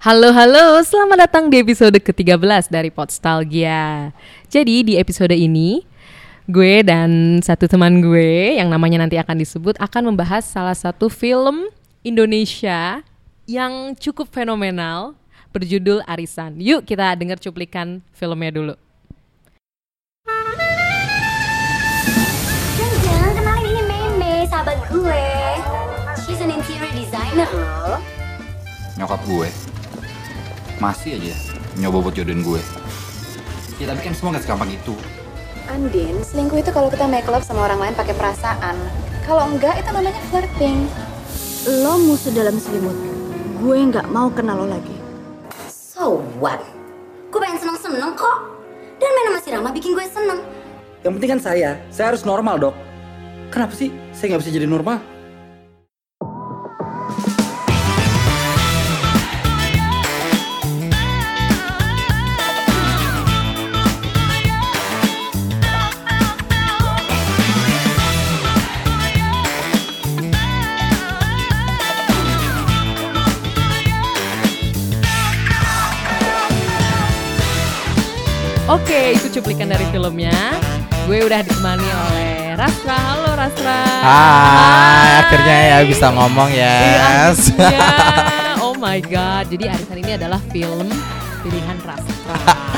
Halo halo, selamat datang di episode ke-13 dari Podstalgia. Jadi di episode ini gue dan satu teman gue yang namanya nanti akan disebut akan membahas salah satu film Indonesia yang cukup fenomenal berjudul Arisan. Yuk kita dengar cuplikan filmnya dulu. Jangan kenalin ini Meme, sahabat gue. She's an interior designer loh. nyokap gue masih aja nyoba buat jodohin gue ya tapi kan semua gak segampang itu Andin, selingkuh itu kalau kita make love sama orang lain pakai perasaan. Kalau enggak, itu namanya flirting. Lo musuh dalam selimut. Gue nggak mau kenal lo lagi. So what? Gue pengen seneng-seneng kok. Dan main sama si Rama bikin gue seneng. Yang penting kan saya, saya harus normal dok. Kenapa sih saya nggak bisa jadi normal? Oke, itu cuplikan dari filmnya. Gue udah ditemani oleh Rasra. Halo Rasra. Hai, akhirnya ya bisa ngomong Iya, yes. akhirnya. Oh my god. Jadi Arisan ini adalah film pilihan Rasra.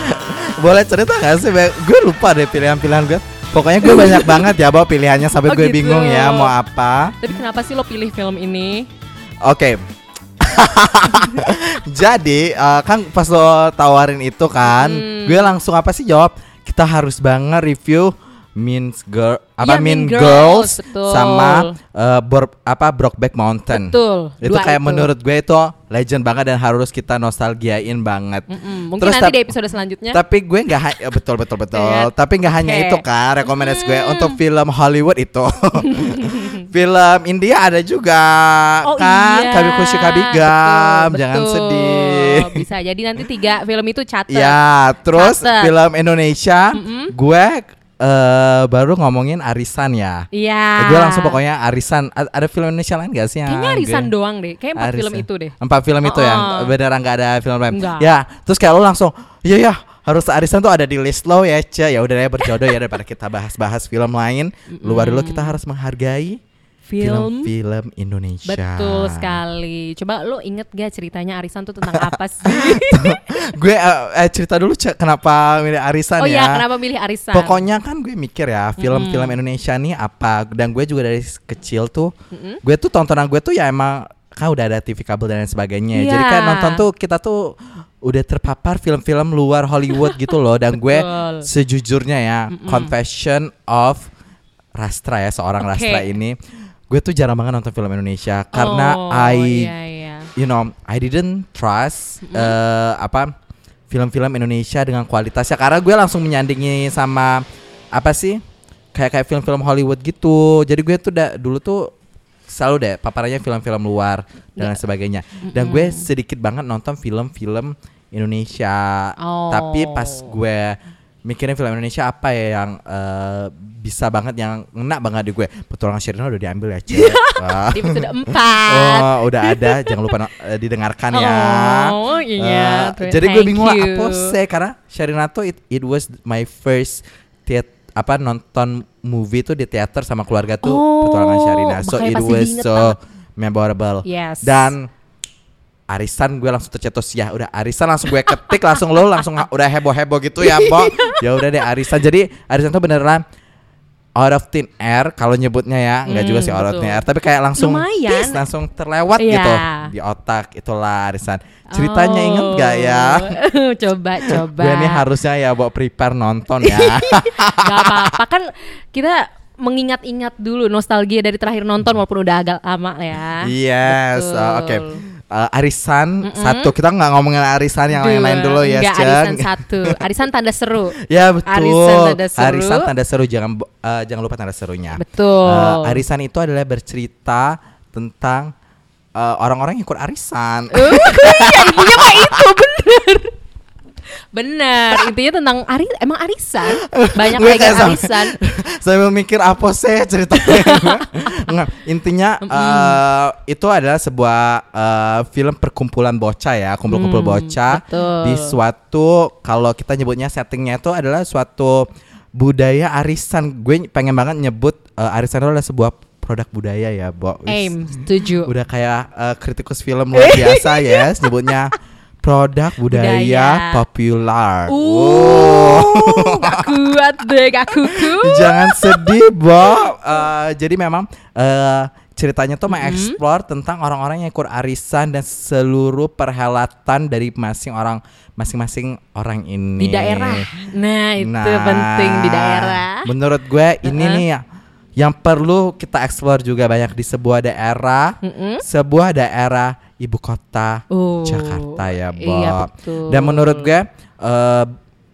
Boleh cerita gak sih? Gue lupa deh pilihan-pilihan gue. Pokoknya gue banyak banget ya bawa pilihannya sampai Oh, gue gitu. bingung ya mau apa. Tapi kenapa sih lo pilih film ini? Oke. Jadi eh, kan pas lo tawarin itu kan, Hmm. gue langsung apa sih jawab? Kita harus banget review Mean Girl Iya, apa Mean Mean, Girls, Girls, betul. sama eh, Bor- apa Brokeback Mountain. Betul. Itu kayak menurut gue itu legend banget dan harus kita nostalgiain banget. Mm-mm. Mungkin Terus nanti di episode selanjutnya. Tapi gue nggak ya, betul betul betul. Iya. Tapi nggak hanya itu kan rekomendasi gue untuk film Hollywood itu. film India ada juga Oh kan. iya. Kami Khusyuk Kabigam, jangan betul. sedih. Bisa jadi nanti tiga film itu catat. Ya, terus Catet. film Indonesia Mm-mm. gue eh, baru ngomongin Arisan ya. Iya. Gue langsung pokoknya Arisan. A- Ada film Indonesia lain gak sih? yang Kayaknya Arisan gue- doang deh. Kayak empat Arisan. film itu deh. Empat film itu ya, Oh-oh. beneran nggak ada film lain. Ya, terus kayak lo langsung, iya ya harus Arisan tuh ada di list lo ya, Ce. Ya udah ya berjodoh ya daripada kita bahas-bahas film lain. Luar dulu kita harus menghargai Film. film Indonesia. Betul sekali. Coba lo inget gak ceritanya Arisan tuh tentang apa sih? gue eh, eh, cerita dulu Ce, kenapa milih Arisan oh ya. iya, kenapa milih Arisan? Pokoknya kan gue mikir ya film-film Indonesia nih apa dan gue juga dari kecil tuh gue tuh tontonan gue tuh ya emang kan udah ada TV kabel dan lain sebagainya. Iya. Jadi kan nonton tuh kita tuh udah terpapar film-film luar Hollywood gitu loh dan gue sejujurnya ya Confession of Rastra ya seorang Oke. Rastra ini gue tuh jarang banget nonton film Indonesia karena oh, I iya, iya. you know I didn't trust eh, apa film-film Indonesia dengan kualitasnya. Karena gue langsung menyandingi sama apa sih kayak kayak film-film Hollywood gitu. Jadi gue tuh da, dulu tuh selalu deh paparannya film-film luar dan lain sebagainya. Dan gue sedikit banget nonton film-film Indonesia. Oh. tapi pas gue mikirin film Indonesia apa ya yang eh, bisa banget yang ngena banget di gue petualangan Sherina udah diambil ya Cek. Di episode 4. Oh, udah ada. Jangan lupa eh, didengarkan ya. Oh, iya. Eh, jadi gue bingung lah apa sih karena Sherina tuh it, it was my first theat apa nonton movie tuh di teater sama keluarga tuh Oh, petualangan Sherina. So it was so banget. memorable. Yes. Dan Arisan gue langsung tercetus ya udah Arisan langsung gue ketik langsung lo langsung udah heboh heboh gitu ya Bo. Ya udah deh Arisan. Jadi Arisan tuh beneran out of thin air kalau nyebutnya ya. Nggak Hmm, juga sih out of thin air tapi kayak langsung Lumayan. tis, langsung terlewat Iya. gitu di otak itulah Arisan. Ceritanya inget gak ya? Oh, coba, coba. gue ini harusnya ya bawa prepare nonton ya. Gak apa-apa. Kan kita mengingat-ingat dulu nostalgia dari terakhir nonton walaupun udah agak lama ya. yes oke Uh, arisan satu kita nggak ngomongin arisan yang lain-lain dulu ya Enggak, arisan satu. Arisan tanda seru. Ya betul. Arisan tanda seru. Arisan tanda seru jangan eh, jangan lupa tanda serunya. Betul. Eh, arisan itu adalah bercerita tentang eh, orang-orang yang ikut arisan. Uh, iya ibunya mah itu bener. Bener, intinya tentang ari emang arisan. Banyak lagi arisan. Saya mikir apa sih ceritanya. Nggak, intinya eh, itu adalah sebuah eh, film perkumpulan bocah ya, kumpul-kumpul bocah Hmm, betul. di suatu kalau kita nyebutnya settingnya itu adalah suatu budaya arisan. Gue pengen banget nyebut eh, arisan itu adalah sebuah produk budaya ya, Bo. Aim, setuju. Udah kayak eh, kritikus film luar biasa ya, nyebutnya produk budaya, Budaya. populer. Uh, Wow. gak kuat deh, gak kuku. Jangan sedih, Bo. Eh, jadi memang eh, ceritanya tuh mengeksplor tentang orang-orang yang ikut arisan dan seluruh perhelatan dari masing orang masing-masing orang ini Di daerah. Nah, itu Nah, penting di daerah. Menurut gue ini nih ya yang perlu kita eksplor juga banyak di sebuah daerah, sebuah daerah ibu kota Oh, Jakarta ya, Bob. iya, betul. Dan menurut gue, eh,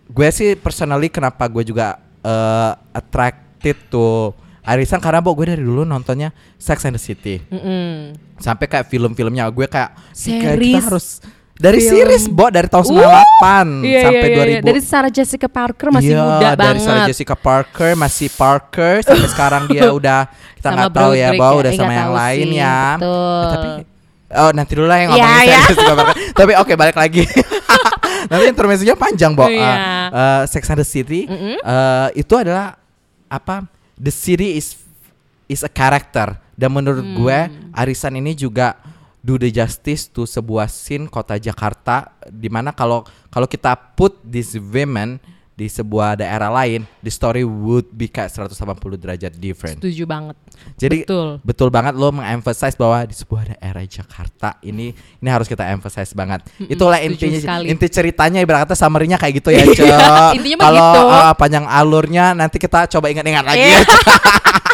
gue sih personally kenapa gue juga eh, attracted to arisan karena Bob gue dari dulu nontonnya Sex and the City Mm-mm. sampai kayak film-filmnya gue kayak "Ih, kayak kita harus dari film. series Bo dari tahun 98 Iya, sampai iya, iya. 2000 Dari Sarah Jessica Parker masih Iya, muda dari banget. Sarah Jessica Parker masih Parker sampai sekarang dia udah kita nggak tahu ya bahwa ya. udah Eh, sama nggak yang lain sih, ya. betul. Eh, tapi oh nanti dulu lah yang Iya, ngomongin iya. Sarah Jessica Parker. tapi oke balik lagi. nanti intermezzonya panjang, Bo. Oh, iya. Eh, eh, Sex and the City eh, itu adalah apa? The city is is a character dan menurut Hmm. gue arisan ini juga do the justice to sebuah scene kota Jakarta di mana kalau kalau kita put these women di sebuah daerah lain the story would be kayak 180 derajat different. Setuju banget. Jadi Betul. betul banget lo mengemphasize bahwa di sebuah daerah Jakarta ini ini harus kita emphasize banget. Itulah setuju intinya sekali. inti ceritanya ibarat kata summary-nya kayak gitu ya, Cok. Intinya mah Kalau uh, panjang alurnya nanti kita coba ingat-ingat lagi ya. Cok.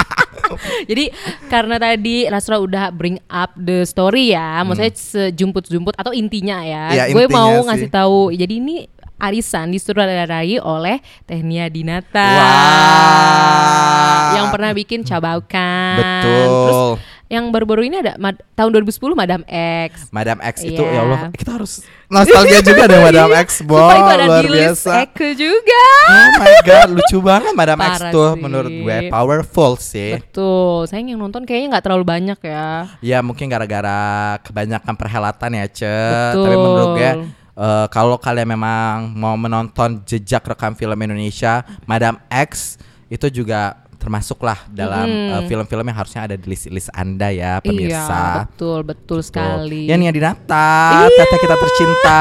Jadi karena tadi Rasra udah bring up the story ya, maksudnya sejumput-jumput atau intinya ya. Iya, gue mau sih. ngasih tahu. Jadi ini arisan disutradarai oleh Tehnia Dinata. Wah. Yang pernah bikin Cabaukan. Betul. Terus yang baru-baru ini ada Mad- tahun 2010 Madam X. Madam X itu Iya. ya Allah kita harus nostalgia juga deh Madam X itu ada luar di biasa. Eke juga. Oh my god lucu banget Madam X tuh sih. menurut gue powerful sih. Betul. Sayang yang nonton kayaknya nggak terlalu banyak ya. Ya mungkin gara-gara kebanyakan perhelatan ya Ce. Betul. Tapi menurut gue eh, kalau kalian memang mau menonton jejak rekam film Indonesia, Madam X itu juga termasuklah dalam eh, film-film yang harusnya ada di list-list Anda ya Iya, pemirsa. betul, betul sekali. Ya Nia Dinata, Tete kita tercinta.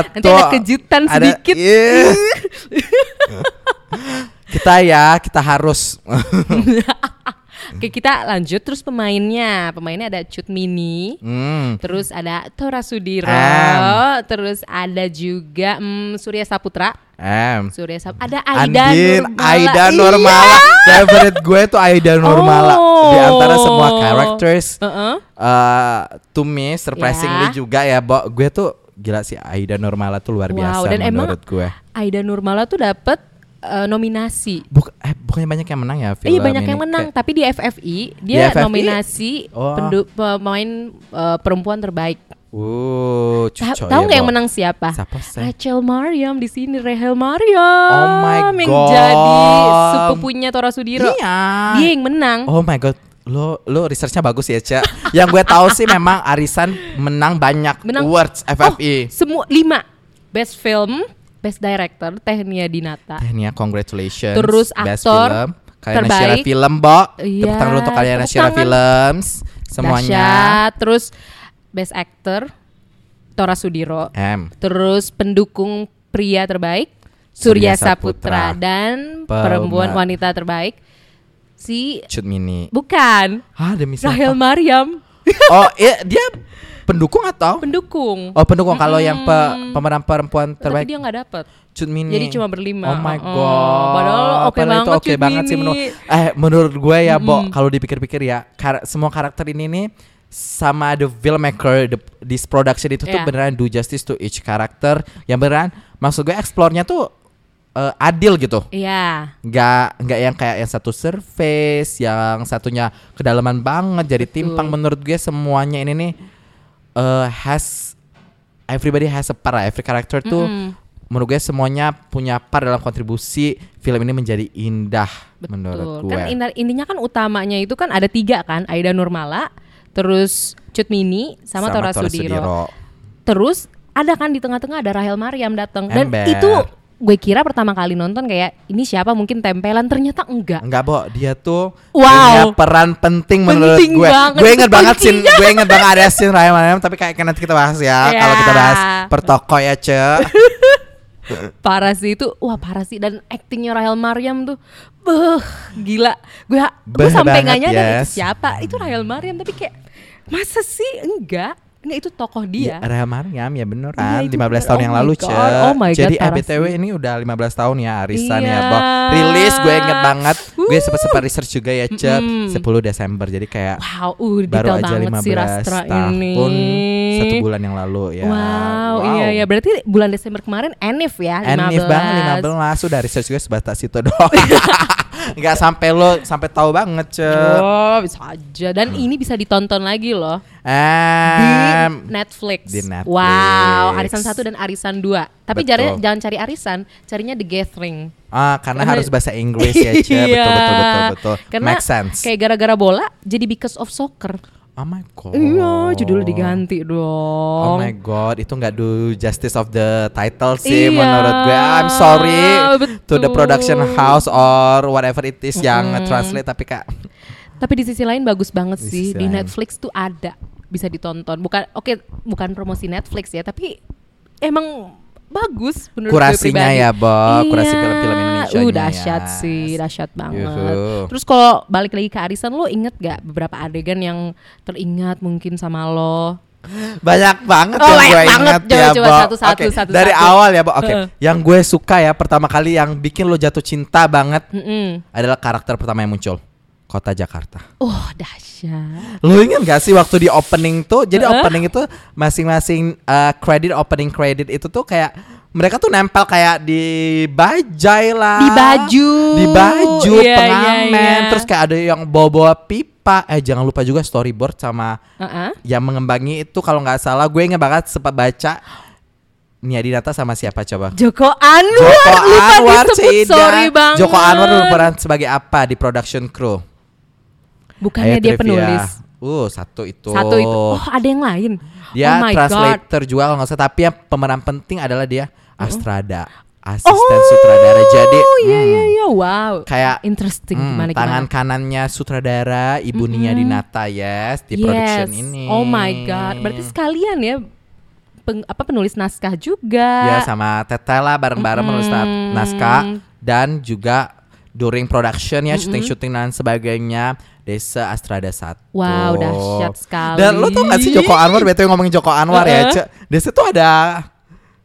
Nanti ada kejutan sedikit. Iya. kita ya, kita harus. Oke, kita lanjut terus pemainnya. Pemainnya ada Cut Mini. Hmm. Terus ada Tora Sudiro, Em. terus ada juga mm, Surya Saputra, Em. Surya Sap, ada Aida Andin, Nurmala. Aida Iya. Nurmala. Favorite gue tuh Aida Nurmala. Di antara semua Oh. characters Heeh. eh to me surprisingly Ya. juga ya, Bo. Gue tuh gila sih Aida Nurmala tuh luar Wow, biasa dan emang menurut gue. Aida Nurmala tuh dapet eh, nominasi. Buk eh, bukannya banyak yang menang ya film Iya banyak ini? yang menang, Kayak- tapi di FFI dia FFI? nominasi Oh. pendu- pemain eh, perempuan terbaik. Uh, Ta- cucok Tahu ya, nggak yang Bo. menang siapa? Siapa? Rachel Mariam di sini Rachel Mariam. Oh my Yang God. jadi sepupunya Tora Sudiro. Iya. Dia yang menang. Oh my god, lo lo researchnya bagus ya, Cak. yang gue tahu sih memang Arisan menang banyak Menang- awards FFI. Oh, semua lima. Best film, Best Director Tehnia Dinata. Tehnia, congratulations. Terus Best aktor film. Kalian terbaik. Film, Bo. Iya, Tepuk tangan untuk kalian Nasyira. Films. Semuanya. Dahsyat. Terus Best Actor Tora Sudiro. M. Terus pendukung pria terbaik Surya, Surya Saputra. Saputra. dan Pema- perempuan wanita terbaik si Cut Mini. bukan Ah, demi siapa? Rahel Mariam Oh, iya, dia pendukung atau? pendukung. Oh, pendukung. Kalau yang pe- pemeran perempuan Tapi terbaik dia nggak dapet. Cut Mini. Jadi cuma berlima. Oh my Oh, god. padahal oke Padahal itu banget oke Cut banget sih menurut eh menurut gue ya, Bo, kalau dipikir-pikir ya, kar- semua karakter ini nih sama the filmmaker the, this production itu tuh Iya. beneran do justice to each karakter yang beneran maksud gue explore-nya tuh eh, adil gitu. Iya. nggak nggak yang kayak yang satu surface yang satunya kedalaman banget jadi timpang menurut gue semuanya ini nih eh, has everybody has a part lah. every character tuh menurut gue semuanya punya part dalam kontribusi film ini menjadi indah menurut gue. Kan inti- intinya kan utamanya itu kan ada tiga kan, Aida Nurmala, terus Cut Mini sama, Tora, Sudiro. Terus ada kan di tengah-tengah ada Rahel Mariam datang dan itu gue kira pertama kali nonton kayak ini siapa mungkin tempelan ternyata enggak. Enggak, Bo, dia tuh Wow. punya peran penting menurut Penting gue. banget, gue inget banget kuncinya. gue inget banget ada scene Raya Mariam tapi kayak nanti kita bahas ya. Ya. Kalau kita bahas per toko ya, Ce. Parah sih itu, wah parah sih dan aktingnya Rahel Mariam tuh, beuh, gila. Gue gue Beh sampai nggak nyadar yes. siapa. Itu Rahel Mariam tapi kayak masa sih enggak? Enggak itu tokoh dia. Ya, Raya Mariam ya beneran itu 15 bener. tahun Oh yang lalu, Ce. oh my God, Jadi ABTW ini udah 15 tahun ya arisan Iya. ya, Bo. Rilis gue inget banget. Gue sempat-sempat research juga ya, Ce. Mm-mm. 10 Desember. Jadi kayak Wow, uh, baru aja banget 15 sih Rastra tahun ini. satu bulan yang lalu ya. Wow, iya iya berarti bulan Desember kemarin Enif ya 15. Enif banget 15 Sudah research gue sebatas itu doang Nggak sampai lo Sampai tahu banget ce Oh, bisa aja. Dan ini bisa ditonton lagi loh di Em, Netflix. di Netflix. Wow, Arisan 1 dan Arisan 2. Tapi Betul. jangan jangan cari Arisan, carinya The Gathering. ah, Karena Karena- harus bahasa Inggris ya ce Betul Iya. betul betul betul Karena Make sense kayak gara-gara bola jadi because of soccer. Oh my god Iya, judulnya diganti Oh dong. my god, itu nggak do justice of the title sih Iya, menurut gue. I'm sorry to the betul. production house or whatever it is yang Mm-mm. translate tapi kak Tapi di sisi lain bagus banget Di sih di lain. Netflix tuh ada bisa ditonton. Bukan oke, bukan promosi Netflix ya, tapi emang bagus menurut gue Kurasinya pribadi. ya, Bo. Kurasi Iya. film-film Indonesianya Uh, dahsyat ya. sih, dahsyat banget. Yuhu. Terus kalau balik lagi ke Arisan lo inget gak beberapa adegan yang teringat mungkin sama lo? Banyak banget Oh, yang gue inget ya, coba Bo. satu-satu, Oke, satu-satu. Dari awal ya, Bo. Oke. Heeh. Yang gue suka ya pertama kali yang bikin lo jatuh cinta banget Mm-mm. adalah karakter pertama yang muncul. Kota Jakarta. Oh dahsyat. Lo ingat gak sih waktu di opening tuh? Jadi Heeh. opening itu masing-masing uh, credit opening credit itu tuh kayak mereka tuh nempel kayak di bajai lah. Di baju. Di baju, Iya, pengamen. iya, iya. Terus kayak ada yang bawa-bawa pipa. Eh jangan lupa juga storyboard sama Uh-uh. yang mengembangi itu kalau nggak salah gue ingat banget sempat baca Nia Dinata sama siapa coba? Joko Anwar. Joko lupa Anwar disebut. Sorry banget. Joko Anwar berperan sebagai apa di production crew? Bukannya Ayo dia trivia. penulis. Uh, satu itu. Satu itu. Oh, ada yang lain. Dia oh my God. translator juga kalau nggak salah. Tapi yang pemeran penting adalah dia Astrada, Oh, asisten sutradara. Jadi iya hmm, iya iya. Wow. kayak Interesting hmm, gimana tangan gimana. kanannya sutradara Ibu Nia Dinata yes di Yes. production ini. Oh my god. Berarti sekalian ya peng- apa penulis naskah juga. Ya sama Tete lah bareng-bareng menulis na- Mm-mm. naskah dan juga during production ya syuting-syuting dan sebagainya Desa Astrada 1. Wow, dahsyat sekali. Dan lo tau gak sih Joko Anwar BTW ngomongin Joko Anwar ya, Uh-uh. Cek. Desa tuh ada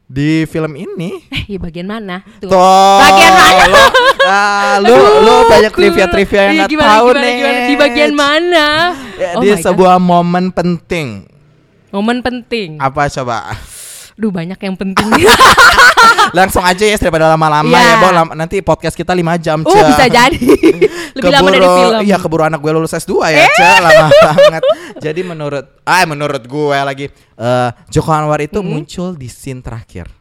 di film ini. Eh, ya bagian mana? Tuh. Tuh. Bagian mana? Lo, ah, lu, lu banyak trivia-trivia yang Iya, gak tahu gimana, nih. gimana? Di bagian mana? Ya, Oh di God. sebuah momen penting. momen penting. Apa coba? Duh, banyak yang penting. Langsung aja ya daripada lama-lama Iya. ya, Bo. Lam- Nanti podcast kita 5 jam, oh, Cek. bisa jadi. Lebih lama dari Keburu- film. Eh? Iya keburu anak gue lulus S2 ya Cek Lama banget Jadi menurut Ah menurut gue lagi eh Joko Anwar itu Hmm. muncul di scene terakhir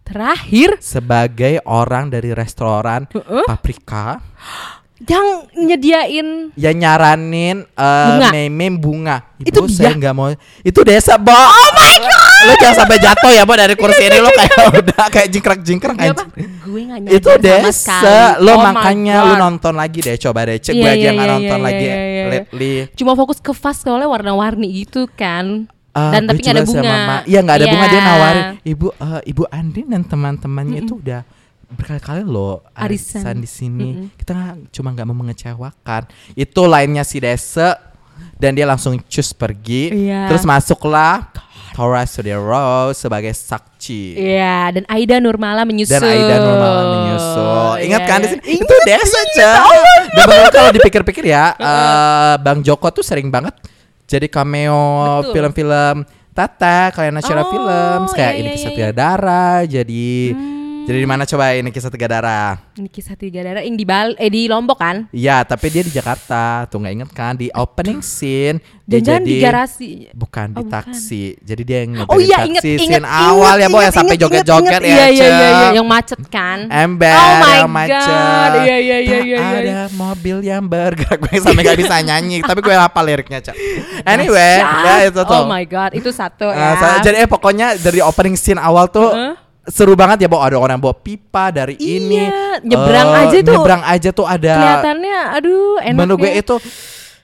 Terakhir Sebagai orang dari restoran Heeh. Paprika yang nyediain Yang nyaranin eh Bunga. meme bunga Itu Ibu saya dia? nggak mau Itu desa Bo Oh my god Lo jangan sampai jatuh ya Bo Dari kursi ini lo kayak udah Kayak jingkrak-jingkrak Iya, anjing Gue gak nyadar itu desa lo Oh makanya lu nonton lagi deh coba deh cek Iya, gue aja iya, nggak iya, nonton iya, lagi iya, iya. lately Cuma fokus ke fast soalnya warna-warni gitu kan. Ah, Dan tapi nggak ada bunga. Ma- Iya nggak ada bunga dia Iya. nawarin Ibu eh, Ibu Andin dan teman-temannya itu udah berkali-kali loh Arisan. arisan di sini. Mm-mm. Kita nggak- cuma nggak mau mengecewakan. Itu lainnya si Desa dan dia langsung cus pergi. Iya. Terus masuklah Tora Sudiro sebagai sakci. Iya, dan Aida Nurmala menyusul. Dan Aida Nurmala menyusul. Ingat Iya, kan di iya. sini? Itu desa, Cak. Dan kalau dipikir-pikir ya, eh, Bang Joko tuh sering banget jadi cameo film-film Tata, kayak Nasional Oh, Films, kayak iya, ini iya, iya. darah, jadi Hmm. Jadi di mana coba ini kisah tiga darah? Ini kisah tiga darah yang di Bal eh di Lombok kan? Iya, tapi dia di Jakarta. Tuh nggak inget kan di opening scene dia Dan di jadi garasi. bukan di Oh, bukan. taksi. Jadi dia yang Oh iya taksi inget scene inget awal ya, Bo, yang sampai joget-joget ya, Iya iya iya iya yang macet kan. Ember Oh my yang macet. God, iya, iya, iya, iya, iya. ada mobil yang bergerak gue sampai gak bisa nyanyi, tapi gue hafal liriknya, Cak. Anyway, ya itu tuh. Oh my god, itu satu Uh, ya. jadi eh, pokoknya dari opening scene awal tuh. Seru banget ya, Bo. Ada orang yang bawa pipa dari ini. Iya, nyebrang Eh, aja tuh. Nyebrang aja tuh ada Kelihatannya aduh enak Menurut gue itu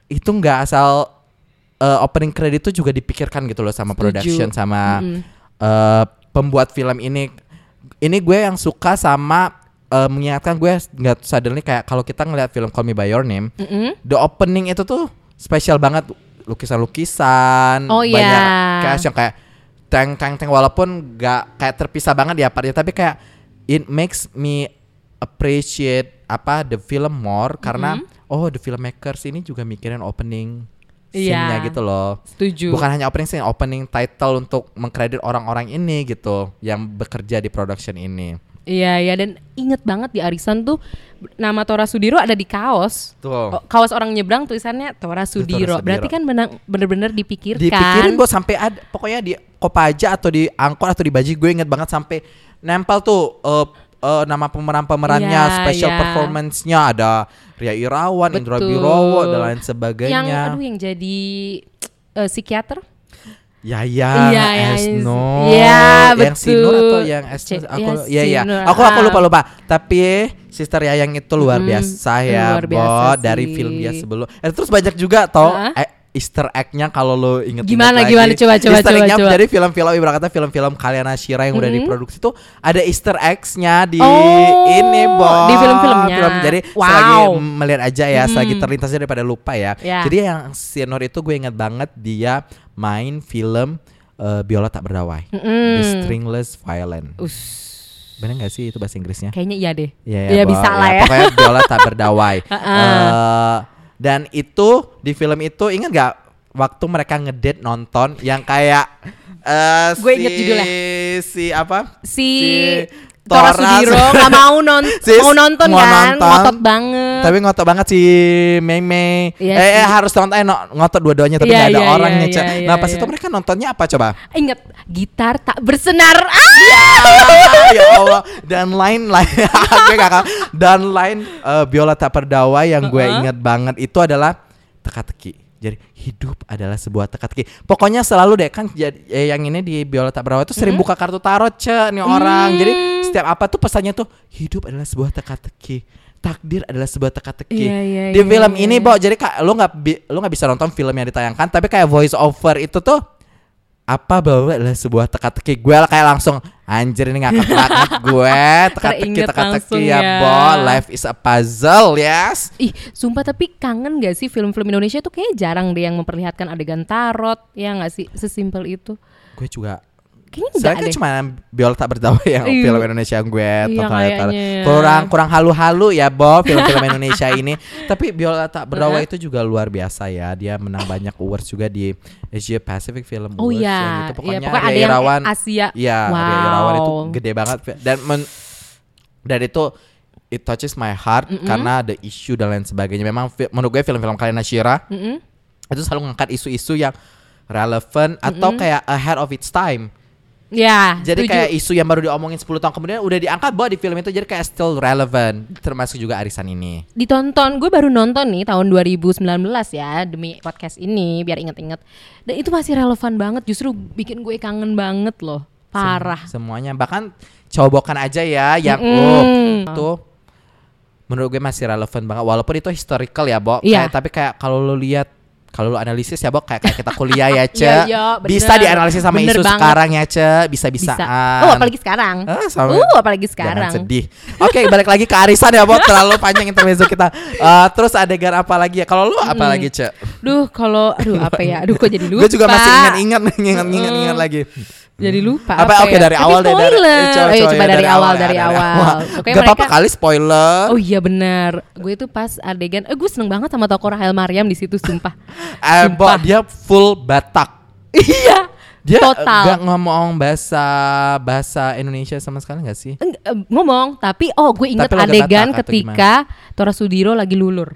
itu nggak asal eh, opening credit itu juga dipikirkan gitu loh sama Setuju. production sama Mm-mm. eh, pembuat film ini. Ini gue yang suka sama eh, mengingatkan gue nggak suddenly kayak kalau kita ngeliat film Call Me by Your Name, Mm-mm. the opening itu tuh spesial banget lukisan-lukisan Oh, banyak iya. cast yang kayak teng teng teng walaupun nggak kayak terpisah banget ya partnya tapi kayak it makes me appreciate apa the film more karena oh the filmmakers ini juga mikirin opening scene-nya Iya. gitu loh. Setuju. Bukan hanya opening scene, opening title untuk mengkredit orang-orang ini gitu yang bekerja di production ini. Iya iya dan inget banget di arisan tuh nama Tora Sudiro ada di kaos. Tuh. Oh, kaos orang nyebrang tulisannya Tora Sudiro. Sudiro. Berarti kan benang- bener-bener dipikirkan. Dipikirin gue sampai ada pokoknya di Kopaja atau di Angkor atau di Baji gue inget banget sampai nempel tuh eh, eh, nama pemeran-pemerannya, Iya, special iya. performance-nya ada Ria Irawan, Indra Betul. Birowo dan lain Yang sebagainya. aduh yang jadi eh, psikiater. Yaya, Iya, yang- Esno, Iya, yang betul. Sinur atau yang Esno, aku, ya, iya iya, Sinur, aku aku ah. lupa lupa. Tapi Sister Yayang itu luar Mm, biasa ya, luar Bo, biasa dari sih. film dia sebelum. Eh, terus banyak juga toh Ah. eh, Easter egg-nya kalau lo inget Gimana, gimana? Coba, coba, Easter coba, egg-nya coba. Jadi film-film ibarat kata film-film Kaliana Shira yang udah Mm-mm. diproduksi tuh ada Easter eggs-nya di Oh, ini, Bo. di film-filmnya. Film. Jadi Wow. selagi melihat aja ya, selagi Mm. terlintasnya daripada lupa ya. Ya. Jadi yang Sinor itu gue inget banget dia main film eh, Biola Tak Berdawai. The Mm-mm. Stringless Violin. Us. Bener gak sih itu bahasa Inggrisnya? Kayaknya iya deh. Iya Iya, Bo. bisa lah ya. Pokoknya Biola Tak Berdawai. Eh, dan itu di film itu ingat gak waktu mereka ngedate nonton yang kayak eh Gue si, inget judulnya. si apa? Si, Tora Tora Sudiro nggak mau non Sis, mau nonton mau kan, nonton. ngotot banget. Tapi ngotot banget si Mei Mei. Iya eh, eh, sih. harus nonton eh, ngotot dua-duanya tapi Iya, gak ada iya, orangnya. iya, iya, nah pas iya. itu mereka nontonnya apa coba? Ingat gitar tak bersenar. Ah! ya Allah dan lain lain gue akan- dan lain eh, biola tak berdawai yang gue Uh-uh. ingat banget itu adalah teka-teki jadi hidup adalah sebuah teka-teki pokoknya selalu deh kan jadi eh, yang ini di biola tak berdawai itu sering buka kartu tarot ce nih orang. Jadi setiap apa tuh pesannya tuh hidup adalah sebuah teka-teki takdir adalah sebuah teka-teki Iya, iya, di iya, film iya. ini Bo jadi kak lo nggak lo nggak bisa nonton film yang ditayangkan tapi kayak voice over itu tuh apa bahwa adalah sebuah teka-teki gue kayak langsung anjir ini ngakak banget gue teka-teki teka-teki ya ya. bo life is a puzzle yes Ih, sumpah tapi kangen gak sih film-film Indonesia tuh kayaknya jarang deh yang memperlihatkan adegan tarot, ya gak sih? Sesimpel itu. gue juga Kayaknya enggak Soalnya kan deh. cuma Biola tak berdawai yang Iya. film Indonesia yang gue Iya, tonton kayaknya. kurang kurang halu-halu ya Bo film-film Indonesia ini tapi Biola tak berdawai Heeh. itu juga luar biasa ya dia menang banyak awards juga di Asia Pacific Film Oh Awards iya, yang itu iya, pokoknya pokoknya ada Irawan Asia. Iya, Ria Wow. Irawan itu gede banget dan men- dan itu it touches my heart Mm-mm. karena ada isu dan lain sebagainya. Memang menurut gue film-film kalian Shira Mm-mm. itu selalu ngangkat isu-isu yang relevan atau kayak ahead of its time. Ya, Jadi setuju. kayak isu yang baru diomongin 10 tahun kemudian udah diangkat bahwa di film itu jadi kayak still relevant termasuk juga arisan ini. ditonton gue baru nonton nih tahun 2019 ya demi podcast ini biar inget-inget dan itu masih relevan banget justru bikin gue kangen banget loh parah Sem- semuanya bahkan cobokan aja ya yang Mm-mm. oh itu menurut gue masih relevan banget walaupun itu historical ya, Bo. Iya. Kayak- tapi kayak kalau lu lihat kalau lu analisis ya, Bo, kayak, kayak kita kuliah ya, Ce. Iya, iya, bisa dianalisis sama Bener isu banget. sekarang ya, Ce. bisa Bisa-bisaan. oh apalagi sekarang Ah, sama- uh apalagi Jangan sekarang sedih. Oke, balik lagi ke arisan ya, Bo. Terlalu panjang intermezzo kita. Eh, terus adegan apa lagi ya? Kalau lu apa lagi, Ce? duh kalau aduh apa ya aduh kok jadi lupa Gue juga masih ingat-ingat, ingat-ingat, ingat lagi. Jadi lupa Apa, oke ya? dari awal deh dari eh, coba, coba coba ya, dari, awal dari awal Gak apa-apa kali spoiler. Oh iya benar. Gue tuh pas adegan, eh gue seneng banget sama toko Rahel Mariam di situ sumpah. Eh, Sumpah. dia full Batak. iya. Dia Total. nggak ngomong bahasa bahasa Indonesia sama sekali nggak sih? Eng- eh, ngomong tapi oh gue inget Tapi adegan ketika Tora Sudiro lagi lulur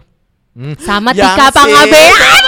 Hmm. sama Yang Tika Pangabean.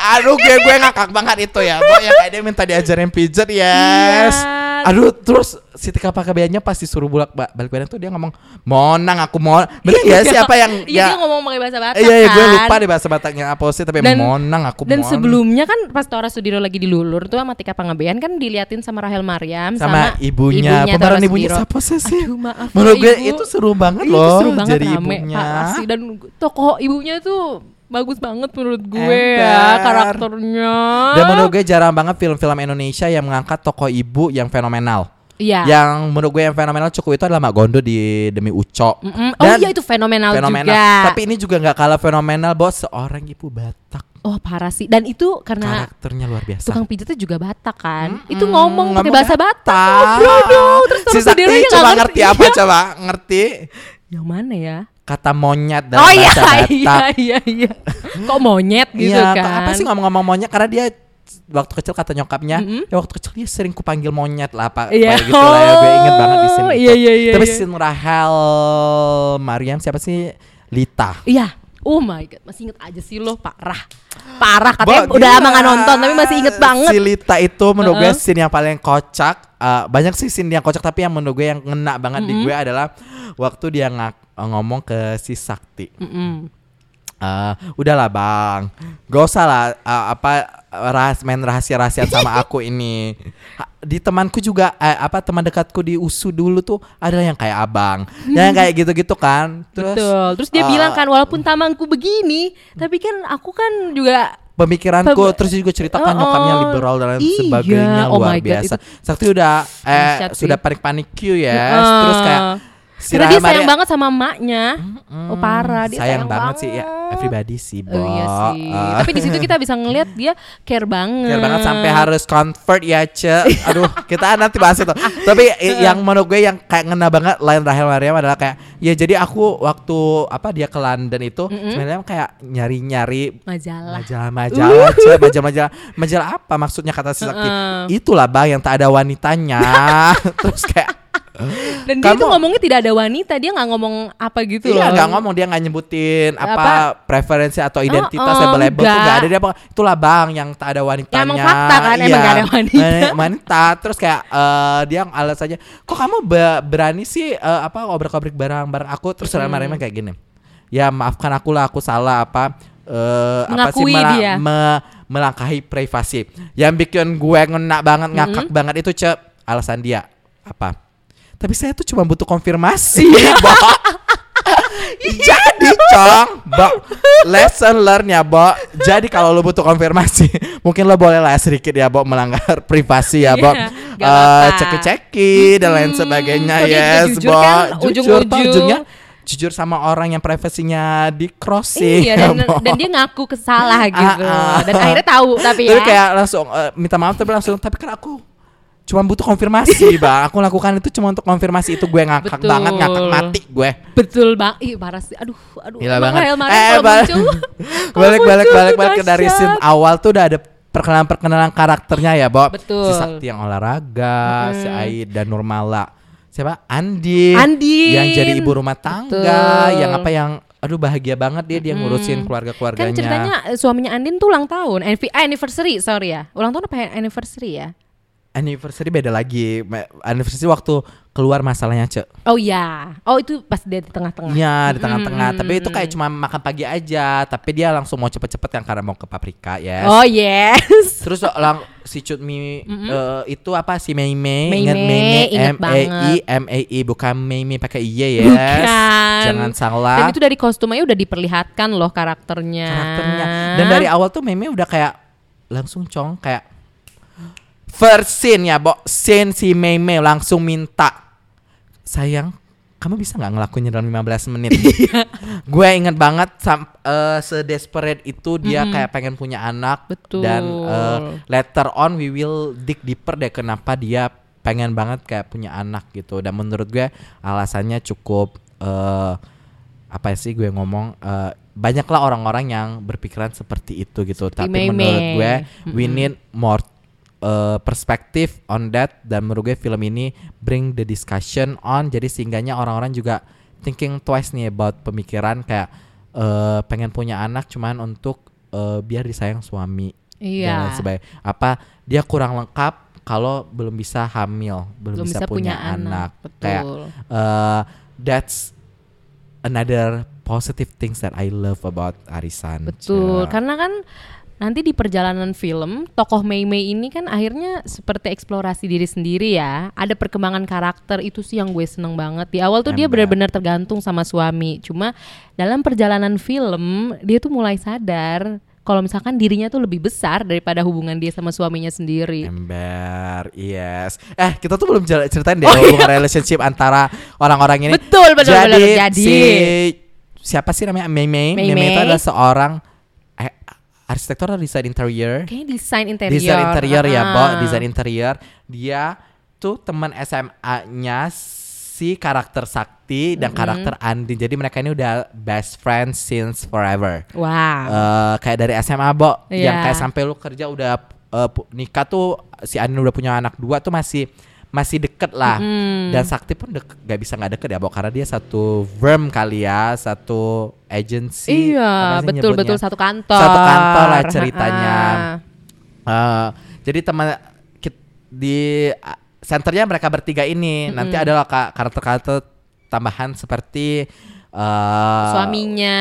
Aduh gue gue ngakak banget itu ya Bo yang kayak dia minta diajarin pijat yes Iya. Aduh terus si Tika Pakabeannya pasti suruh bulak ba- balik badan tuh dia ngomong Monang aku mau Bener gak sih apa yang Iya dia ngomong pakai bahasa Batak Iya iya gue kan. lupa deh bahasa Bataknya apa sih Tapi Dan- Monang aku Dan mon. sebelumnya kan pas Tora Sudiro lagi dilulur tuh sama Tika Pangabean kan diliatin sama Rahel Mariam sama, ibunya, pemeran Tora ibunya siapa sih sih? Aduh maaf Menurut ya, gue Ibu. itu seru banget Iya, loh seru banget jadi rame, ibunya. sih. dan tokoh ibunya tuh bagus banget menurut gue ya Ember. karakternya. Dan menurut gue jarang banget film-film Indonesia yang mengangkat tokoh ibu yang fenomenal. Iya. Yang menurut gue yang fenomenal cukup itu adalah Mak Gondo di Demi Uco. Mm-mm. Oh Dan iya itu fenomenal, fenomenal. juga. Tapi ini juga nggak kalah fenomenal bos seorang ibu Batak. oh parah sih. Dan itu karena Karakternya luar biasa. tukang pijatnya juga Batak kan. Mm-mm, Itu ngomong pakai bahasa Batak. Ngobrol dong. Terus Si terus Sakti sendiri coba ngerti apa coba? Ngerti Yang mana ya? Kata monyet dalam Oh iya bahasa Batak. iya iya iya. Kok monyet gitu Iya, kan? apa sih ngomong-ngomong monyet karena dia waktu kecil kata nyokapnya, Mm-mm. ya waktu kecil dia sering kupanggil monyet lah pak, Iya. kayak gitu lah ya. Gue inget banget di sini. Oh, iya, iya, iya, Tapi iya. sin Rahel Mariam siapa sih? Lita. Iya. Oh my god, masih inget aja sih lo parah. Parah katanya Bo, udah lama gak nonton tapi masih inget banget. Si Lita itu menurut gue Heeh. scene yang paling kocak. Eh, banyak sih scene yang kocak tapi yang menurut gue yang ngena banget di gue adalah waktu dia ngak, ngomong ke si Sakti. Eh, udahlah bang, gak usah lah eh, apa rahas main rahasia-rahasiaan sama aku ini. Ha- Di temanku juga eh, apa teman dekatku di USU dulu tuh ada yang kayak abang, yang kayak gitu-gitu kan. Terus Betul. Terus dia eh, bilang kan walaupun tamangku begini, tapi kan aku kan juga pemikiranku Pem- terus juga ceritakan Oh, nyokapnya oh. liberal dan lain Iya, sebagainya oh luar God, biasa. itu Sakti udah eh sudah panik-panik Q ya. Heeh. Terus kayak si karena dia sayang Maria- banget sama emaknya. Oh parah, dia sayang, sayang, banget sih ya everybody sih, Bo. Oh iya sih. Eh. Tapi di situ kita bisa ngelihat dia care banget. Care banget sampai harus convert ya Ce Aduh kita nanti bahas itu Tapi yang menurut gue yang kayak ngena banget Lain Rahel Mariam adalah kayak Ya jadi aku waktu apa dia ke London itu Sebenarnya kayak nyari-nyari majalah. Majalah-majalah Ce Majalah-majalah Majalah apa maksudnya kata si Sakti Heeh. Itulah bang yang tak ada wanitanya Terus kayak Dan dia Kamu- itu ngomongnya tidak ada wanita, dia nggak ngomong apa gitu Iya loh. nggak ngomong dia nggak nyebutin apa, Apa? preferensi atau identitas Oh, oh, label-label tuh nggak. ada dia apa itulah bang yang tak ada wanitanya. Ya, emang fakta kan, emang nggak ada wanita. Wan- wanita terus kayak eh, dia alasannya kok kamu be- berani sih eh, apa obrak-abrik barang-barang aku terus Hmm. hmm. kayak gini. Ya maafkan aku lah aku salah apa eh, apa sih Mengakui dia. me- melangkahi privasi. Yang bikin gue ngena banget ngakak Hmm. banget itu cek alasan dia apa? Tapi saya tuh cuma butuh konfirmasi. Iya. Jadi cong, Bo, lesson learn ya, Bo. Jadi kalau lo butuh konfirmasi, mungkin lo boleh lah sedikit ya, Bo, melanggar privasi ya, Bo. Eh, apa-apa. ceki-ceki dan lain sebagainya, yes, jujur Bo. kan, Jujur, ujung-ujung. toh ujungnya jujur sama orang yang privasinya di crossing. Iya dan, dan dia ngaku kesalah gitu Ah, ah. dan akhirnya tahu tapi ya. Tapi kayak langsung eh, minta maaf tapi langsung tapi kan aku cuma butuh konfirmasi bang aku lakukan itu cuma untuk konfirmasi itu gue ngakak Betul. banget ngakak mati gue Betul bang, ih parah sih. Aduh, aduh. Gila banget. Rahel Eh, balik- muncul, balik balik balik balik ke dari scene awal tuh udah ada perkenalan perkenalan karakternya ya Bob Betul. si Sakti yang olahraga si Aid dan Nurmala siapa Andi Andin. yang jadi ibu rumah tangga Betul. yang apa yang aduh bahagia banget dia dia ngurusin keluarga keluarganya Kan ceritanya eh, suaminya Andin tuh ulang tahun, eh, anniversary, sorry ya. Ulang tahun apa anniversary ya? Anniversary beda lagi. Anniversary waktu keluar masalahnya cek. Oh iya. Oh itu pas dia di tengah-tengah. Iya di tengah-tengah. Tapi itu kayak cuma makan pagi aja. Tapi dia langsung mau cepet-cepet yang karena mau ke paprika ya Oh yes. Terus lang si Cutmi eh, itu apa? Si Mei Mei Mei ingat? Mei, M A I M A I bukan Mei Mei pakai I yes. Bukan. jangan salah. Dan itu dari kostumnya udah diperlihatkan loh karakternya. karakternya. Dan dari awal tuh Mei Mei udah kayak langsung cong kayak first scene ya bo. Scene si Mei Mei langsung minta sayang kamu bisa nggak ngelakuinnya dalam 15 menit? Iya. gue inget banget sam eh, sedesperate itu dia kayak pengen punya anak Betul. dan eh, later on we will dig deeper deh kenapa dia pengen banget kayak punya anak gitu. Dan menurut gue alasannya cukup eh apa sih gue ngomong eh, banyaklah orang-orang yang berpikiran seperti itu gitu. Tapi Mei menurut gue we need more uh, perspektif on that dan menurut gue film ini bring the discussion on jadi sehingganya orang-orang juga thinking twice nih about pemikiran kayak uh, pengen punya anak cuman untuk uh, biar disayang suami Iya. dan sebagainya. Apa dia kurang lengkap kalau belum bisa hamil, belum, bisa, punya, anak. Kayak Betul. uh, that's another positive things that I love about Arisan. Betul, Ya. karena kan nanti di perjalanan film tokoh Mei Mei ini kan akhirnya seperti eksplorasi diri sendiri ya. Ada perkembangan karakter itu sih yang gue seneng banget. Di awal tuh dia Ember. benar-benar tergantung sama suami. Cuma dalam perjalanan film dia tuh mulai sadar kalau misalkan dirinya tuh lebih besar daripada hubungan dia sama suaminya sendiri. Ember, yes. Eh, kita tuh belum ceritain deh hubungan relationship antara orang-orang ini. Oh, iya. Betul, betul, Jadi, betul. Jadi- si siapa sih namanya Mei Mei? Mei Mei itu adalah seorang eh, arsitektur atau desain interior. Kayaknya desain interior. Desain interior ya, Bo. Ah. Desain interior. Dia tuh teman SMA-nya si karakter Sakti dan karakter Andi. Jadi mereka ini udah best friends since forever. Wow. Eh, kayak dari SMA, Bo. Yang Iya. kayak sampai lu kerja udah pu- nikah tuh si Andi udah punya anak dua tuh masih masih deket lah. Dan Sakti pun dek, gak bisa nggak deket ya, Bo. Karena dia satu firm kali ya, satu agency. Iya, betul nyebutnya? betul satu kantor. Satu kantor lah ceritanya. Eh, jadi teman di uh, senternya mereka bertiga ini nanti adalah ka- karakter-karakter tambahan seperti eh, Suaminya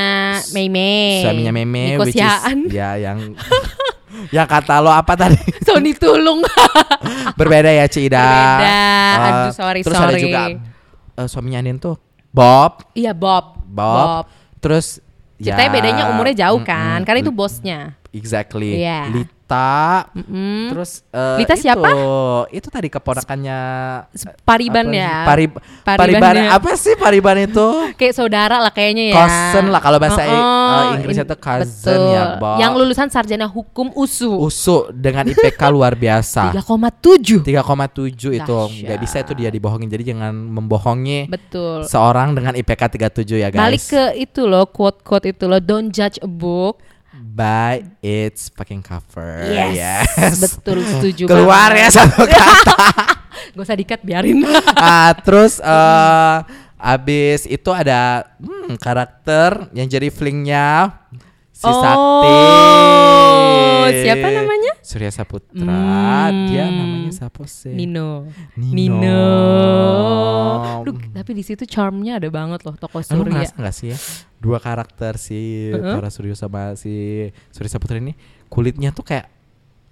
Mei Mei. suaminya Meme Niko which is ya yang yang kata lo apa tadi Sony Tulung. Berbeda ya Cida Berbeda. Eh, Aduh, sorry, terus ada sorry. juga eh, suaminya Anin tuh Bob iya Bob. Bob, terus Ceritanya ya, bedanya umurnya jauh kan, karena itu bosnya. exactly Iya. Lita Mm-mm. terus eh, Lita itu, siapa? itu tadi keponakannya Pariban apa ya. Parib Pariban Pariban ya. apa sih Pariban itu? Kayak saudara lah kayaknya ya. Cousin lah, kalau bahasa Oh, eh, Inggrisnya in- tuh cousin betul. ya, Bo. Yang lulusan sarjana hukum USU. Usu dengan IPK luar biasa. 3,7. 3,7 itu nggak bisa itu dia dibohongin. Jadi jangan membohongi Betul. seorang dengan IPK 37 ya guys. Balik ke itu loh, quote-quote itu loh, don't judge a book. By its fucking cover. Yes. Betul, setuju Keluar banget. ya satu kata. Gak usah dikat, biarin. Ah, terus eh abis itu ada hmm, karakter yang jadi flingnya si Oh, Sakti. siapa namanya? Surya Saputra. Hmm. Dia namanya siapa sih? Nino. Nino. Duh, tapi di situ charmnya ada banget loh toko Lu Surya. ngerasa gak sih ya dua karakter si Uh-uh. Tora Suryo sama si Surya Saputra ini kulitnya tuh kayak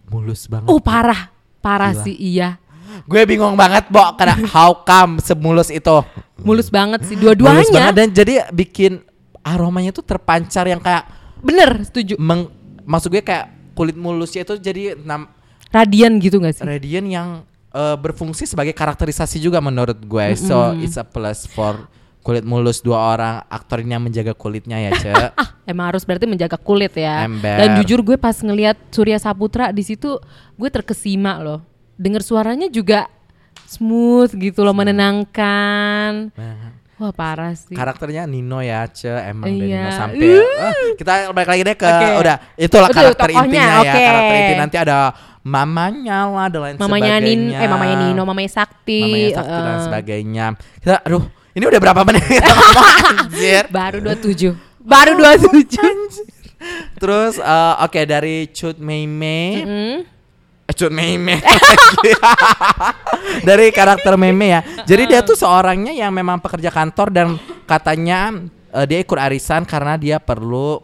mulus banget. Oh parah, parah Gila. sih iya. Gue bingung banget, Bo, karena how come semulus itu. Mulus banget sih Mulus banget dua-duanya. dan jadi bikin aromanya tuh terpancar yang kayak Bener, setuju. meng, maksud gue kayak kulit mulusnya itu jadi nam, Radian gitu gak sih? radian yang eh, berfungsi sebagai karakterisasi juga menurut gue. So it's a plus for kulit mulus dua orang aktor ini yang menjaga kulitnya ya, Ce. Ah, emang harus berarti menjaga kulit ya. Ember. Dan jujur gue pas ngelihat Surya Saputra di situ gue terkesima loh. Dengar suaranya juga smooth gitu loh, menenangkan. Wah parah sih. karakternya Nino ya, Ce. Emang Iya. Nino sampai Uh. Kita balik lagi deh ke Oke. udah itulah Betul, karakter tokohnya, intinya ya. oke. Karakter inti nanti ada mamanya lah dan lain mamanya Nin, sebagainya. eh mamanya Nino, mamanya Sakti. mamanya Sakti dan eh, sebagainya. Kita aduh, ini udah berapa menit kita ngomong anjir. Baru 27. Baru 27. Terus eh, oke dari Cut Mei Mei. Hmm. Eh, Cut Mei Mei. dari karakter Meme ya. Jadi dia tuh seorangnya yang memang pekerja kantor dan katanya eh, dia ikut arisan karena dia perlu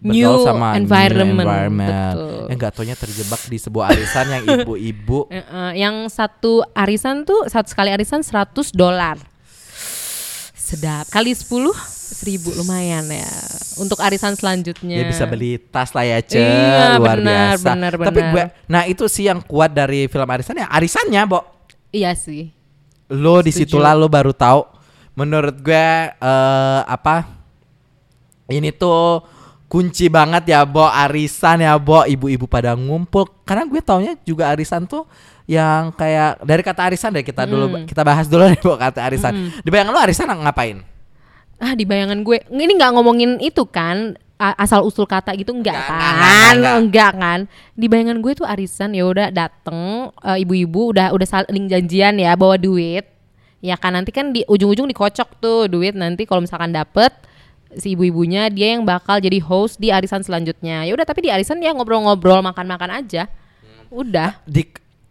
bergaul New sama environment, new environment. betul. Yang gak taunya terjebak di sebuah arisan yang ibu-ibu Eh, eh, yang satu arisan tuh satu sekali arisan 100 dolar. Sedap. Kali 10 seribu lumayan ya. Untuk arisan selanjutnya. dia bisa beli tas lah ya, Ce. Iya, luar benar, biasa. benar, Tapi benar. gue nah itu sih yang kuat dari film arisan ya arisannya, Bo. Iya sih. Lo Setuju. di situlah lo baru tahu. Menurut gue eh apa? Ini tuh kunci banget ya, Bo. Arisan ya, Bo. Ibu-ibu pada ngumpul. Karena gue taunya juga arisan tuh yang kayak dari kata arisan deh kita dulu Hmm. kita bahas dulu deh Bo kata arisan. Di bayangan lo arisan ngapain? Ah di bayangan gue ini nggak ngomongin itu kan asal usul kata gitu enggak Enggak, kan? enggak, enggak, enggak. Enggak kan? Di bayangan gue tuh arisan ya udah dateng eh, ibu-ibu udah udah saling janjian ya bawa duit. Ya kan nanti kan di ujung-ujung dikocok tuh duit nanti kalau misalkan dapet si ibu-ibunya dia yang bakal jadi host di arisan selanjutnya. Ya udah tapi di arisan ya ngobrol-ngobrol makan-makan aja. Udah. di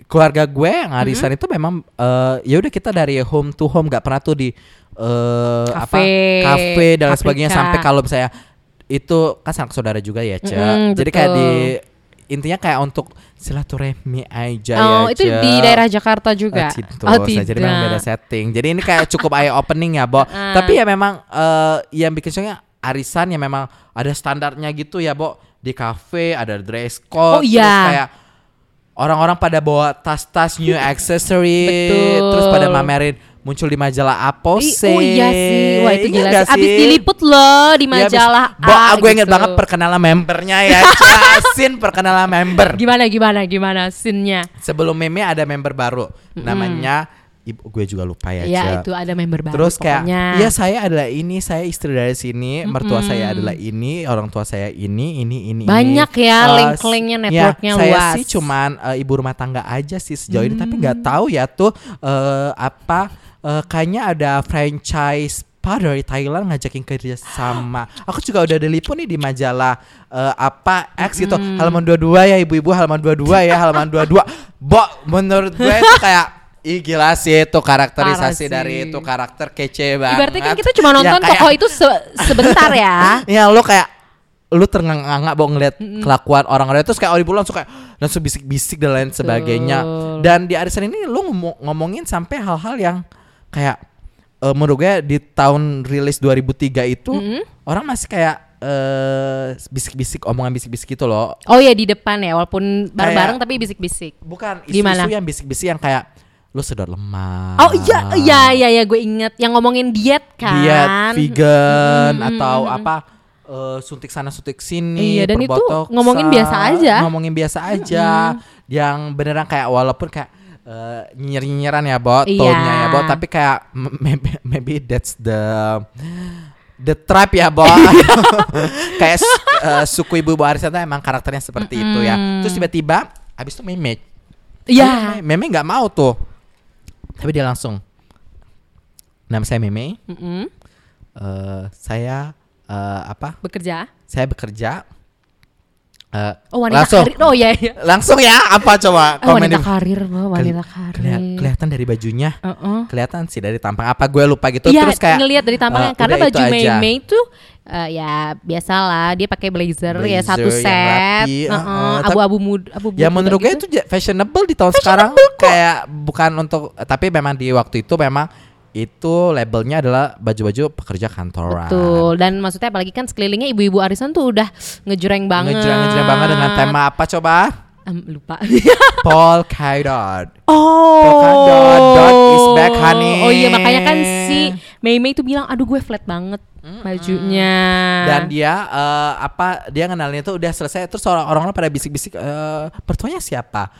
keluarga gue yang arisan itu memang eh, ya udah kita dari home to home nggak pernah tuh di eh, apa Kafe, kafe dan lain sebagainya sampai kalau misalnya itu kan sanak saudara juga ya Cek. Mm-mm, jadi kayak betul. di intinya kayak untuk silaturahmi aja oh, ya itu Cek. di daerah Jakarta juga. Oh, Cintos. oh, Nah, jadi memang beda tidak. setting. Jadi ini kayak cukup eye opening ya, Bo. Tapi ya memang eh, yang bikin shocknya arisan yang memang ada standarnya gitu ya, Bo. Di cafe ada dress code. Oh, iya. terus kayak orang-orang pada bawa tas-tas new accessory, Betul. terus pada mamerin muncul di majalah Apose. Oh iya sih, wah itu gila sih. Abis diliput loh di Iya, abis- majalah Bo, A gue inget gitu. banget perkenalan membernya ya. Jasin perkenalan member. Gimana gimana gimana scene-nya? Sebelum meme ada member baru namanya ibu gue juga lupa ya. Ya Cel. itu ada member baru Terus kayak pokoknya. iya saya adalah ini, saya istri dari sini, mertua saya adalah ini, orang tua saya ini, ini, ini. Banyak ini. ya Eh, link-linknya, s- networknya ya, saya luas. sih cuman eh, ibu rumah tangga aja sih sejauh ini, tapi nggak tahu ya tuh eh, apa eh, kayaknya ada franchise apa dari Thailand ngajakin kerja sama. Aku juga udah diliput nih di majalah eh, apa X gitu. Halaman 22 ya ibu-ibu, halaman 22 ya, halaman 22. Bo, menurut gue itu kayak Ih gila sih itu karakterisasi dari itu karakter kece banget. Ibaratnya kan kita cuma Ya, nonton kayak- tokoh itu se- sebentar ya. Ya lu kayak lu ternganga bawa ngeliat kelakuan orang-orang terus kayak ibu langsung kayak langsung bisik-bisik dan lain sebagainya. Dan di arisan ini lu ngomong- ngomongin sampai hal-hal yang kayak eh, menurut gue di tahun rilis 2003 itu orang masih kayak eh bisik-bisik omongan bisik-bisik gitu loh. Oh ya di depan ya walaupun bareng-bareng tapi bisik-bisik. Bukan Gimana? isu-isu yang bisik-bisik yang kayak lu sedot lemak. Oh iya iya iya ya gue inget yang ngomongin diet kan. diet vegan Mm, mm, atau mm, mm. apa eh, suntik sana suntik sini Iya, dan itu ngomongin biasa aja. ngomongin biasa aja yang beneran kayak walaupun kayak eh, nyinyir-nyinyiran ya Bo Iya. tone-nya ya Bo tapi kayak maybe, maybe that's the the tribe ya Bo kayak eh, suku ibu-ibu arisan tuh emang karakternya seperti itu ya terus tiba-tiba habis itu meme Iya. meme nggak mau tuh tapi dia langsung nama saya meme Mm-mm. eh saya eh, apa? Bekerja. Saya bekerja. Eh, Oh wanita langsung, karir. Oh iya iya. langsung ya apa coba? Oh, Komen wanita di- karir, wanita Keli- karir. kelia- kelihatan dari bajunya, Heeh. kelihatan sih dari tampang apa gue lupa gitu. Iya, Terus kayak ngelihat dari tampangnya eh, karena baju Mei. Mei itu eh, ya biasalah dia pakai blazer, ya Blazer satu set, rapi, Heeh, heeh. Tapi- abu-abu mud, abu Ya menurut gue gitu. itu fashionable di tahun sekarang kayak bukan untuk tapi memang di waktu itu memang itu labelnya adalah baju-baju pekerja kantoran. Betul dan maksudnya apalagi kan sekelilingnya ibu-ibu arisan tuh udah ngejreng banget. Ngejreng-ngejreng banget dengan tema apa coba? Em, lupa. Paul Kaidot. oh. Polka dot, dot is back, honey. Oh iya makanya kan si Mei Mei tuh bilang aduh gue flat banget bajunya. dan dia eh, apa dia ngenalin itu udah selesai terus orang orang pada bisik-bisik eh mertuanya siapa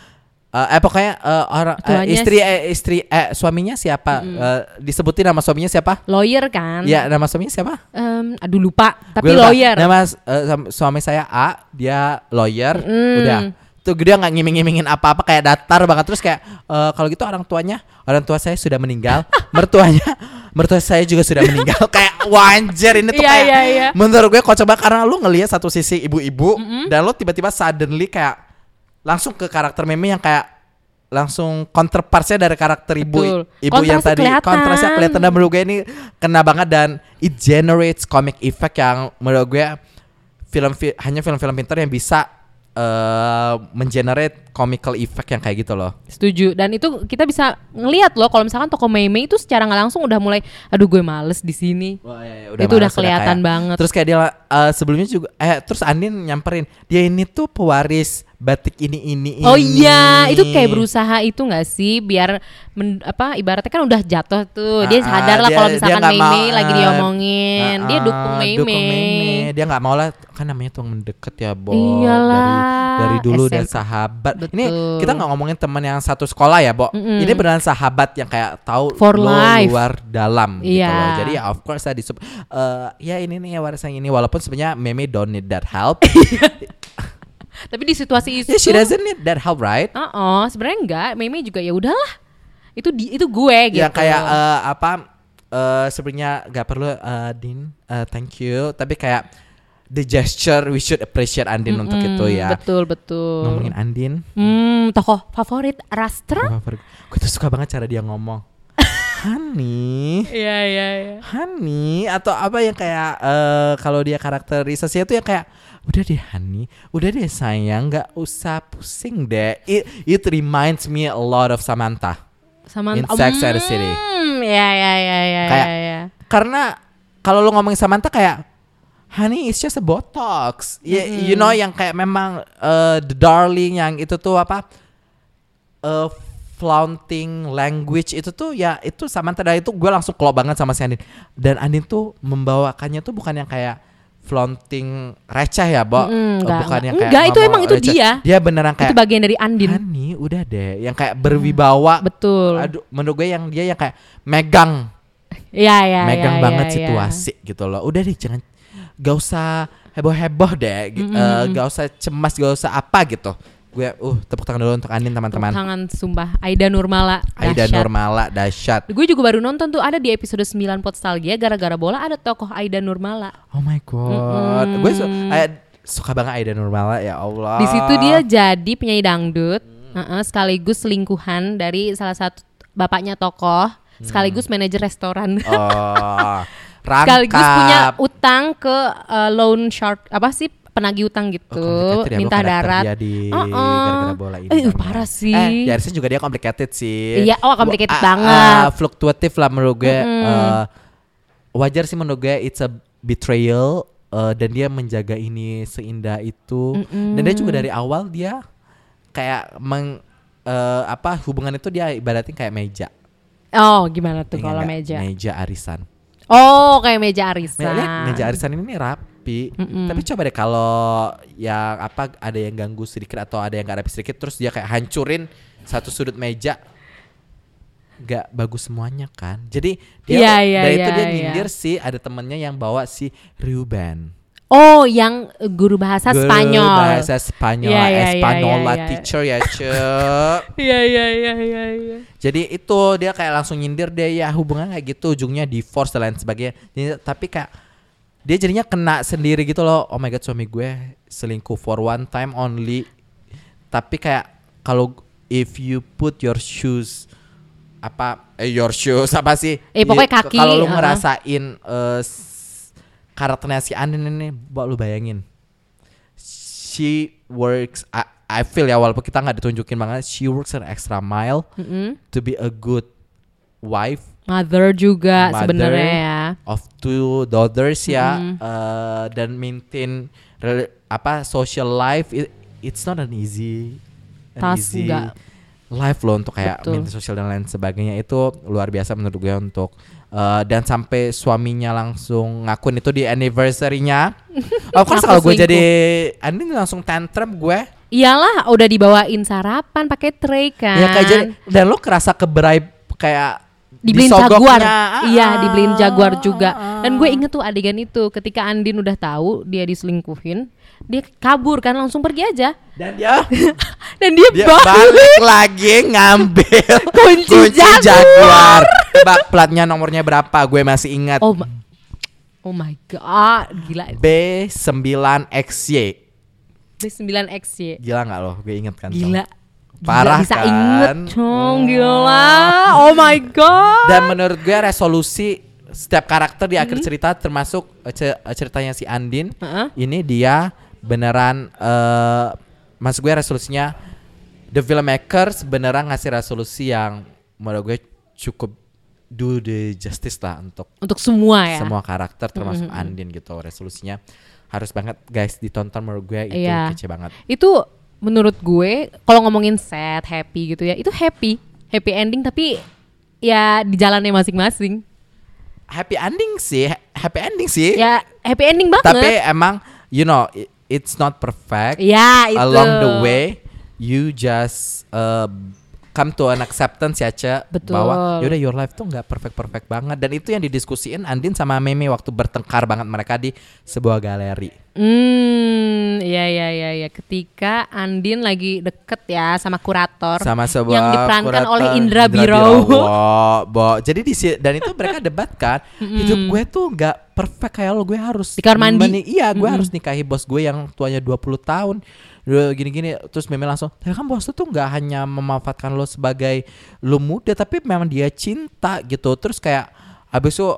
Eh, eh pokoknya eh, orang Mertuanya istri eh, istri eh suaminya siapa Eh, disebutin nama suaminya siapa lawyer kan? ya nama suaminya siapa Em, aduh lupa tapi lupa. lawyer. nama suam- suami saya A dia lawyer Mm. udah tuh dia nggak ngiming-ngimingin apa-apa kayak datar banget terus kayak eh, kalau gitu orang tuanya orang tua saya sudah meninggal mertuanya mertua saya juga sudah meninggal kayak wanjer ini tuh Iya, kayak iya, iya. menurut gue kok coba karena lu ngelihat satu sisi ibu-ibu dan lu tiba-tiba suddenly kayak langsung ke karakter meme yang kayak langsung counterpartsnya dari karakter ibu Betul. ibu yang Kontrasnya tadi kelihatan. kontrasnya kelihatan dan menurut gue ini kena banget dan it generates comic effect yang menurut gue film fi- hanya film-film pintar yang bisa eh mengenerate comical effect yang kayak gitu loh. Setuju. Dan itu kita bisa ngelihat loh kalau misalkan toko Mei itu secara nggak langsung udah mulai aduh gue males di sini. Itu udah males, kelihatan kayak- banget. Terus kayak dia eh, sebelumnya juga eh terus Andin nyamperin dia ini tuh pewaris batik ini ini ini. Oh iya, itu kayak berusaha itu nggak sih biar men- apa ibaratnya kan udah jatuh tuh. Ah, Dia sadar lah dia- kalau dia misalkan Mei Mei lagi eh, diomongin. dia ah, dukung Mei dukung Mei. makanya dia nggak mau lah kan namanya tuh mendekat ya Bo Iyalah, dari dari dulu udah SMP. sahabat ini Betul. kita nggak ngomongin teman yang satu sekolah ya Bo Mm-mm. ini beneran sahabat yang kayak tahu For lo life. luar dalam gitu Iya. loh jadi ya of course saya disup eh, ya ini nih ya warisan ini walaupun sebenarnya Meme don't need that help Tapi di situasi itu yeah, she doesn't need that help right Oh, sebenarnya enggak. Meme juga ya udahlah. Itu di itu gue gitu. Ya kayak eh, apa eh sebenarnya gak perlu eh, Din eh, thank you tapi kayak the gesture we should appreciate Andin untuk Mm-mm, itu ya. Betul, betul. Ngomongin Andin, Hmm, tokoh favorit Rastra? gue tuh suka banget cara dia ngomong. Honey, Iya, iya, iya. Honey atau apa yang kayak eh kalau dia karakterisasinya tuh yang kayak udah deh Honey, udah deh sayang, nggak usah pusing deh. It, it reminds me a lot of Samantha. Sama In Sex and the City. Hmm, ya, ya, ya, ya, Kayak- ya, ya. karena kalau lu ngomongin Samantha kayak honey it's just a botox Ya, you know yang kayak memang uh, the darling yang itu tuh apa uh, flaunting language itu tuh ya itu Samantha dari itu gue langsung klop banget sama si Andin dan Andin tuh membawakannya tuh bukan yang kayak flaunting receh ya, Bo. Mm-mm, Uh, enggak, bukan yang kayak enggak, itu emang itu receh. dia. Dia beneran kayak Itu bagian dari Andin. Honey, udah deh, yang kayak berwibawa. Betul. Aduh, menurut gue yang dia yang kayak megang Iya, iya, megang iya, banget iya, situasi gitu loh. Udah deh jangan gak usah heboh-heboh deh. Gi- eh, gak usah cemas, gak usah apa gitu. Gue uh tepuk tangan dulu untuk Tepuk teman-teman. tangan sumpah Aida Nurmala Aida dahsyat. Nurmala dahsyat. Gue juga baru nonton tuh ada di episode 9 Podstalgia gara-gara bola ada tokoh Aida Nurmala. Oh my god. Gue su- suka banget Aida Nurmala ya Allah. Di situ dia jadi penyanyi dangdut, uh-uh, sekaligus selingkuhan dari salah satu bapaknya tokoh, sekaligus manajer restoran. Oh. sekaligus rangkap. punya utang ke uh, loan shark apa sih penagih utang gitu, Oh, ya, minta darat. dia di Uh-uh. gara-gara bola ini. Eh, parah sih. Eh, di Arisen juga dia complicated sih. Iya, oh, complicated ah, banget. ah, fluktuatif lah menurut gue. Mm-mm. Eh, wajar sih menurut gue it's a betrayal eh, dan dia menjaga ini seindah itu. Dan dia juga dari awal dia kayak meng eh, apa hubungan itu dia ibaratin kayak meja. Oh, gimana tuh Ingat kalau meja? Meja arisan. Oh, kayak meja arisan. Me- lihat meja arisan ini rapi. Mm-mm. Tapi coba deh kalau yang apa ada yang ganggu sedikit atau ada yang gak rapi sedikit terus dia kayak hancurin satu sudut meja gak bagus semuanya kan. Jadi dia Iya, iya, dari itu iya, dia iya. nyindir sih ada temennya yang bawa si Ruben. Oh, yang uh, guru bahasa Guru Spanyol. Bahasa Spanyol, Iya, iya, iya, Espanola iya, iya. teacher ya, Cek. Iya, iya, iya, iya, iya. Jadi itu dia kayak langsung nyindir deh ya hubungan kayak gitu ujungnya divorce dan lain sebagainya. Jadi, tapi kayak dia jadinya kena sendiri gitu loh. Oh my god suami gue selingkuh for one time only. Tapi kayak kalau if you put your shoes apa eh, your shoes apa sih? Eh, pokoknya kaki, Kalau lu uh-uh. ngerasain eh, s- karakternya si Andin ini, buat lu bayangin. She works I, I feel ya walaupun kita nggak ditunjukin banget, she works an extra mile Mm-mm. to be a good wife Mother juga sebenarnya ya. of two daughters ya eh, dan maintain apa social life it- it's not an easy an Tas easy enggak. life loh untuk kayak Betul. maintain sosial dan lain sebagainya itu luar biasa menurut gue untuk eh, dan sampai suaminya langsung ngakuin itu di anniversary-nya. of course kalau gue jadi Andin langsung tantrum gue. Iyalah, udah dibawain sarapan pakai tray kan. Ya kayak jadi dan lo kerasa keberai kayak dibeliin jaguar. Ah, iya, ah, dibeliin jaguar ah, juga. ah. Dan gue inget tuh adegan itu ketika Andin udah tahu dia diselingkuhin, dia kabur kan langsung pergi aja. dan dia Dan dia, dia balik. balik lagi ngambil Kunci Jaguar. Tebak platnya nomornya berapa? Gue masih ingat. Oh, ma- oh my god, gila. B9XY. B9XY. Gila nggak lo? Gue inget kan. Gila. Parah Gila, bisa kan? inget cong gila oh my god Dan menurut gue resolusi setiap karakter di Hmm. akhir cerita termasuk eh, ce- eh, ceritanya si Andin. Heeh. Ini dia beneran eh maksud gue resolusinya the filmmaker beneran ngasih resolusi yang menurut gue cukup do the justice lah untuk untuk semua ya semua karakter termasuk Andin gitu resolusinya harus banget guys ditonton menurut gue itu Iya. kece banget itu menurut gue kalau ngomongin sad happy gitu ya itu happy happy ending tapi ya di jalannya masing-masing happy ending sih, happy ending sih. Ya happy ending banget. Tapi emang you know it's not perfect. ya itu. Along the way you just uh, come to an acceptance ya Ce Betul. bahwa yaudah your life tuh nggak perfect perfect banget dan itu yang didiskusiin Andin sama Meme waktu bertengkar banget mereka di sebuah galeri. Hmm, iya iya iya ya. Ketika Andin lagi deket ya sama kurator sama sebuah yang diperankan kurator oleh Indra Birowo. Birowo, Bo. Jadi di dan itu mereka debat kan, hidup gue tuh nggak perfect kayak lo, gue harus Di kamar mandi. iya, gue harus nikahi bos gue yang tuanya 20 tahun. Gini-gini terus Meme langsung, "Ya kan bos lu tuh nggak hanya memanfaatkan lo sebagai lo muda, tapi memang dia cinta gitu." Terus kayak abis itu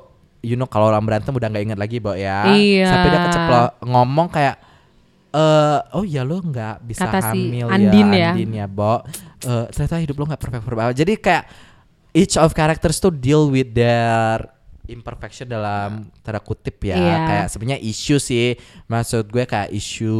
you know kalau orang berantem udah nggak inget lagi, Bo ya. Iya. Sampai dia keceplo ngomong kayak eh oh ya lo nggak bisa Kata si hamil Andin ya, ya. Andin ya, Bo. Eh, ternyata hidup lo nggak perfect perfect. Jadi kayak each of characters tuh deal with their imperfection dalam tanda kutip ya. Iya. Kayak sebenarnya isu sih. Maksud gue kayak isu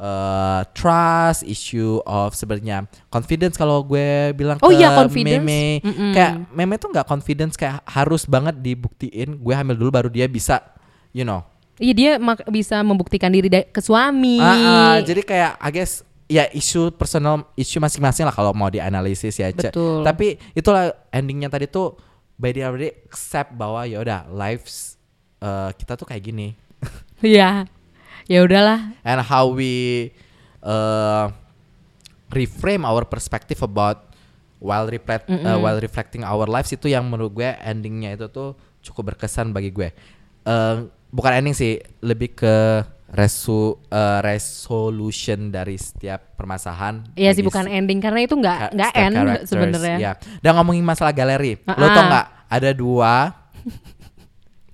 eh, trust, issue of sebenarnya confidence kalau gue bilang Oh ke iya, confidence. Meme. Mm-mm. Kayak Meme tuh nggak confidence kayak harus banget dibuktiin gue hamil dulu baru dia bisa you know Iya dia mak- bisa membuktikan diri ke suami. Ah, ah, jadi kayak I guess ya isu personal isu masing-masing lah kalau mau dianalisis ya. Betul. Tapi itulah endingnya tadi tuh by the day accept bahwa ya udah lives eh, kita tuh kayak gini Iya. Ya udahlah. and how we uh, reframe our perspective about while reflect uh, while reflecting our lives itu yang menurut gue endingnya itu tuh cukup berkesan bagi gue. Eh, bukan ending sih, lebih ke resu uh, resolution dari setiap permasalahan. Iya sih bukan ending karena itu nggak nggak end sebenarnya. iya. Dan ngomongin masalah galeri, lo Ah-ah. tau nggak ada dua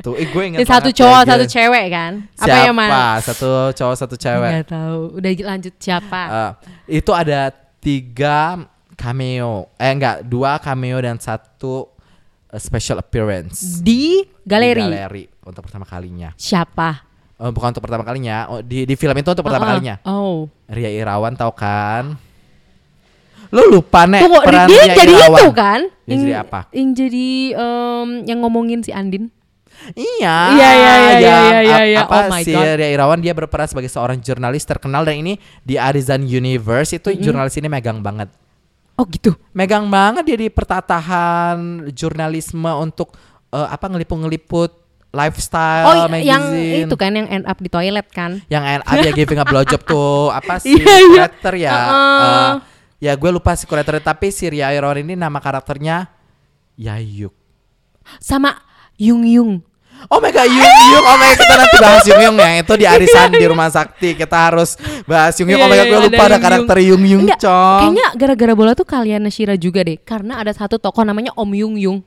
Tuh, eh, gue inget Jadi satu banget cowok lagi. satu cewek kan? Apa Siapa? yang mana? Satu cowok satu cewek. Nggak tahu. Udah lanjut siapa? Eh, itu ada tiga cameo, eh enggak dua cameo dan satu eh, special appearance di galeri. Di galeri untuk pertama kalinya. Siapa? Oh, bukan untuk pertama kalinya, oh, di di film itu untuk pertama Uh-uh. kalinya. Oh. Ria Irawan tau kan? Lu lupa nek Tunggu, peran dia Ria jadi Irawan. itu kan? Dia jadi apa? Yang jadi em, yang ngomongin si Andin. Iya. Iya, iya, iya, yang iya, iya, ap- iya. Apa Oh my si God. Ria Irawan dia berperan sebagai seorang jurnalis terkenal dan ini di Arizan Universe itu jurnalis ini megang banget. Oh gitu. megang banget dia di pertatahan jurnalisme untuk eh, apa ngeliput-ngeliput lifestyle Oh yang magazine. itu kan yang end up di toilet kan? yang end up ya giving a blowjob tuh apa sih Iya, iya. karakter ya Uh-uh. Eh, ya gue lupa sih karakternya tapi si Ria Irawan ini nama karakternya Yayuk Sama Yung Yung. Oh my god, Yung Yung, oh my god, kita nanti bahas Yung Yung yang itu di Arisan di Rumah Sakti Kita harus bahas Yung Yung, Iya, oh my god, iya, gue ada lupa ada karakter Yung. Yung Yung, Enggak, cong Kayaknya gara-gara bola tuh kalian Nashira juga deh. Karena ada satu tokoh namanya Om Yung Yung.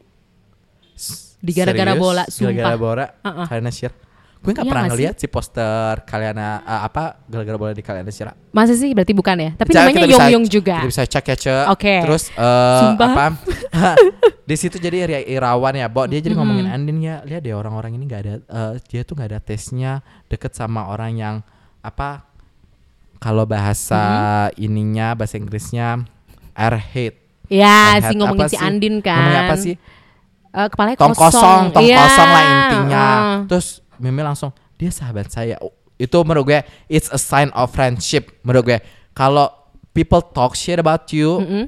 Di gara-gara bola, Gara-gara sumpah. bola, Uh-uh. kalian share. Gue gak Iya pernah ngeliat si poster kalian uh, apa gara-gara bola di kalian share. Masa sih berarti bukan ya? Tapi namanya Yung Yung juga. Kita bisa cek ya, Ce. Oke. Terus eh, Sumpah. apa? di situ jadi Ria Irawan ya, Bo. Dia jadi ngomongin Andin ya. Lihat deh orang-orang ini nggak ada eh, dia tuh nggak ada tesnya deket sama orang yang apa? Kalau bahasa ininya bahasa Inggrisnya airhead. Ya, Airhead si ngomongin apa si sih? Andin kan. Ngomongin apa sih? Eh, kepalanya tong kosong. kosong, tong Iya, kosong lah intinya. uh. Terus Mimi langsung dia sahabat saya. Oh, itu menurut gue it's a sign of friendship menurut gue. Kalau people talk shit about you Mm-mm.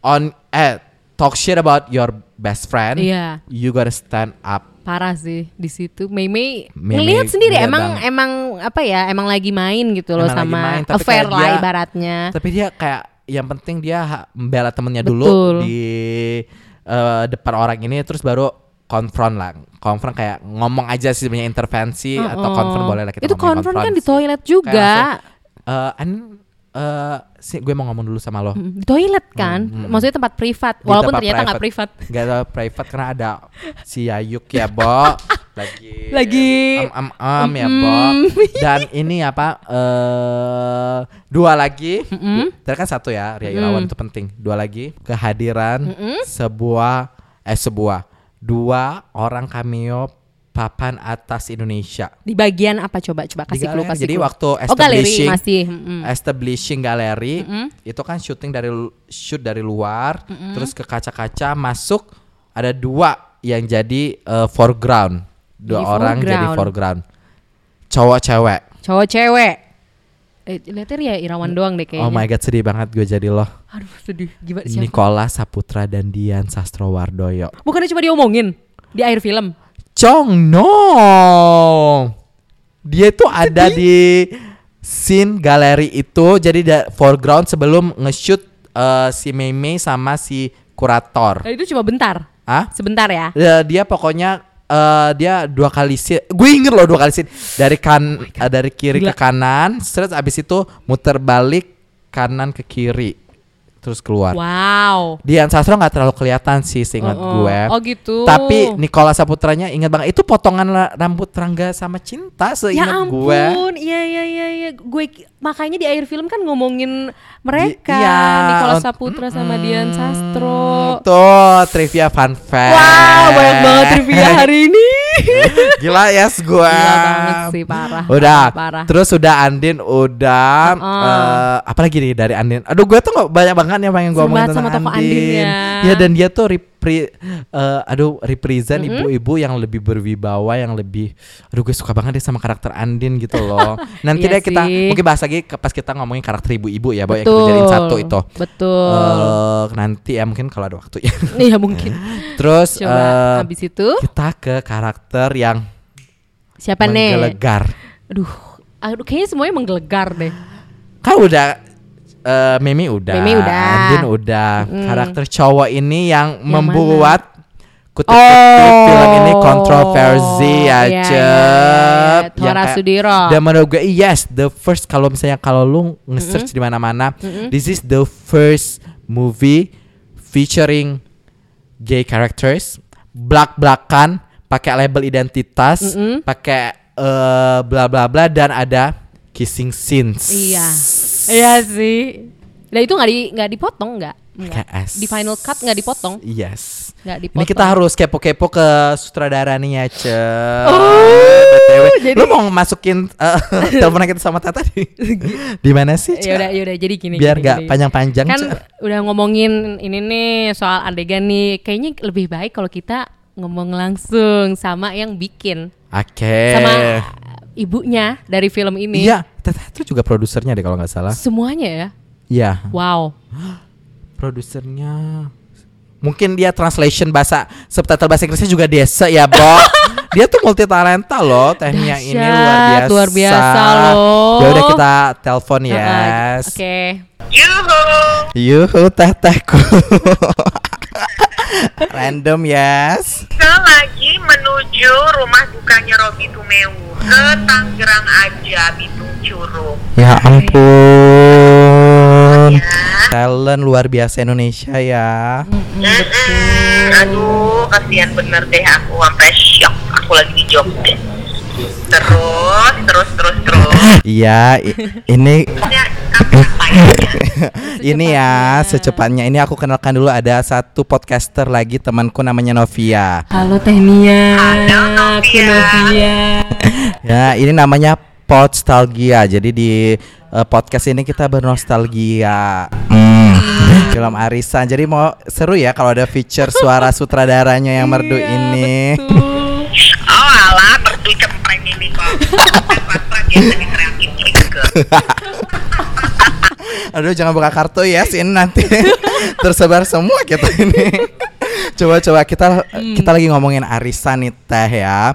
on eh talk shit about your best friend, Iya. you gotta stand up. Parah sih di situ. Mei Mei ngelihat sendiri ngeliat emang banget. emang apa ya? Emang lagi main gitu loh Emang sama main, tapi affair lah dia- ibaratnya. Tapi dia kayak yang penting dia membela temennya dulu Betul. di eh, depan orang ini terus baru konfront lah. Konfront kayak ngomong aja sih sebenarnya intervensi atau Oh, konfront boleh lah kita Itu konfront kan di toilet Kayak juga. langsung, eh eh sih gue mau ngomong dulu sama lo. Mm, Di toilet kan? Hmm, hmm. Maksudnya tempat privat. Di Walaupun tempat ternyata nggak privat. Gak ada private karena ada si Yayuk ya, Bo. Lagi Lagi- am am am ya, Bo. Dan ini apa eh dua lagi. Tadi kan satu ya, Ria Irawan itu penting. Dua lagi kehadiran sebuah eh sebuah dua orang cameo papan atas Indonesia. Di bagian apa coba coba kasih clue kasih Jadi clue. waktu Oh galeri establishing masih. mm-mm. establishing galeri itu kan syuting dari shoot dari luar terus ke kaca-kaca masuk ada dua yang jadi eh, foreground. Dua Jadi orang jadi foreground. foreground. Cowok cewek. Cowok cewek. Eh, lihatnya ya Irawan doang deh kayaknya. Oh my god sedih banget gue jadi loh. Aduh sedih. Gimana siapa? Nikola Saputra dan Dian Sastrowardoyo. Bukannya cuma diomongin di akhir film. Chong no. Dia itu ada di scene galeri itu jadi da, foreground sebelum nge-shoot eh, si Mei Mei sama si kurator. Nah, itu cuma bentar. Ah? Sebentar ya. Ya, dia pokoknya eh, dia dua kali sih. Gue inget loh dua kali sih dari kan eh, dari kiri Gila. ke kanan, terus abis itu muter balik kanan ke kiri, terus keluar. Wow. Dian Sastro nggak terlalu kelihatan sih, seingat Oh, oh. gue. Oh gitu. Tapi Nikola Saputranya ingat banget itu potongan rambut Rangga sama Cinta ya seingat gue. ampun, iya iya iya iya. Gue makanya di akhir film kan ngomongin mereka, Iya, Nikola Saputra sama mm, Dian Sastro. Tuh trivia fun fact. Wow, banyak banget trivia hari ini. Gila yes gue. Gila banget sih, parah. Udah. Parah. Terus udah Andin udah. Uh-uh. eh, apa lagi nih dari Andin? Aduh gue tuh nggak banyak banget yang pengen gue banget tentang sama Andin. Andin ya. Ya dan dia tuh repri, eh, aduh represent ibu-ibu yang lebih berwibawa, yang lebih. Aduh gue suka banget deh sama karakter Andin gitu loh. Nanti Iya deh kita sih. mungkin bahas lagi pas kita ngomongin karakter ibu-ibu ya, Boy, yang kita jadiin satu itu. Betul. Eh, nanti ya mungkin kalau ada waktu ya. Iya mungkin. Terus Coba eh, habis itu kita ke karakter yang siapa nih? menggelegar. Aduh, aduh kayaknya semuanya menggelegar deh. Kan udah eh, Mimi udah, Mimi udah. Andin udah. Mm. Karakter cowok ini yang, Yang membuat kutip Oh. film ini kontroversi ya, iya, iya. Yang Tora kayak- Sudiro. Dan menurut gue yes, the first kalau misalnya kalau lu nge-search di mana-mana, this is the first movie featuring gay characters, blak-blakan, pakai label identitas, Mm-mm. pakai eh, bla bla bla dan ada kissing scenes. Iya. Iya sih. Nah itu nggak di nggak dipotong nggak? Nggak. KS. Di final cut nggak dipotong? Yes. Nggak dipotong. Ini kita harus kepo-kepo ke sutradara nih ya, Ce. Oh, BTW. jadi- Lu mau masukin uh, teleponan kita sama Tata di, di mana sih, Ce? Ya udah, ya udah. Jadi gini. Biar gini, gak gini. panjang-panjang, Kan Ce. udah ngomongin ini nih soal adegan nih. Kayaknya lebih baik kalau kita ngomong langsung sama yang bikin, Oke. sama ibunya dari film ini. Iya, Tata itu juga produsernya deh kalau nggak salah. Semuanya ya. Iya, Wow. produsernya. Mungkin dia translation bahasa subtitle bahasa Inggrisnya juga desa ya, Bo. dia tuh multi talenta loh, tekniknya ini luar biasa. luar biasa loh. Ya udah kita telepon Heeh, yes. Oke. Yuhu teh tehku. Random yes. Kita lagi menuju rumah dukanya Robi Tumewu ke Tangerang aja Bitung Curug. Ya ampun. Ya. Talent luar biasa Indonesia ya. Mm-mm. Aduh, kasihan bener deh aku sampai shock. Aku lagi di Jogja. Terus, terus, terus, terus. Iya, ini apa ini ya secepatnya ini aku kenalkan dulu ada satu podcaster lagi temanku namanya Novia. Halo Tehnia. Halo, Novia. Novia. Ya, ini namanya Podstalgia. Jadi di eh, podcast ini kita bernostalgia. Hmm, film arisan. Jadi mau seru ya kalau ada feature suara sutradaranya yang merdu Iya, ini. betul. Aduh jangan buka kartu ya sini nanti tersebar semua kita ini. Coba-coba kita kita lagi ngomongin arisan nih teh ya.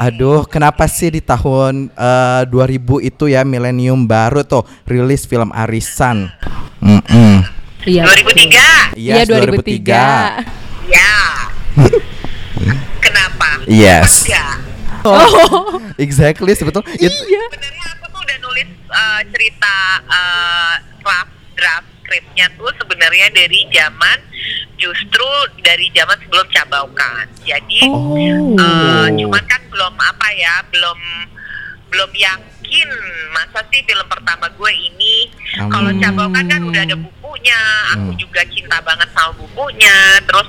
Aduh, kenapa sih di tahun eh, 2000 itu ya milenium baru tuh rilis film arisan? Mm-mm. Iya. 2003. Iya Yes, 2003. Ya. Kenapa? Yes. Enggak. Oh, exactly sebetulnya. It- Sebenarnya aku tuh udah nulis uh, cerita uh, draft draft skripnya tuh sebenarnya dari zaman justru dari zaman sebelum cabaukan. Jadi Oh. uh, cuman kan belum apa ya, belum belum yakin masa sih film pertama gue ini kalau Hmm. cabaukan kan udah ada bukunya, aku Hmm. juga cinta banget sama bukunya, terus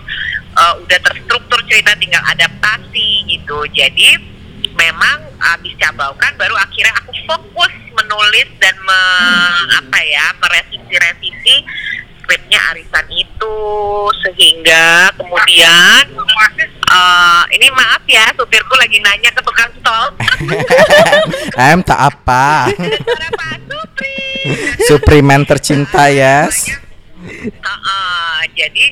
uh, udah terstruktur cerita tinggal adaptasi gitu. Jadi memang habis cabaukan baru akhirnya aku fokus menulis dan me, apa ya merevisi-revisi skripnya arisan itu. Sehingga kemudian eh, ini maaf ya supirku lagi nanya ke tukang tol. Em tak apa. Suara Pak Supri. Suprimen tercinta yes. Heeh, jadi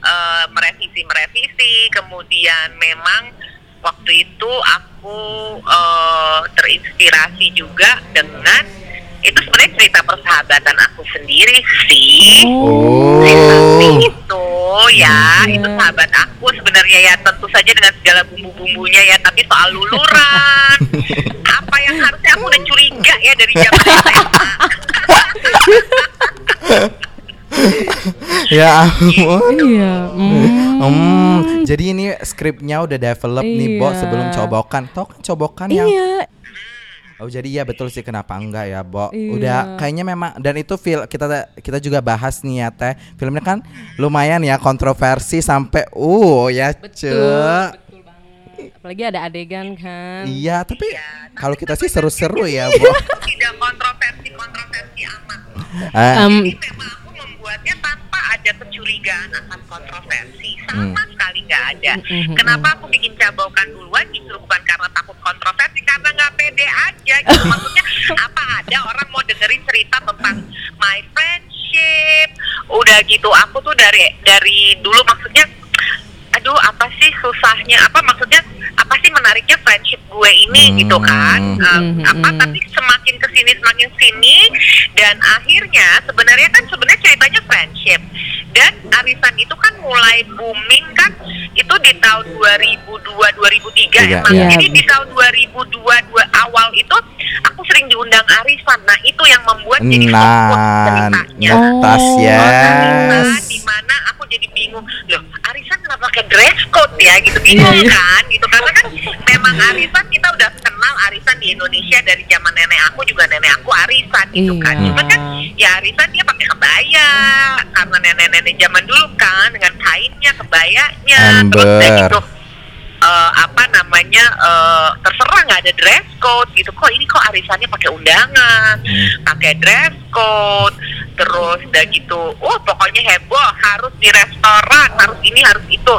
eh, merevisi merevisi kemudian memang waktu itu aku eh, terinspirasi juga dengan itu sebenarnya cerita persahabatan aku sendiri sih Oh. Itu ya Iya. itu sahabat aku sebenarnya ya tentu saja dengan segala bumbu-bumbunya ya tapi soal luluran apa yang harusnya aku udah curiga ya dari zaman SMA Ya ampun. Iya. Hmm. Hmm, jadi ini skripnya udah develop nih, Bo, Iya. sebelum cobokan. Tau kan cobokan yang Iya. Oh jadi iya betul sih kenapa enggak ya, Bo. Iya. Udah kayaknya memang dan itu fil kita kita juga bahas nih ya Teh. Filmnya kan lumayan ya kontroversi sampai uh ya, Betul. Ce. Betul banget. Apalagi ada adegan kan. Iya, tapi kalau kita sih seru-seru ya, Bo. tidak kontroversi kontroversi amat Eh, Em, Jadi memang membuatnya tanpa ada kecurigaan akan kontroversi sama sekali nggak ada. Mhm. Kenapa aku bikin cabaukan duluan justru bukan karena takut kontroversi karena nggak pede aja gitu. Maksudnya apa ada orang mau dengerin cerita tentang my friendship. Udah gitu aku tuh dari dari dulu maksudnya aduh apa sih susahnya apa maksudnya apa sih menariknya friendship gue ini gitu kan Hmm. Um, apa Mhm. tapi semakin ke sini semakin sini dan akhirnya sebenarnya kan sebenarnya ceritanya friendship dan arisan itu kan mulai booming kan itu di tahun 2002 2003 Iya, emang iya. jadi di tahun 2002 dua awal itu aku sering diundang arisan nah itu yang membuat jadi fokus Nah, ceritanya ngetas Oh. yes. di mana aku jadi bingung loh arisan kenapa pakai dress code ya gitu bingung Iya, iya. kan gitu karena kan memang arisan kita udah kenal arisan di Indonesia dari zaman nenek aku juga nenek aku arisan gitu kan Iya. cuma kan ya arisan dia pakai kebaya karena nenek-nenek zaman dulu kan dengan kainnya kebayanya terus udah Ember. gitu eh, apa namanya eh, terserah nggak ada dress code gitu kok ini kok arisannya pakai undangan Hmm. pakai dress code terus udah gitu oh pokoknya heboh harus di restoran harus ini harus itu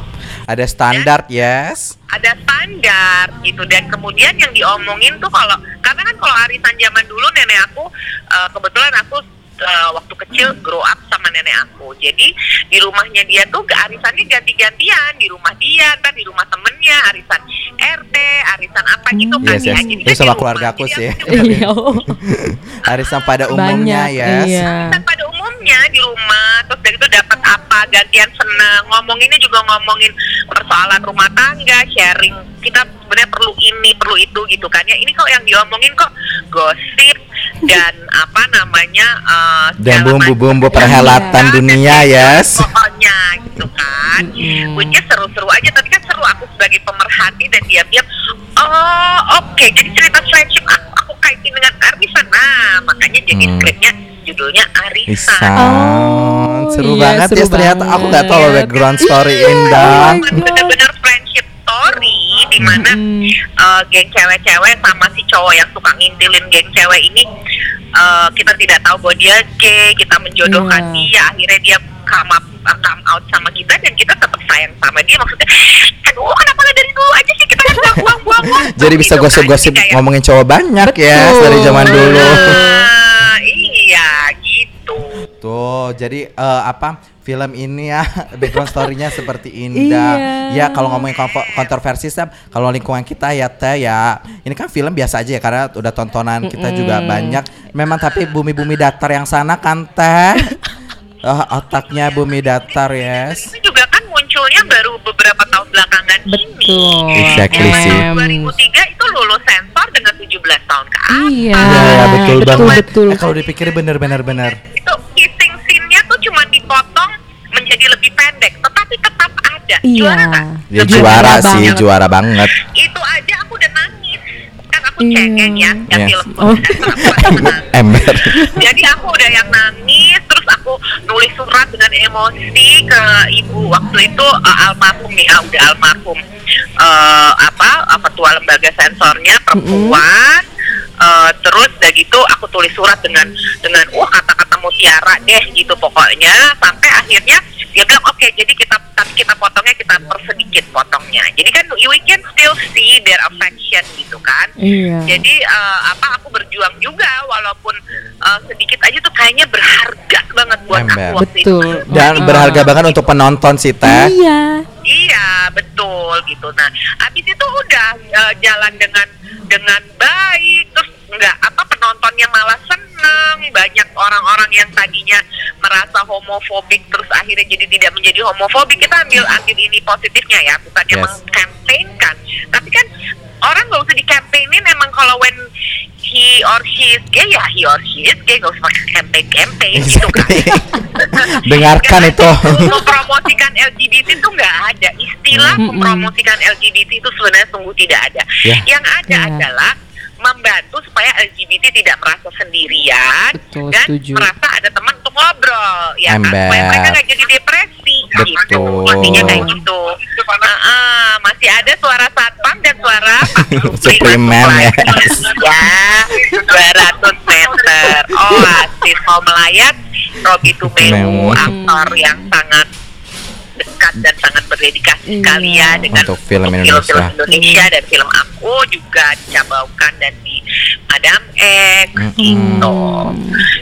Ada standar yes. ada standar gitu dan kemudian yang diomongin tuh kalau karena kan kalau arisan zaman dulu nenek aku eh, kebetulan aku eh, waktu kecil grow up sama nenek aku jadi di rumahnya dia tuh arisannya ganti-gantian di rumah dia kan di rumah temennya arisan RT arisan apa gitu kan Yes, ya yes. Jadi Itu sama keluarga aku sih. Iya. Arisan pada umumnya Banyak. yes. Iya. kan pada umumnya di rumah terus dari itu dapat apa gantian seneng ngomonginnya juga ngomongin persoalan rumah tangga sharing kita sebenarnya perlu ini perlu itu gitu kan ya ini kok yang diomongin kok gosip dan apa namanya eh, Dan bumbu-bumbu perhelatan Dan dunia, yes. pokoknya gitu kan Mm. which is seru-seru aja tapi kan seru aku sebagai pemerhati dan diam-diam oh oke jadi cerita friendship aku, aku kaitin dengan arisan nah makanya jadi Hmm. skripnya judulnya arisan Isan. Oh, seru iya, banget seru ya ternyata aku nggak tahu loh background story Iya, Indah. oh bener-bener friendship story di mana Mm. eh, geng cewek-cewek sama si cowok yang suka ngintilin geng cewek ini eh, kita tidak tahu bahwa dia gay kita menjodohkan Iya. dia akhirnya dia come up uh, come out sama kita dan kita tetap sayang sama dia maksudnya aduh kenapa nggak dari dulu aja sih kita kan nggak buang-buang waktu Jadi bisa gitu kan. gosip-gosip ngomongin cowok banyak ya Betul. dari zaman dulu. "Ah, iya gitu jadi eh, apa film ini ya background story-nya seperti Indah. Iya. Ya kalau ngomongin kontroversi Sam, kalau lingkungan kita ya teh ya. Ini kan film biasa aja ya karena udah tontonan kita juga banyak. Memang tapi bumi-bumi datar yang sana kan teh. Eh, otaknya bumi datar yes. itu juga kan munculnya baru beberapa tahun belakangan Betul. ini Exactly Yang sih. tahun 2003 itu lulus sensor dengan 17 tahun ke atas Iya. Ya, betul, betul, banget. betul. Eh, kalau dipikir bener-bener bener. itu menjadi lebih pendek tetapi tetap ada Iya. juara nggak? Ya juara Juara sih, banget. juara banget. itu aja aku udah nangis kan aku Iya. cengeng ya ya Yes. film Oh. Ember. jadi aku udah yang nangis terus aku nulis surat dengan emosi ke ibu waktu itu uh, almarhum ya udah almarhum uh, apa uh, ketua lembaga sensornya perempuan Uh, terus udah gitu aku tulis surat dengan dengan wah kata-kata mutiara deh gitu pokoknya sampai akhirnya dia bilang oke jadi kita tapi kita potongnya kita persedikit potongnya jadi kan we can still see their affection gitu kan Iya. jadi eh, apa aku berjuang juga walaupun eh, sedikit aja tuh kayaknya berharga banget buat Ember. aku waktu itu. Betul. Dan Ah. berharga banget untuk penonton sih teh. Iya. Iya betul gitu. Nah habis itu udah eh, jalan dengan dengan baik terus nggak apa penontonnya malah seneng banyak orang-orang yang tadinya merasa homofobik terus akhirnya jadi tidak menjadi homofobik kita ambil ambil ini positifnya ya bukannya Yes. mengkampanyekan tapi kan orang nggak usah dikampanyein emang kalau when he or she is gay ya he or she is gay nggak usah pakai campaign campaign gitu kan Dengarkan Nggak itu. ada. mempromosikan LGBT itu nggak ada istilah mempromosikan LGBT itu sebenarnya sungguh tidak ada Ya. yang ada Ya. adalah membantu supaya LGBT tidak merasa sendirian Betul, dan setuju. merasa ada teman untuk ngobrol ya kan supaya mereka nggak jadi depresi gitu Betul. intinya kayak gitu Nah, ah, masih ada suara satpam dan suara yes. lagi. ya 200 meter Oasis mau melayat Robi Tumeu. aktor yang sangat dekat dan sangat berdedikasi Iya. sekali ya dengan Untuk film film Indonesia. Indonesia dan film aku juga dicabaukan dan di Madam X Mm-mm. gitu.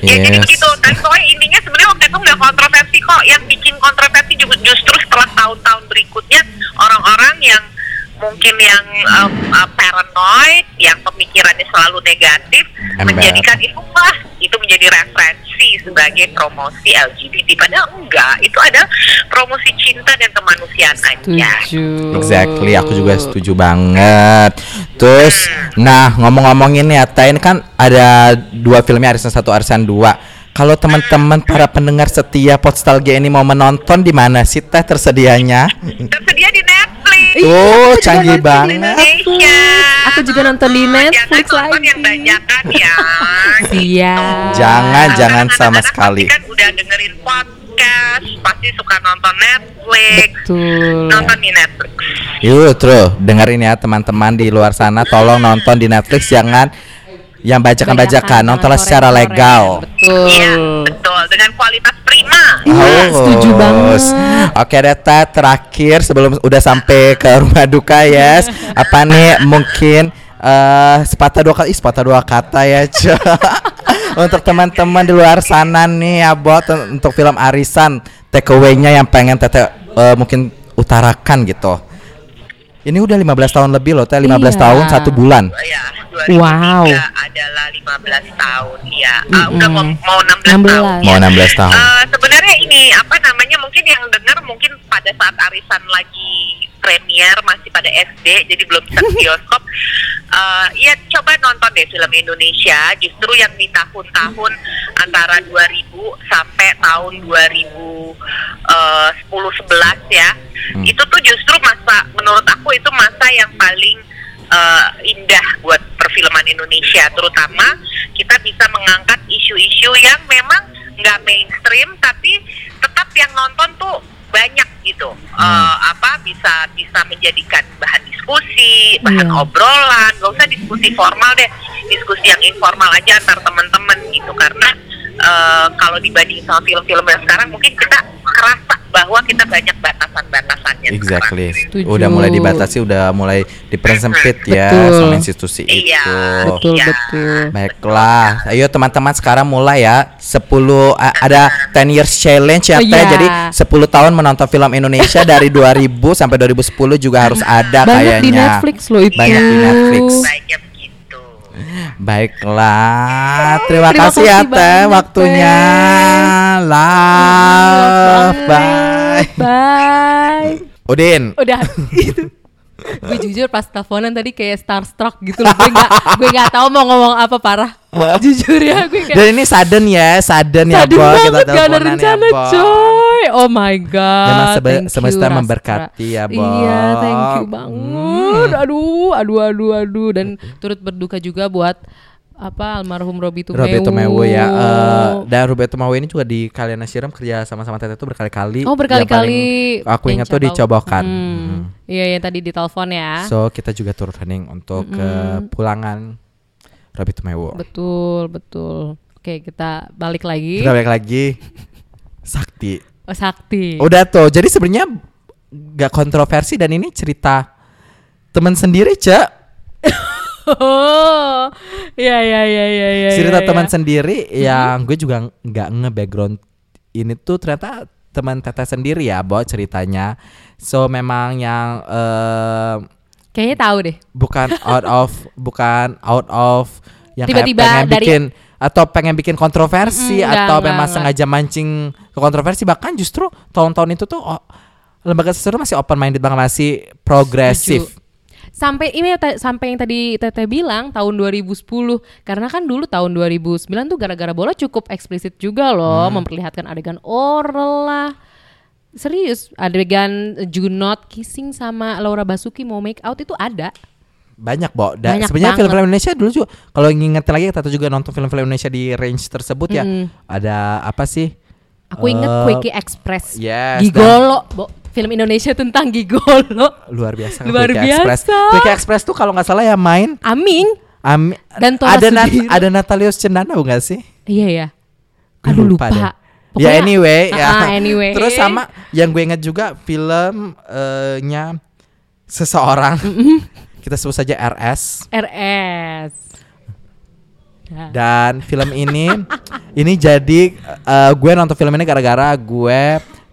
Ya jadi Yes. begitu. Dan soalnya intinya sebenarnya waktu itu nggak kontroversi kok. Yang bikin kontroversi juga justru setelah tahun-tahun berikutnya orang-orang yang mungkin yang um, uh, paranoid, yang pemikirannya selalu negatif, Ember. menjadikan itu wah itu menjadi referensi sebagai promosi LGBT. Padahal enggak, itu ada promosi cinta dan kemanusiaan aja. Setuju. Exactly, aku juga setuju banget. Terus, nah ngomong-ngomongin ya, Teh, ini kan ada dua filmnya Arisan satu, Arisan dua. Kalau teman-teman para pendengar setia Podstalgia ini mau menonton di mana sih Teh tersedianya? Tersedia di Netflix. Oh, canggih banget. Indonesia. Aku juga nonton di Oh, Netflix jangan nonton lagi. yang bajakan ya. Iya. Jangan, jangan sama sekali. Kan udah dengerin podcast, pasti suka nonton Netflix. Betul. Nonton di Netflix. Yuk, terus dengerin ya teman-teman di luar sana, tolong nonton di Netflix jangan yang bajakan-bajakan, nontonlah secara legal. Betul. Iya, betul. Dengan kualitas prima. Iya, setuju banget. Oke Deta terakhir sebelum udah sampai ke rumah duka yes Apa nih mungkin eh sepatah dua kata, ih, sepatah dua kata ya. Untuk teman-teman di luar sana nih ya buat untuk film Arisan takeaway-nya yang pengen Tete eh, mungkin utarakan gitu Ini udah 15 tahun lebih loh Teh 15 Iya. tahun satu bulan Ya, 2003 Wow. adalah 15 tahun ya. Ah, udah mau, mau 16, 16. tahun. Mau ya. 16 tahun Eh, sebenarnya ini apa namanya mungkin yang dengar mungkin pada saat arisan lagi premier masih pada SD jadi belum bisa bioskop. Eh, ya coba nonton deh film Indonesia justru yang di tahun-tahun antara 2000 sampai tahun 2010 11 ya. Hmm. Itu tuh justru masa menurut aku itu masa yang paling eh, indah buat perfilman Indonesia. Terutama kita bisa mengangkat isu-isu yang memang nggak mainstream tapi tetap yang nonton tuh banyak gitu. Eh, apa bisa bisa menjadikan bahan diskusi bahan Iya. obrolan. Nggak usah diskusi formal deh. Diskusi yang informal aja antar teman-teman gitu. Karena eh, kalau dibanding sama film-film yang sekarang mungkin kita kerasa bahwa kita banyak batasan-batasannya Exactly. Setuju. Udah mulai dibatasi, udah mulai dipersempit ya Betul. sama institusi Iya. itu. Betul, Iya. betul. Baiklah, ayo teman-teman sekarang mulai ya 10 a- ada 10 years challenge ya Oh, Teh. iya. Jadi 10 tahun menonton film Indonesia dari 2000 sampai 2010 juga harus ada Banyak kayaknya. di Netflix loh itu. Banyak di Netflix. Banyak Baiklah, terima, Terima kasih ya kasih Teh waktunya. Love, bye. Bye. Udin, Udah itu. gue jujur pas teleponan tadi kayak starstruck gitu loh. Gue nggak gue nggak tahu mau ngomong apa parah. jujur ya gue kayak dan ini sudden ya, sudden ya, Bo. Kita gak ada ya, rencana coy Oh my god Memang sebe- Thank you, semesta Rastra. memberkati ya, Bo. Iya thank you Hmm. banget Aduh aduh aduh aduh Dan turut berduka juga buat apa almarhum Robi Tumewu Roberto Mewu ya eh, dan Roberto Mewu ini juga di Kaliana Siram kerja sama-sama Tete itu berkali-kali Oh berkali-kali aku ingat tuh dicobokan Hmm. Hmm. Iya yang tadi ditelepon ya so kita juga turut hening untuk kepulangan Roberto Mewu Betul betul Oke, kita balik lagi. Kita balik lagi. Sakti. Oh, Sakti. Udah tuh. Jadi sebenarnya gak kontroversi dan ini cerita teman sendiri, Cek. Oh, ya ya ya ya ya. cerita ya, teman ya. sendiri yang gue juga nggak nge-background ini tuh ternyata teman teteh sendiri ya, Bo ceritanya. So memang yang eh, Kayaknya tahu deh. bukan out of bukan out of yang Tiba-tiba pengen dari- bikin atau pengen bikin kontroversi enggak, atau enggak, memang enggak. sengaja mancing ke kontroversi bahkan justru tahun-tahun itu tuh oh, lembaga sesuatu masih open minded banget masih progresif. Setuju. Sampai ini sampai yang tadi Teteh bilang tahun 2010 karena kan dulu tahun 2009 tuh gara-gara bola cukup eksplisit juga loh Hmm. memperlihatkan adegan oral lah. Serius, adegan Junot kissing sama Laura Basuki mau make out itu ada. Banyak, Bo. Dan Banyak sebenarnya film-film Indonesia dulu juga kalau ngingetin lagi kita juga nonton film-film Indonesia di range tersebut ya. Ada apa sih? Aku inget Eh, Quickie Express. yes, Gigolo, Bo. Film Indonesia tentang gigolo. Luar biasa Luar Quickie Express. biasa. Quickie Express tuh kalau nggak salah ya main Aming. Ami, Dan Tora ada Nat- ada Natalius Cendana bukan sih? Iya ya. Aduh lupa. deh. ya Pokoknya- anyway ya. Ah, anyway. Terus sama yang gue inget juga film eh, nya seseorang kita sebut saja RS RS. Ya. dan film ini ini jadi eh, gue nonton film ini gara-gara gue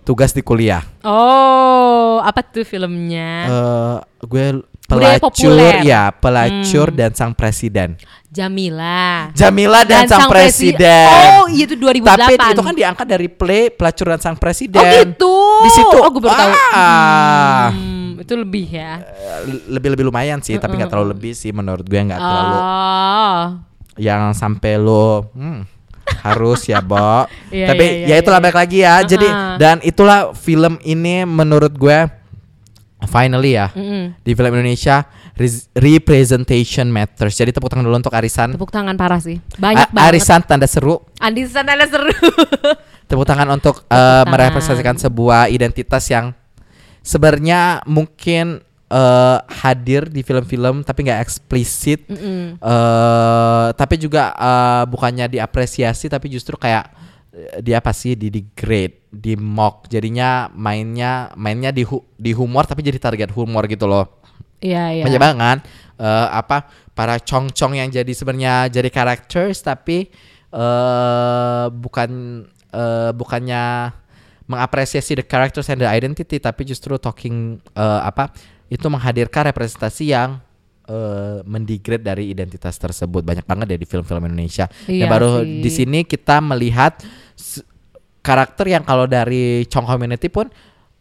tugas di kuliah. Oh, apa tuh filmnya? Eh, gue pelacur populer. ya, pelacur Hmm. dan sang presiden. Jamila. Jamila dan, sang, presi- presiden. Oh, iya itu 2008. Tapi itu kan diangkat dari play pelacur dan sang presiden. Oh gitu. Di situ. Oh, gue baru tahu. Ah. Hmm, itu lebih ya. lebih-lebih lumayan sih, tapi nggak terlalu lebih sih menurut gue nggak terlalu Oh. yang sampai lo hmm, harus ya, Bo. Iya, tapi iya, iya, ya itulah iya. balik lagi ya. Jadi Uh-uh. dan itulah film ini menurut gue finally ya Mm-mm. di film Indonesia res- representation matters. Jadi tepuk tangan dulu untuk Arisan. Tepuk tangan parah sih. Banyak A- banget. Arisan tanda seru. Andi sana seru. Tepuk tangan untuk eh, tangan. merepresentasikan sebuah identitas yang sebenarnya mungkin eh, hadir di film-film tapi nggak eksplisit. Mm-mm. eh tapi juga eh, bukannya diapresiasi tapi justru kayak dia apa sih di degrade, di mock. Jadinya mainnya mainnya di hu- di humor tapi jadi target humor gitu loh. Iya, iya. Banyak banget eh, apa para cong-cong yang jadi sebenarnya jadi characters tapi eh bukan eh, bukannya mengapresiasi the characters and the identity tapi justru talking eh, apa itu menghadirkan representasi yang eh, mendegrade dari identitas tersebut banyak banget deh di film-film Indonesia dan Iya baru sih. di sini kita melihat karakter yang kalau dari Chong community pun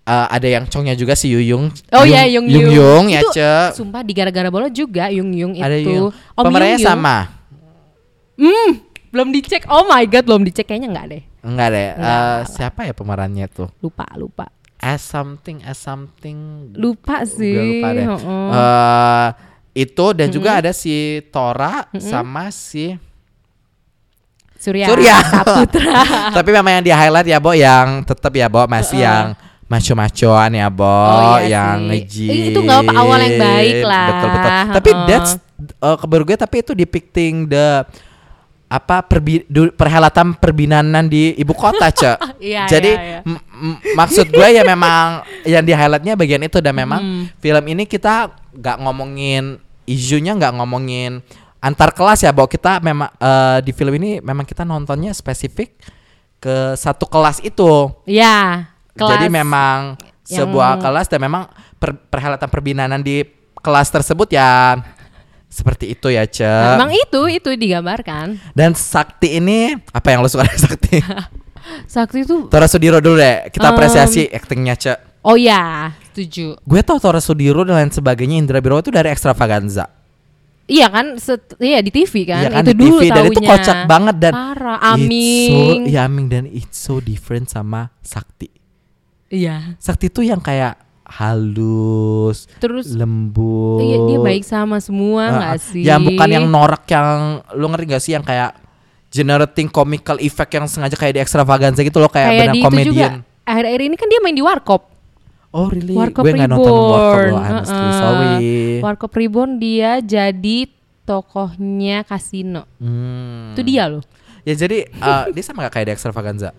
eh, ada yang Chongnya juga si Yuyung Oh iya, Yung Yung. Yung Yung ya Ce Sumpah di gara-gara bola juga Yung Yung itu. ada Yung Om pemerannya Yung sama Hmm, belum dicek. Oh my god, belum dicek kayaknya enggak deh. enggak deh Enggak. Eh, siapa ya pemerannya tuh Lupa, lupa. As something as something Lupa sih. Lupa deh. heeh. Eh, itu dan juga ada si Tora sama si Surya. Surya. Saputra. Tapi memang yang di highlight ya, Bo, yang tetap ya, Bo, masih yang maco-macoan ya, Bo, Oh, iya yang ngeji. Eh, itu nggak apa, awal yang baik lah. Betul betul. Tapi Heeh. that's uh, kabar gue tapi itu depicting the apa perbi, du- perhelatan perbinanan di ibu kota, Cek. Iya, Jadi iya, iya. m- m- maksud gue ya memang yang di highlightnya bagian itu dan memang Hmm. film ini kita nggak ngomongin isunya nggak ngomongin antar kelas ya bahwa kita memang eh, di film ini memang kita nontonnya spesifik ke satu kelas itu Iya. kelas jadi memang yang- sebuah kelas dan memang per- perhelatan perbinanan di kelas tersebut ya seperti itu ya Ce Memang itu itu digambarkan. dan Sakti ini apa yang lo suka dari Sakti Sakti itu Tora Sudiro dulu deh kita Um, apresiasi aktingnya Ce Oh ya, setuju. gue tau Tora Sudiro dan lain sebagainya Indra Biro itu dari Extravaganza Iya kan, set, iya di TV kan. Iya kan itu di dulu TV dan itu kocak banget dan Parah, it's so, Aming. iya Aming dan it's so different sama Sakti. Iya. Sakti tuh yang kayak halus, Terus lembut. iya, dia baik sama semua Ah, nggak ah. sih? Yang bukan yang norak yang lu ngerti gak sih yang kayak generating comical effect yang sengaja kayak di extravaganza gitu loh kayak, kayak benar komedian. Akhir-akhir ini kan dia main di Warkop. Oh really? Warkop gue nggak nonton Warkop Reborn. loh, honestly. Heeh. Sorry. Warkop Reborn dia jadi tokohnya kasino. Hmm. Itu dia loh. Ya jadi eh, dia sama gak kayak di Extravaganza?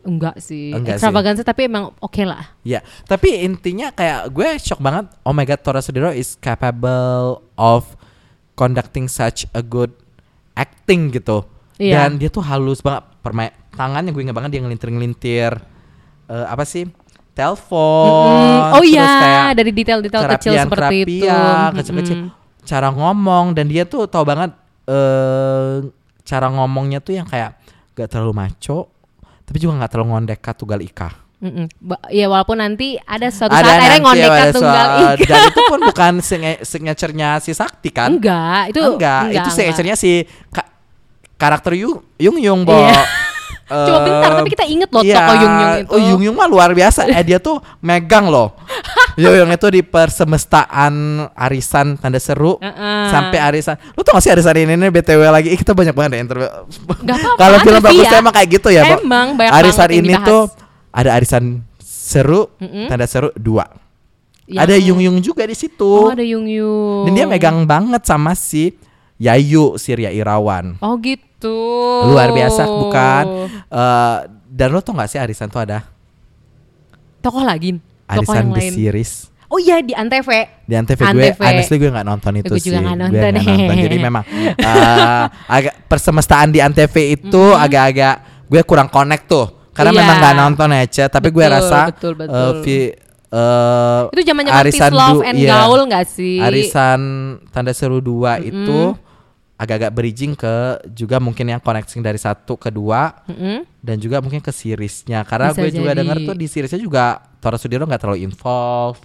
Enggak sih. Enggak sih. Extravaganza tapi emang oke lah. Ya, tapi intinya kayak gue shock banget. Oh my god, Tora Sudiro is capable of conducting such a good acting gitu. Iya. Dan dia tuh halus banget. Permain tangannya gue ingat banget dia ngelintir-ngelintir eh, apa sih? Telepon. Mm-mm. Oh iya, kayak dari detail-detail kecil seperti itu. kecil-kecil. Mm-mm. Cara ngomong dan dia tuh tahu banget eh cara ngomongnya tuh yang kayak gak terlalu maco, tapi juga gak terlalu ngondekat tunggal ika. Mm-mm. Ba- Ya walaupun nanti ada suatu Ada saat akhirnya ngondekan ada tunggal ika. Dan itu pun bukan signa- signature-nya si Sakti kan? Enggak, itu enggak, itu enggak. signature-nya si ka- karakter Yung Yung Yung, Bo. Iya. Eh, Cuma bentar, tapi kita inget loh iya. tokoh Yung Yung itu. Oh, Yung Yung mah luar biasa. eh dia tuh megang loh. Yung Yung itu di persemestaan arisan tanda seru Heeh. sampai arisan. Lu tau gak sih arisan ini nih BTW lagi? Ih, kita banyak banget ya interview. Kalau film ada bagus sih ya. emang kayak gitu ya. Emang, banyak Arisan ini dibahas. tuh ada arisan seru, Mm-mm. tanda seru dua. Yang- Ada Yung Yung juga di situ. Oh, ada Yung Yung. Dan dia megang banget sama si Yayu Surya Irawan. Oh gitu. Luar biasa bukan? Eh, dan lo tau gak sih arisan tuh ada Tokoh lagi. Tokoh arisan yang the lain. series Oh iya di Antv. di Antv gue Antv. honestly gue nggak nonton itu Gue sih juga Gue nonton. nggak nonton. jadi memang eh, agak persemestaan di Antv itu agak-agak gue kurang connect tuh karena Iya. memang nggak nonton ya Ce. tapi gue Betul, rasa betul, betul. eh, vi- eh, Itu zaman-zaman Peace arisan Love du- and iya. Gaul nggak sih? arisan tanda seru dua itu agak-agak bridging ke juga mungkin yang connecting dari satu ke dua Mm-mm. dan juga mungkin ke seriesnya karena Bisa gue juga jadi. denger tuh di seriesnya juga Tora Sudiro nggak terlalu involve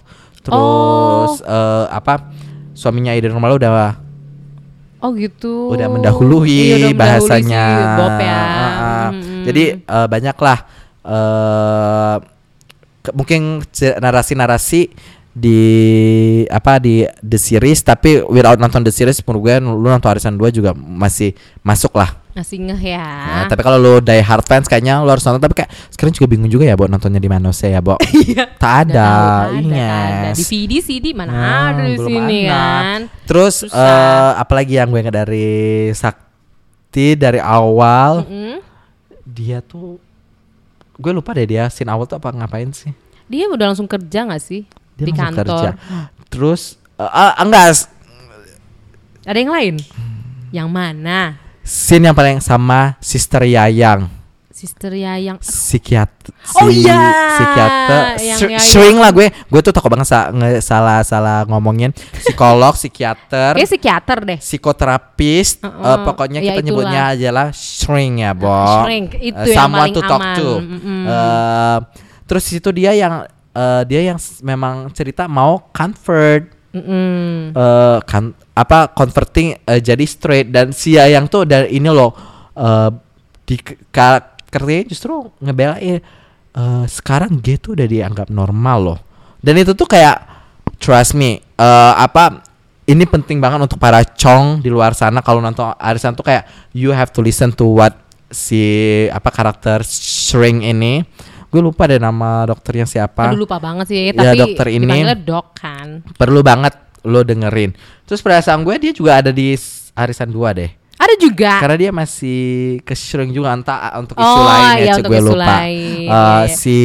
Oh. terus eh, apa suaminya Ida Nurmala udah Oh gitu. udah mendahului Iya, udah mendahului bahasanya Bob ya. Mm-mm. jadi eh, banyak lah eh, ke- mungkin narasi-narasi di apa di the series tapi without nonton the series menurut gue lu nonton Arisan 2 juga masih masuk lah masih ngeh ya. Nah, tapi kalau lu die hard fans kayaknya lu harus nonton tapi kayak sekarang juga bingung juga ya Bo nontonnya di mana sih ya Bo tak ada, Nggak tahu, iya ada. DVD CD mana Ah, ada di sini ada. kan. terus Susah. eh, apalagi yang gue ingat dari Sakti dari awal Mm-mm. dia tuh gue lupa deh dia scene awal tuh apa ngapain sih Dia udah langsung kerja gak sih dia di kantor? kerja terus ah, enggak Ada yang lain? Yang mana? scene yang paling sama Sister Yayang Sister Yayang. psikiater Oh iya, psikiater sering lah gue gue tuh takut banget sa- salah salah ngomongin psikolog psikiater Kayak psikiater deh. psikoterapis Heeh. eh, pokoknya Ya, kita itulah. nyebutnya aja lah shrink ya Bo Shrink, itu Eh, yang paling to talk aman. to Mm-mm. Eh, terus itu dia yang eh, dia yang memang cerita mau convert. Eh, kan apa converting eh, jadi straight. Dan si yang tuh dari ini loh eh, di karakternya justru ngebelain eh, sekarang gay tuh udah dianggap normal loh. Dan itu tuh kayak trust me eh, apa ini penting banget untuk para cong di luar sana. Kalau nonton arisan tuh kayak you have to listen to what si apa karakter shrink ini gue lupa deh nama dokternya siapa Aduh lupa banget sih, Ya, tapi dokter ini- dok kan. perlu banget lo dengerin. Terus perasaan gue dia juga ada di arisan 2 deh. Ada juga. Karena dia masih ke shrink juga entah ah, untuk isu Oh, lain ya, iya, gue lupa. lain. Iya. si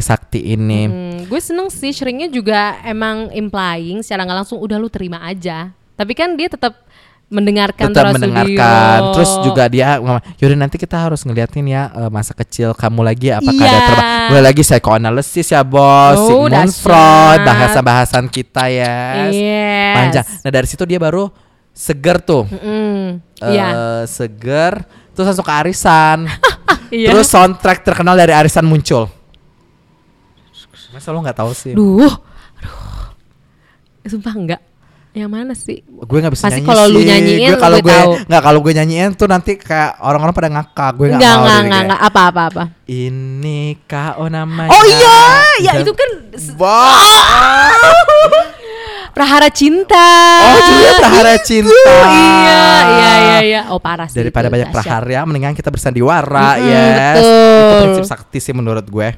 Sakti ini. Hmm, gue seneng sih shrinknya juga emang implying secara nggak langsung udah lu terima aja. Tapi kan dia tetap mendengarkan tetap mendengarkan terus juga dia yaudah nanti kita harus ngeliatin ya eh, masa kecil kamu lagi apakah Iya. ada terba mulai lagi psychoanalysis ya bos Oh, Sigmund. Freud bahasan-bahasan kita ya Yes. panjang nah dari situ dia baru seger tuh Mm, eh Iya. seger terus langsung ke arisan Iya. terus soundtrack terkenal dari arisan muncul masa lo nggak tahu sih Duh, aduh. Sumpah enggak. Yang mana sih? gue nggak bisa Pasti nyanyi kalau lu nyanyiin, gue kalau gue nggak kalau gue nyanyiin tuh nanti kayak orang-orang pada ngakak gue nggak Enggak, mau enggak, kayak, enggak. Apa, apa, apa. ini kau namanya Oh iya, ya itu kan Wah. Prahara Cinta. oh juga prahara cinta Iya, iya, iya, iya. Oh parah sih. daripada itu, banyak praharya mendingan kita bersandiwara Mm-mm, yes betul. itu prinsip sakti sih menurut gue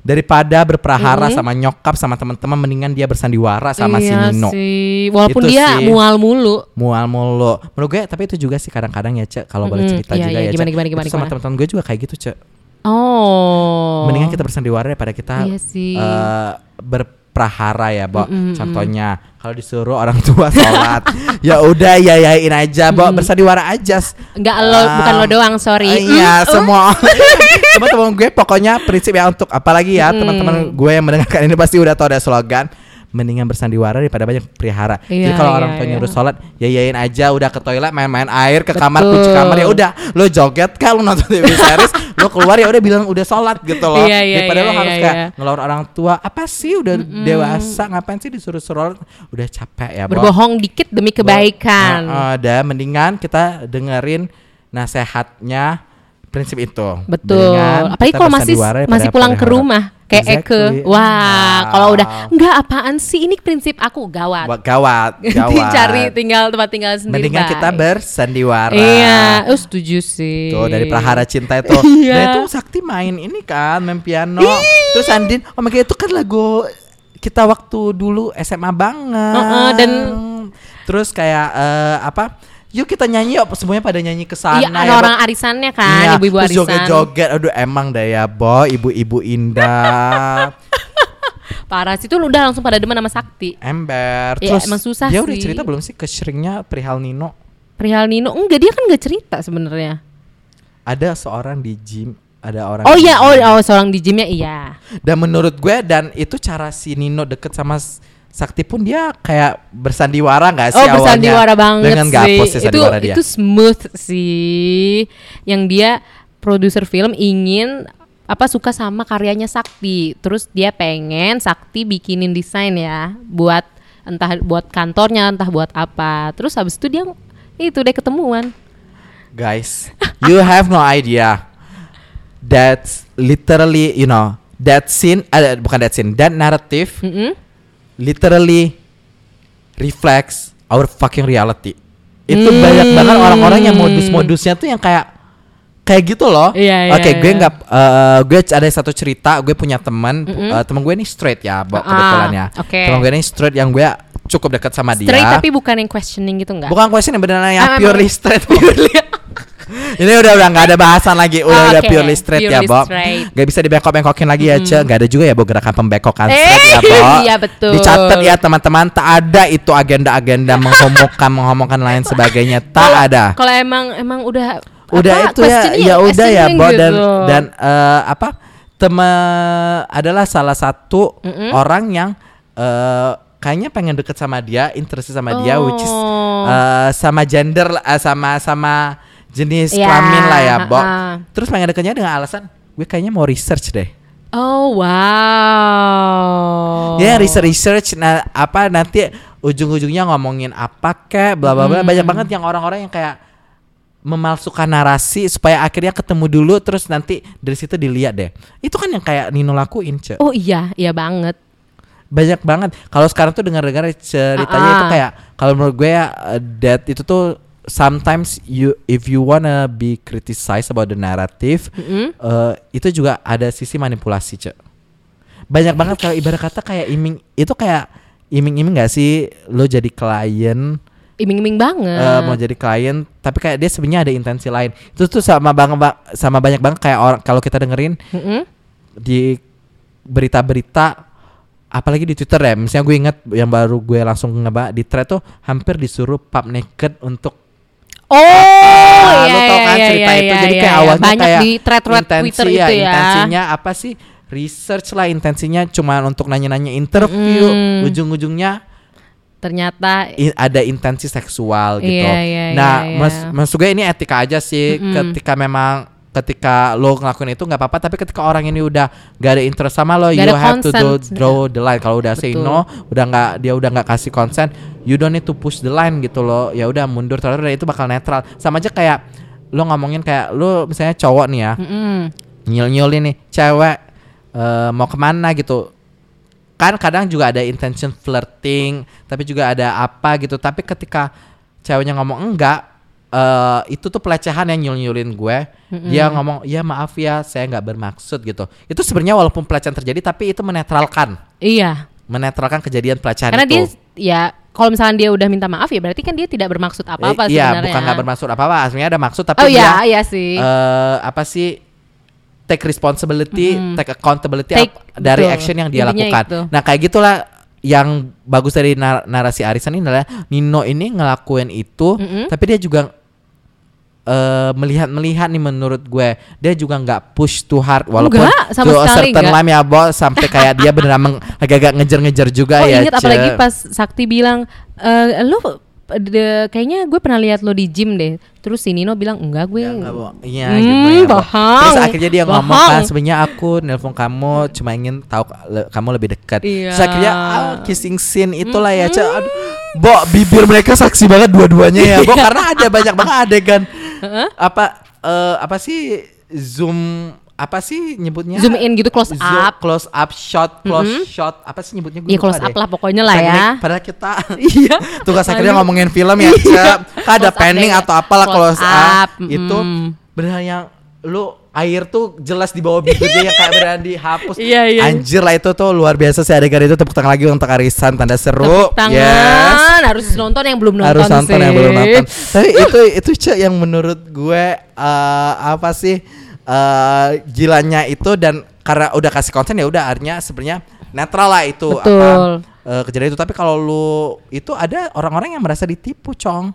daripada berprahara Mm-mm. sama nyokap sama teman-teman mendingan dia bersandiwara sama si Iya Nino sih. Walaupun Itu dia sih. mual mulu. mual mulu menurut gue tapi itu juga sih kadang-kadang ya cek kalau boleh Mm-mm. cerita Iya, juga iya. ya Gimana, Cek. gimana, gimana, Itu sama teman-teman gue juga kayak gitu cek Oh. mendingan kita bersandiwara daripada kita Iya sih. eh, berprahara ya, Bo. Mm-mm, Contohnya kalau disuruh orang tua sholat, ya udah ya yain aja, Bo. Bersandiwara aja. Enggak lo, Um, bukan lo doang, sorry. eh, Iya, Mm, semua teman-teman gue pokoknya prinsip ya untuk apalagi ya Mm. teman-teman gue yang mendengarkan ini pasti udah tahu ada slogan mendingan bersandiwara daripada banyak pelihara. Jadi Iya, kalau iya, orang tua iya. nyuruh sholat, ya yain aja udah ke toilet main-main air ke kamar Betul. kunci kamar ya udah lo joget kan lo nonton TV series lo keluar ya udah bilang udah sholat gitu loh. Iya, iya, daripada lo iya, harus iya, kayak iya. ngelawar orang tua apa sih udah dewasa ngapain sih disuruh sholat udah capek ya Bo. Berbohong dikit demi kebaikan. Bo. Uh, uh, dan mendingan kita dengerin nasehatnya prinsip itu. Betul. Mendingan Apalagi kalau masih masih pulang ke rumah kayak Exactly. Eke. Wah, Wow. kalau udah enggak apaan sih ini prinsip aku gawat. Wah, gawat, gawat. Cari tinggal tempat tinggal sendiri. Mendingan bye. kita bersandiwara. Iya, oh, setuju sih. Tuh dari prahara cinta itu. Iya. Dan itu Sakti main ini kan, main piano. Terus Andin, oh my God, itu kan lagu kita waktu dulu SMA banget. Heeh, dan- terus kayak eh, apa? Yuk kita nyanyi yuk semuanya pada nyanyi ke sana Iya, ada ya, orang Bo. arisannya kan, Iya, ibu-ibu terus arisan. joget-joget. Aduh emang deh ya, Boy, ibu-ibu indah. Parah sih tuh udah langsung pada demen sama Sakti. Ember. Iya, Terus emang susah dia udah sih. cerita belum sih ke shrinknya perihal Nino? Perihal Nino enggak dia kan enggak cerita sebenarnya. Ada seorang di gym, ada orang Oh iya, oh, oh seorang di gymnya iya. Dan menurut gue dan itu cara si Nino deket sama Sakti pun dia kayak bersandiwara nggak sih Oh awalnya? bersandiwara banget Dengan sih. gapos sih itu dia. itu smooth sih. Yang dia produser film ingin apa suka sama karyanya Sakti. Terus dia pengen Sakti bikinin desain ya buat entah buat kantornya entah buat apa. Terus habis itu dia itu deh ketemuan. Guys, you have no idea. That's literally, you know, that scene, ada bukan that scene, that narrative Mm-mm. Literally reflects our fucking reality. Itu Hmm. banyak banget orang-orang yang modus-modusnya tuh yang kayak kayak gitu loh. Iya, iya, Oke, gue iya. nggak eh, gue ada satu cerita, gue punya teman, eh, teman gue ini straight ya, Bo, Ah, kebetulan ya. oke. Teman gue ini straight yang gue cukup dekat sama Straight dia. tapi bukan yang questioning gitu enggak? Bukan question yang beneran yang Ah, purely straight. purely. Ini udah udah nggak ada bahasan lagi, udah Oh, udah oke. purely straight ya, Purely Bob. straight. Gak bisa dibengkok-bengkokin lagi ya, Ce. Gak ada juga ya, Bo, gerakan pembekokan Eh, straight ya, Bo. iya, betul. Dicatat ya, teman-teman. Tak ada itu agenda-agenda menghomokan, menghomokan lain sebagainya. Tak ada. Kalau emang emang udah Udah apa, itu ya, questioning ya udah ya, questioning Bo. Dan gitu. dan eh, apa? Teman adalah salah satu Mm-mm. orang yang eh, kayaknya pengen deket sama dia, interest sama dia, which is Oh. eh, sama gender, eh, sama sama jenis Ya, kelamin lah ya, Bo. ha-ha. Terus pengen deketnya dengan alasan gue kayaknya mau research deh. Oh wow. Ya research research nah apa nanti ujung-ujungnya ngomongin apa kek bla bla bla Hmm. banyak banget yang orang-orang yang kayak memalsukan narasi supaya akhirnya ketemu dulu terus nanti dari situ dilihat deh. Itu kan yang kayak Nino lakuin, Ce. Oh iya, iya banget. Banyak banget. Kalau sekarang tuh dengar-dengar ceritanya Ah, itu ah. kayak kalau menurut gue ya uh, that itu tuh sometimes you if you wanna be criticized about the narrative Mm-mm. eh, itu juga ada sisi manipulasi cek banyak banget kalau ibarat kata kayak iming itu kayak iming-iming gak sih lo jadi klien Iming-iming banget. eh, mau jadi klien tapi kayak dia sebenarnya ada intensi lain itu tuh sama banget ba- sama banyak banget kayak orang kalau kita dengerin Mm-mm. di berita-berita apalagi di Twitter ya misalnya gue inget yang baru gue langsung ngebak di thread tuh hampir disuruh pub naked untuk Oh, Ah, iya, tau iya, kan iya, cerita iya, itu iya, jadi iya, kayak iya. awalnya banyak kayak di thread-thread intensi Twitter ya, itu ya. intensinya apa sih research lah intensinya cuma untuk nanya-nanya interview Mm. ujung-ujungnya Ternyata ada intensi seksual gitu Iya, iya, nah iya, mas iya. maksud gue ini etika aja sih Mm-mm. ketika memang ketika lo ngelakuin itu nggak apa-apa tapi ketika orang ini udah gak ada interest sama lo Gak you have to do, consent. draw the line kalau udah say Betul. no udah nggak dia udah nggak kasih consent you don't need to push the line gitu loh ya udah mundur terus itu bakal netral sama aja kayak lo ngomongin kayak lo misalnya cowok nih ya mm-mm. nyul-nyulin nih cewek eh, mau ke mana gitu kan kadang juga ada intention flirting tapi juga ada apa gitu tapi ketika ceweknya ngomong enggak eh itu tuh pelecehan yang nyul-nyulin gue. Dia ngomong, "Ya maaf ya, saya nggak bermaksud." gitu. Itu sebenarnya walaupun pelecehan terjadi tapi itu menetralkan, Iya. menetralkan kejadian pelecehan Karena itu. dia ya kalau misalnya dia udah minta maaf ya berarti kan dia tidak bermaksud apa-apa Eh, iya, sebenarnya. bukan nggak bermaksud apa-apa, aslinya ada maksud tapi Oh dia iya, iya sih. eh apa sih take responsibility, take accountability Take- dari betul. action yang dia Intinya lakukan. itu. Nah, kayak gitulah yang bagus dari nar- narasi Arisan ini adalah Nino ini ngelakuin itu, tapi dia juga eh, melihat-melihat nih menurut gue. Dia juga nggak push too hard walaupun Enggak, sama to sekali certain enggak. line ya bos sampai kayak dia beneran agak-agak ngejar-ngejar juga oh ya inget apalagi pas Sakti bilang eh lo de- kayaknya gue pernah lihat lo di gym deh. Terus si Nino bilang enggak gue. Enggak, Bo. Iya Hmm, gitu ya, bohong. Terus akhirnya dia ngomong Bohong. kan sebenarnya aku nelpon kamu cuma ingin tahu le- kamu lebih dekat. Iya. Terus akhirnya ah, kissing scene itulah ya, Ce. Aduh, Bo, bibir mereka saksi banget dua-duanya ya, Bo, karena ada banyak banget adegan apa eh, apa sih zoom apa sih nyebutnya? Zoom in gitu, close Zoom- up. close up shot, close shot. Apa sih nyebutnya? Iya, lupa close up deh. lah pokoknya lah ya. Padahal kita Iya. tugas akhirnya ngomongin film ya. Kan ada panning deh. atau apalah Close close up, up, itu mm. benar yang lu air tuh jelas di bawah bibirnya yang kayak beneran dihapus. Iya, iya. Anjir lah itu tuh luar biasa sih adegan itu tepuk tangan lagi untuk Arisan tanda seru. Tangan Yes. harus nonton yang belum nonton Harus nonton sih. yang belum nonton. Tapi itu itu Cek yang menurut gue eh, apa sih eh, gilanya itu dan karena udah kasih konten ya udah artinya sebenarnya netral lah itu Betul. apa eh, kejadian itu tapi kalau lu itu ada orang-orang yang merasa ditipu, Cong.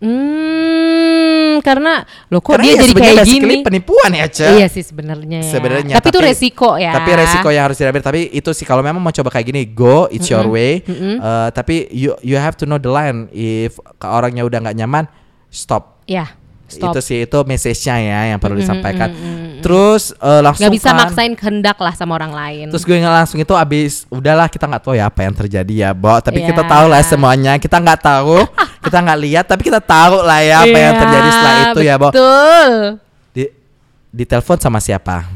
Hmm, karena lo kok Karena dia ya jadi kayak gini. penipuan ya, Cek. Iya sih sebenarnya. ya. sebenarnya Tapi, itu resiko ya. tapi resiko yang harus diambil tapi itu sih kalau memang mau coba kayak gini go it's your way Eh, tapi you you have to know the line if ke orangnya udah nggak nyaman stop Ya. Stop. itu sih itu message-nya ya yang perlu disampaikan terus eh, langsung Gak bisa kan, maksain kehendak lah sama orang lain. terus gue nggak langsung itu abis udahlah kita nggak tahu ya apa yang terjadi ya Bo tapi kita Iya. tahu lah semuanya kita nggak tahu kita nggak lihat tapi kita tahu lah ya apa yang Iya, terjadi setelah itu ya Bo Betul. di ditelepon sama siapa?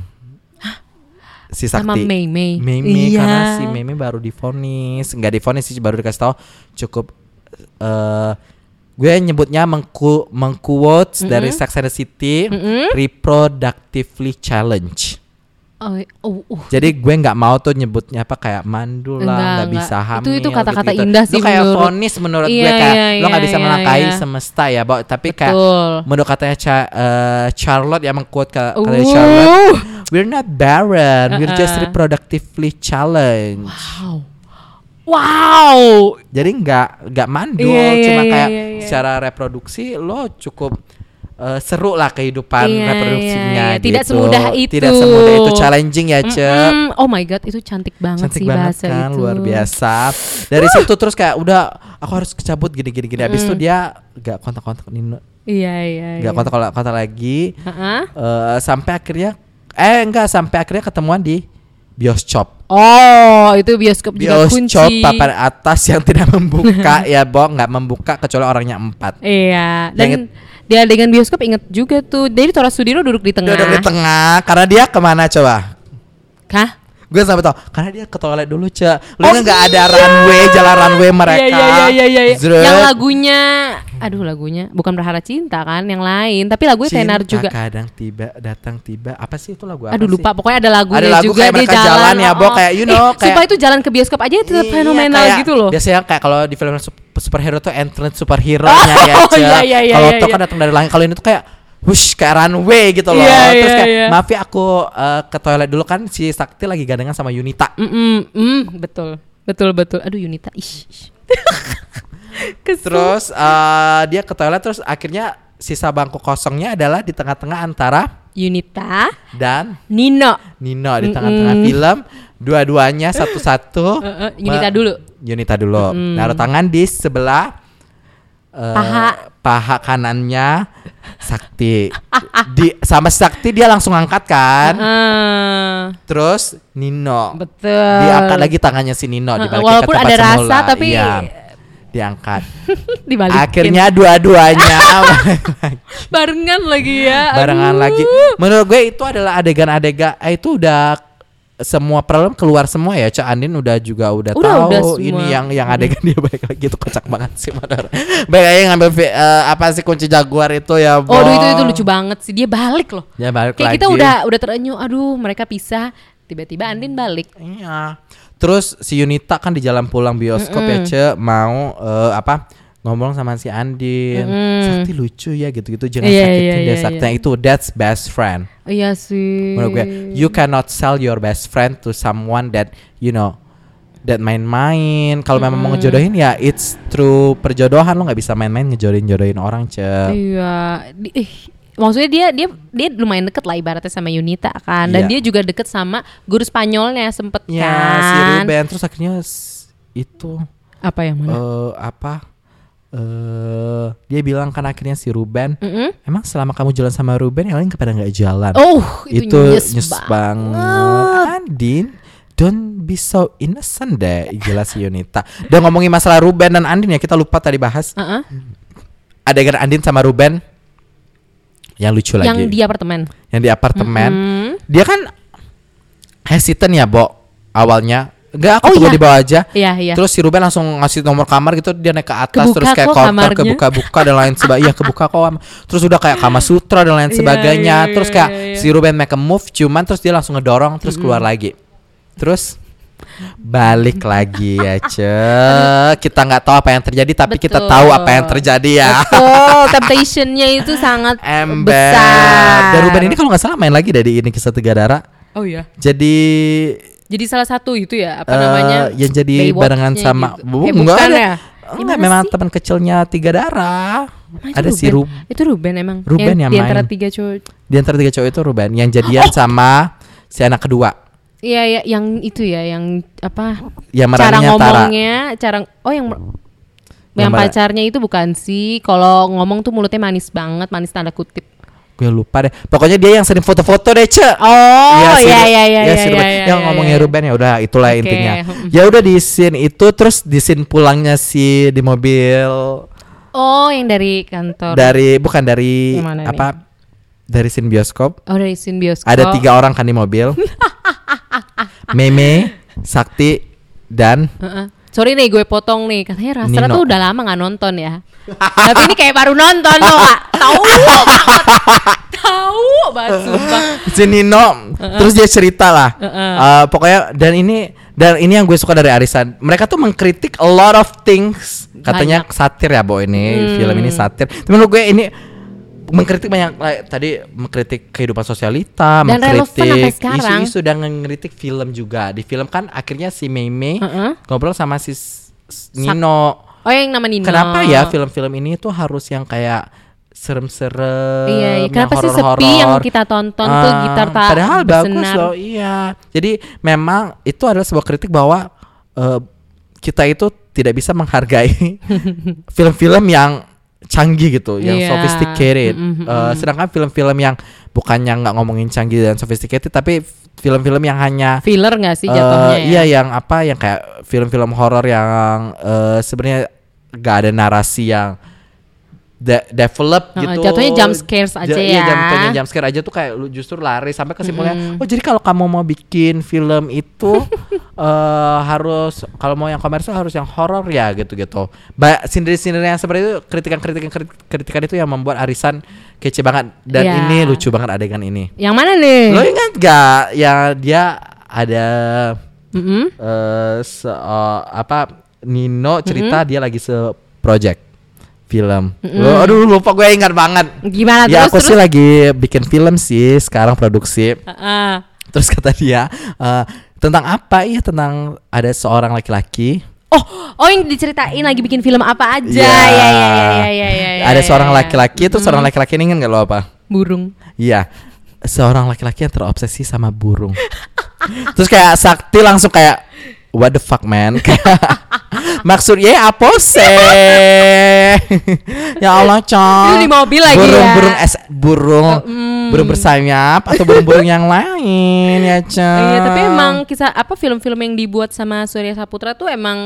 Si Sakti. Sama Mei Mei. Mei Mei, Iya. karena si Mei Mei baru difonis, nggak difonis sih baru dikasih tahu cukup eh gue nyebutnya mengku mengquotes dari Sex and the City reproductively challenge. Oh, oh, uh. Jadi gue nggak mau tuh nyebutnya apa kayak mandul lah, nggak bisa Itu- hamil. itu kata-kata gitu-gitu. indah sih Itu kayak menurut- vonis menurut gue Iya, kayak iya, lo nggak iya, bisa iya, melangkahi iya. semesta ya, Bo. Tapi kayak Betul. menurut katanya Cha- eh, Charlotte yang mengquote ke katanya Uh. Charlotte, we're not barren, we're just Uh-uh. reproductively challenged. Wow. Wow. Jadi nggak nggak mandul, Iya, iya, cuma iya, kayak iya, iya. secara reproduksi lo cukup eh, seru lah kehidupan Iya, reproduksinya iya, iya. Tidak gitu. semudah itu. Tidak semudah itu challenging ya, Cep. Mm-mm. Oh my god, itu cantik banget cantik sih banget bahasa kan itu. luar biasa dari situ terus kayak udah aku harus kecabut gini gini gini habis itu dia gak kontak kontak Nino Iya, iya, gak iya. kontak kontak lagi Heeh. Eh, sampai akhirnya eh enggak sampai akhirnya ketemuan di bioskop Oh, itu bioskop juga kunci. bioskop papan atas yang tidak membuka ya Bo nggak membuka kecuali orangnya empat Iya, dan di adegan bioskop inget juga tuh. Jadi Tora Sudiro duduk di tengah. dia udah di tengah karena dia ke mana coba Kah? gue sampai tau karena dia ke toilet dulu cek lu Oh, nggak ada iya. runway jalan runway mereka Iya, iya, iya, iya, iya. Zret. Yang lagunya, aduh lagunya bukan Berharap Cinta kan, yang lain. Tapi lagunya tenar juga. kadang tiba datang tiba apa sih itu lagu apa Aduh sih? lupa, pokoknya ada lagunya Ada lagu juga kayak dia mereka jalan ya, Bo, oh. kayak, you know, eh, kayak- Sumpah itu jalan ke bioskop aja tetap Iya, fenomenal kayak- gitu loh. Biasanya kayak kalau di film sup- superhero tuh entrance superhero-nya ya, Oh, Cek. iya, iya, iya, Kalau iya, tuh iya. kan datang dari langit. Kalau ini tuh kayak Wush kayak runway gitu loh. Iya, Terus iya, kayak iya. maaf ya aku eh, ke toilet dulu kan si Sakti lagi gandengan sama Yunita. Mm-mm, mm, betul, betul, betul. Aduh Yunita, ish. ish. Terus eh, dia ke toilet terus akhirnya sisa bangku kosongnya adalah di tengah-tengah antara Yunita, dan Nino. Nino di tengah-tengah film. Dua-duanya satu-satu. Eh, eh, Yunita dulu. Yunita dulu. Naruh tangan di sebelah eh, Paha. paha kanannya Sakti. di sama Sakti dia langsung angkat kan. Ah, Terus Nino. betul. Diangkat lagi tangannya si Nino ke walaupun ada rasa, semula. tapi- Iya, diangkat. Dibalikin. Akhirnya dua-duanya barengan lagi ya. barengan Aduh. lagi. Menurut gue itu adalah adegan-adegan eh, itu udah semua problem keluar semua ya Cak Andin udah juga udah, Udah, tahu udah semua. ini yang yang adegan dia balik lagi itu kocak banget sih Madara. Baik aja ngambil eh, apa sih kunci jaguar itu ya Oh, aduh, itu itu Bo. lucu banget sih. Dia balik loh. Ya balik Kayak lagi. kita udah udah terenyuh. Aduh, mereka pisah. Tiba-tiba Andin balik. Iya. Terus si Yunita kan di jalan pulang bioskop ya Ce mau eh, apa ngomong sama si Andin. Sakti lucu ya gitu-gitu jangan Iya, sakitin iya, dia iya, Sakti. iya. Itu that's best friend. Oh, iya sih. Menurut gue, you cannot sell your best friend to someone that you know that main-main. Kalau memang mau ngejodohin ya it's through perjodohan lo nggak bisa main-main ngejodohin-jodohin orang, Ce. Iya. Di- maksudnya dia dia dia lumayan deket lah ibaratnya sama Yunita kan. Dan Iya. dia juga deket sama guru Spanyolnya sempet Ya, kan. si Ruben terus akhirnya itu Apa yang mana? eh apa eh dia bilang kan akhirnya si Ruben Mm-mm. emang selama kamu jalan sama Ruben yang lain kepada nggak jalan Oh, itu, nyes, nyes banget. banget Andin don't be so innocent deh jelas si Yunita udah ngomongin masalah Ruben dan Andin ya kita lupa tadi bahas Uh-uh. adegan Andin sama Ruben yang lucu lagi Yang di apartemen. yang di apartemen Mm. dia kan hesitant ya Bo awalnya Enggak aku Oh, tunggu iya. di bawah aja Iya, iya. Terus si Ruben langsung ngasih nomor kamar gitu dia naik ke atas Kebuka terus kayak koper kebuka-buka dan lain sebagainya. Iya kebuka kok. Terus udah kayak Kama Sutra dan lain Iya, sebagainya. iya, terus iya, kayak iya. si Ruben make a move cuman terus dia langsung ngedorong terus keluar lagi. Terus balik lagi ya ce kita nggak tahu apa yang terjadi tapi kita Betul. tahu apa yang terjadi ya Betul, temptationnya itu sangat ember besar. dan Ruben ini kalau nggak salah main lagi dari ini kisah tiga darah Oh iya. jadi Jadi salah satu itu ya apa eh, namanya? yang jadi barengan sama gitu. Bu, Eh, enggak bukan ada. ya? Enggak, memang teman kecilnya tiga darah. Itu ada si Ruben? Rub Itu Ruben emang. Ruben yang di antara main. tiga cowok. di antara tiga cowok itu Ruben yang Oh. jadian sama si anak kedua Iya, ya, yang itu ya, yang apa? yang cara meraninya Tara. ngomongnya, cara oh yang Yang yang, pacarnya itu bukan sih. Kalau ngomong tuh mulutnya manis banget, manis tanda kutip. Gue lupa deh. Pokoknya dia yang sering foto-foto deh, Ce. Oh, iya Ru- iya iya ya, iya. si Ruben. iya, yang iya, ngomongnya iya. Ruben ya udah itulah Oke. intinya. Ya udah di scene itu terus di scene pulangnya si di mobil Oh, yang dari kantor. dari bukan dari nih? apa? Dari scene bioskop. oh, dari scene bioskop. Ada tiga orang kan di mobil. Meme, Sakti, dan Heeh. Sorry nih gue potong nih. Katanya Rastra Nino. tuh udah lama gak nonton ya. Tapi ini kayak baru nonton loh kak. Tahu banget Tahu banget sumpah si Nino terus dia cerita lah. Eh, pokoknya dan ini dan ini yang gue suka dari Arisan. Mereka tuh mengkritik a lot of things. Katanya Banyak. satir ya bo ini. Hmm. film ini satir. Tapi menurut gue ini mengkritik banyak like, tadi mengkritik kehidupan sosialita Dan mengkritik isu-isu dan ngeritik film juga di film kan akhirnya si Mei Heeh. ngobrol sama si Nino Oh yang nama Nino kenapa ya film-film ini tuh harus yang kayak serem-serem Iya, iya. yang Kenapa sih sepi horor-horor. yang kita tonton tuh Ah, gitar tak Padahal bagus bersenar. loh, iya. Jadi memang itu adalah sebuah kritik bahwa eh, kita itu tidak bisa menghargai film-film yang canggih gitu, yang Iya. sophisticated. Mm, mm, Eh, sedangkan film-film yang bukannya nggak ngomongin canggih dan sophisticated, tapi film-film yang hanya Filler gak sih eh, jatuhnya ya? Iya, yang apa? Yang kayak film-film horor yang eh, sebenarnya nggak ada narasi yang de- develop Heeh, gitu. jatuhnya jump scares aja Iya, ya. jatuhnya jump scare aja tuh kayak lu justru lari sampai kesimpulannya. Mm-mm. Oh, jadi kalau kamu mau bikin film itu eh harus kalau mau yang komersial harus yang horor ya gitu-gitu. Ba sindir-sindir yang seperti itu kritikan-kritikan kritikan itu yang membuat Arisan kece banget dan Iya. ini lucu banget adegan ini. Yang mana nih? Lo ingat gak ya dia ada Mm-mm. eh se eh, apa Nino cerita dia lagi se project film. Lo- aduh lupa gue ingat banget. Gimana ya terus aku terus? sih lagi bikin film sih sekarang produksi. Heeh. Terus kata dia eh, tentang apa? Iya tentang ada seorang laki-laki. Oh, oh yang diceritain lagi bikin film apa aja? Iya. Ya, ya, ya, ya, ya, ya, ya, ada ya, seorang ya. laki-laki. Terus seorang laki-laki ini ingat gak lo apa? burung. Iya, seorang laki-laki yang terobsesi sama burung. Terus kayak Sakti langsung kayak what the fuck man. Maksudnya apa sih? ya Allah, Cong. Itu di mobil lagi burung, ya. Burung es burung. mm. Burung bersayap atau burung-burung yang lain ya, Cong. Iya, tapi emang kisah apa film-film yang dibuat sama Surya Saputra tuh emang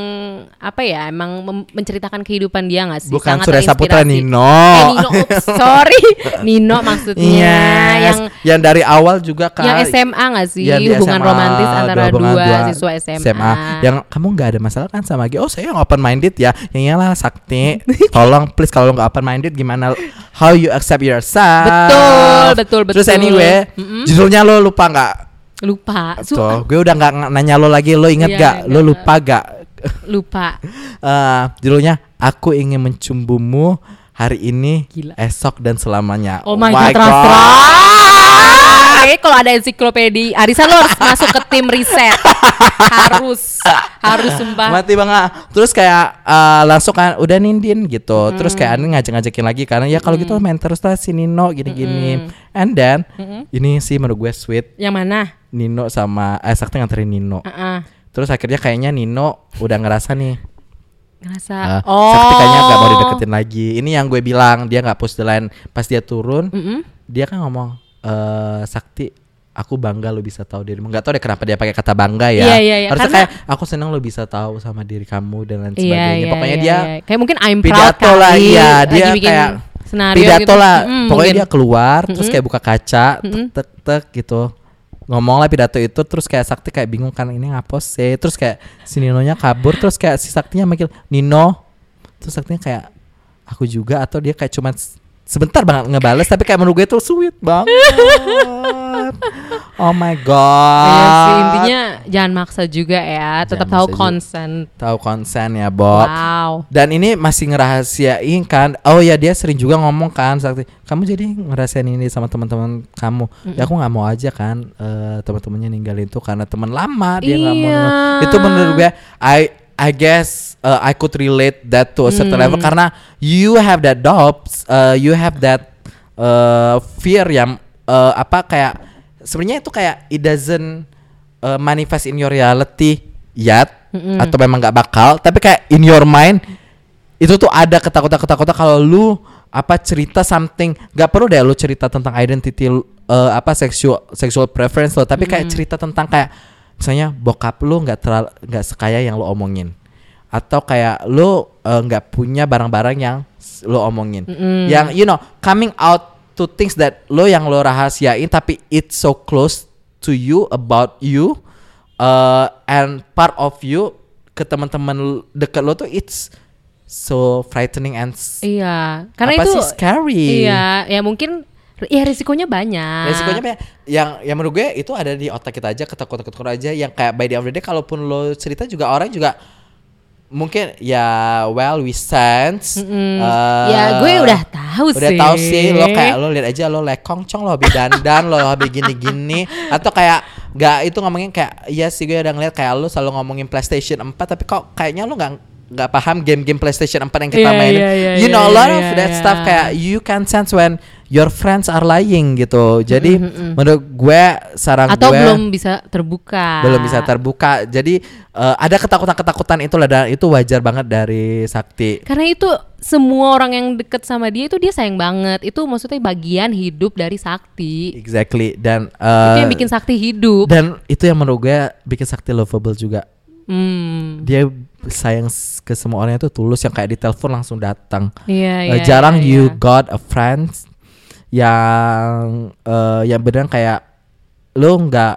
apa ya? Emang menceritakan kehidupan dia nggak sih? Bukan Sangat Surya Saputra. Nino. Eh, Nino, oops, sorry. Nino maksudnya Yes. yang yang dari awal juga kan yang SMA nggak sih? Yang Hubungan SMA, romantis antara hubungan dua, dua siswa SMA. Yang kamu nggak ada masalah kan sama Gi? Oh saya yang open minded ya. Yang iyalah Sakti. Tolong please kalau nggak open minded gimana? How you accept yourself? Betul, betul, betul. Terus anyway, Mm-mm. judulnya lo lupa nggak? lupa. Tuh, gue udah nggak ng- nanya lo lagi. Lo inget Iya, gak? Lo nggak. lupa gak? lupa. Eh, judulnya Aku ingin mencumbumu hari ini, Gila. esok dan selamanya. Oh my god, terang Kayaknya kalau ada ensiklopedi Arisan lo harus masuk ke tim riset Harus Harus sumpah Mati banget. Terus kayak eh, langsung kan udah nindin gitu. Terus kayak Ani ngajak-ngajakin lagi karena ya kalau gitu main terus lah si Nino gini-gini. And then ini sih menurut gue sweet Yang mana? Nino sama eh Sakti nganterin Nino. Heeh. Terus akhirnya kayaknya Nino udah ngerasa nih Ngerasa eh, Oh Sakti kayaknya gak mau dideketin lagi. Ini yang gue bilang dia nggak push the line pas dia turun. Mm-mm. Dia kan ngomong eh Sakti aku bangga lo bisa tahu dirimu nggak tahu deh kenapa dia pakai kata bangga ya Iya, iya, iya. harusnya Karena- kayak aku senang lo bisa tahu sama diri kamu dan lain Iya, sebagainya iya, pokoknya iya, dia iya. Kayak mungkin I'm proud pidato lah kali, iya lagi dia bikin kayak Senario pidato gitu. lah Mm-mm, pokoknya mungkin. dia keluar terus kayak buka kaca tek Mm-mm. tek tek gitu ngomong lah pidato itu terus kayak Sakti kayak bingung kan ini ngapa sih terus kayak si Ninonya kabur terus kayak si Saktinya manggil Nino terus Saktinya kayak aku juga atau dia kayak cuman s- sebentar banget ngebales tapi kayak menurut gue tuh sweet banget oh my god Iya sih intinya jangan maksa juga ya Tetap tahu konsen tahu konsen ya Bob Wow Dan ini masih ngerahasiain kan. Oh ya dia sering juga ngomong kan Sakti, kamu jadi ngerahasiain ini sama teman-teman kamu. Ya aku nggak mau aja kan eh teman-temannya ninggalin tuh karena teman lama dia nggak mau. Iya. Itu menurut gue I I guess uh, I could relate that to a certain Hmm. level karena you have that doubts, uh, you have that uh, fear yang uh, apa kayak sebenarnya itu kayak it doesn't uh, manifest in your reality yet atau memang nggak bakal. Tapi kayak in your mind itu tuh ada ketakutan ketakutan kalau lu apa cerita something. Nggak perlu deh lu cerita tentang identity uh, apa sexual sexual preference lo tapi kayak cerita tentang kayak misalnya bokap lu nggak terlalu nggak sekaya yang lu omongin. Atau kayak lu uh, nggak punya barang-barang yang lu omongin. Yang you know coming out to things that lo yang lo rahasiain tapi it's so close to you about you uh, and part of you ke teman-teman deket lo tuh it's so frightening and Iya Karena apa itu sih scary. Iya Ya mungkin Ya risikonya banyak Resikonya apa ya? yang yang menurut gue itu ada di otak kita aja ketakutan-ketakutan aja yang kayak by the end of the day kalaupun lo cerita juga orang juga mungkin ya well we sense Mm-mm. uh, Ya, gue udah tahu udah sih. tahu sih lo kayak lo lihat aja lo lekong cong lo habis dandan lo habis gini-gini atau kayak nggak itu ngomongin kayak iya sih gue udah ngeliat kayak lo selalu ngomongin PlayStation 4 tapi kok kayaknya lo nggak nggak paham game-game PlayStation 4 yang kita Iya, mainin iya, iya, you iya, know a lot iya, of that iya. stuff kayak you can sense when your friends are lying gitu jadi menurut gue saran Atau gue belum bisa terbuka belum bisa terbuka jadi eh, ada ketakutan-ketakutan itulah dan itu wajar banget dari Sakti Karena itu semua orang yang deket sama dia itu dia sayang banget. Itu maksudnya bagian hidup dari Sakti. exactly dan itu eh, yang bikin Sakti hidup. dan itu yang menurut gue bikin Sakti lovable juga Hmm. dia sayang ke semua orang itu tulus yang kayak di telepon langsung datang Iya, Eh, iya, jarang iya, you iya. got a friend yang eh, yang beneran kayak lo nggak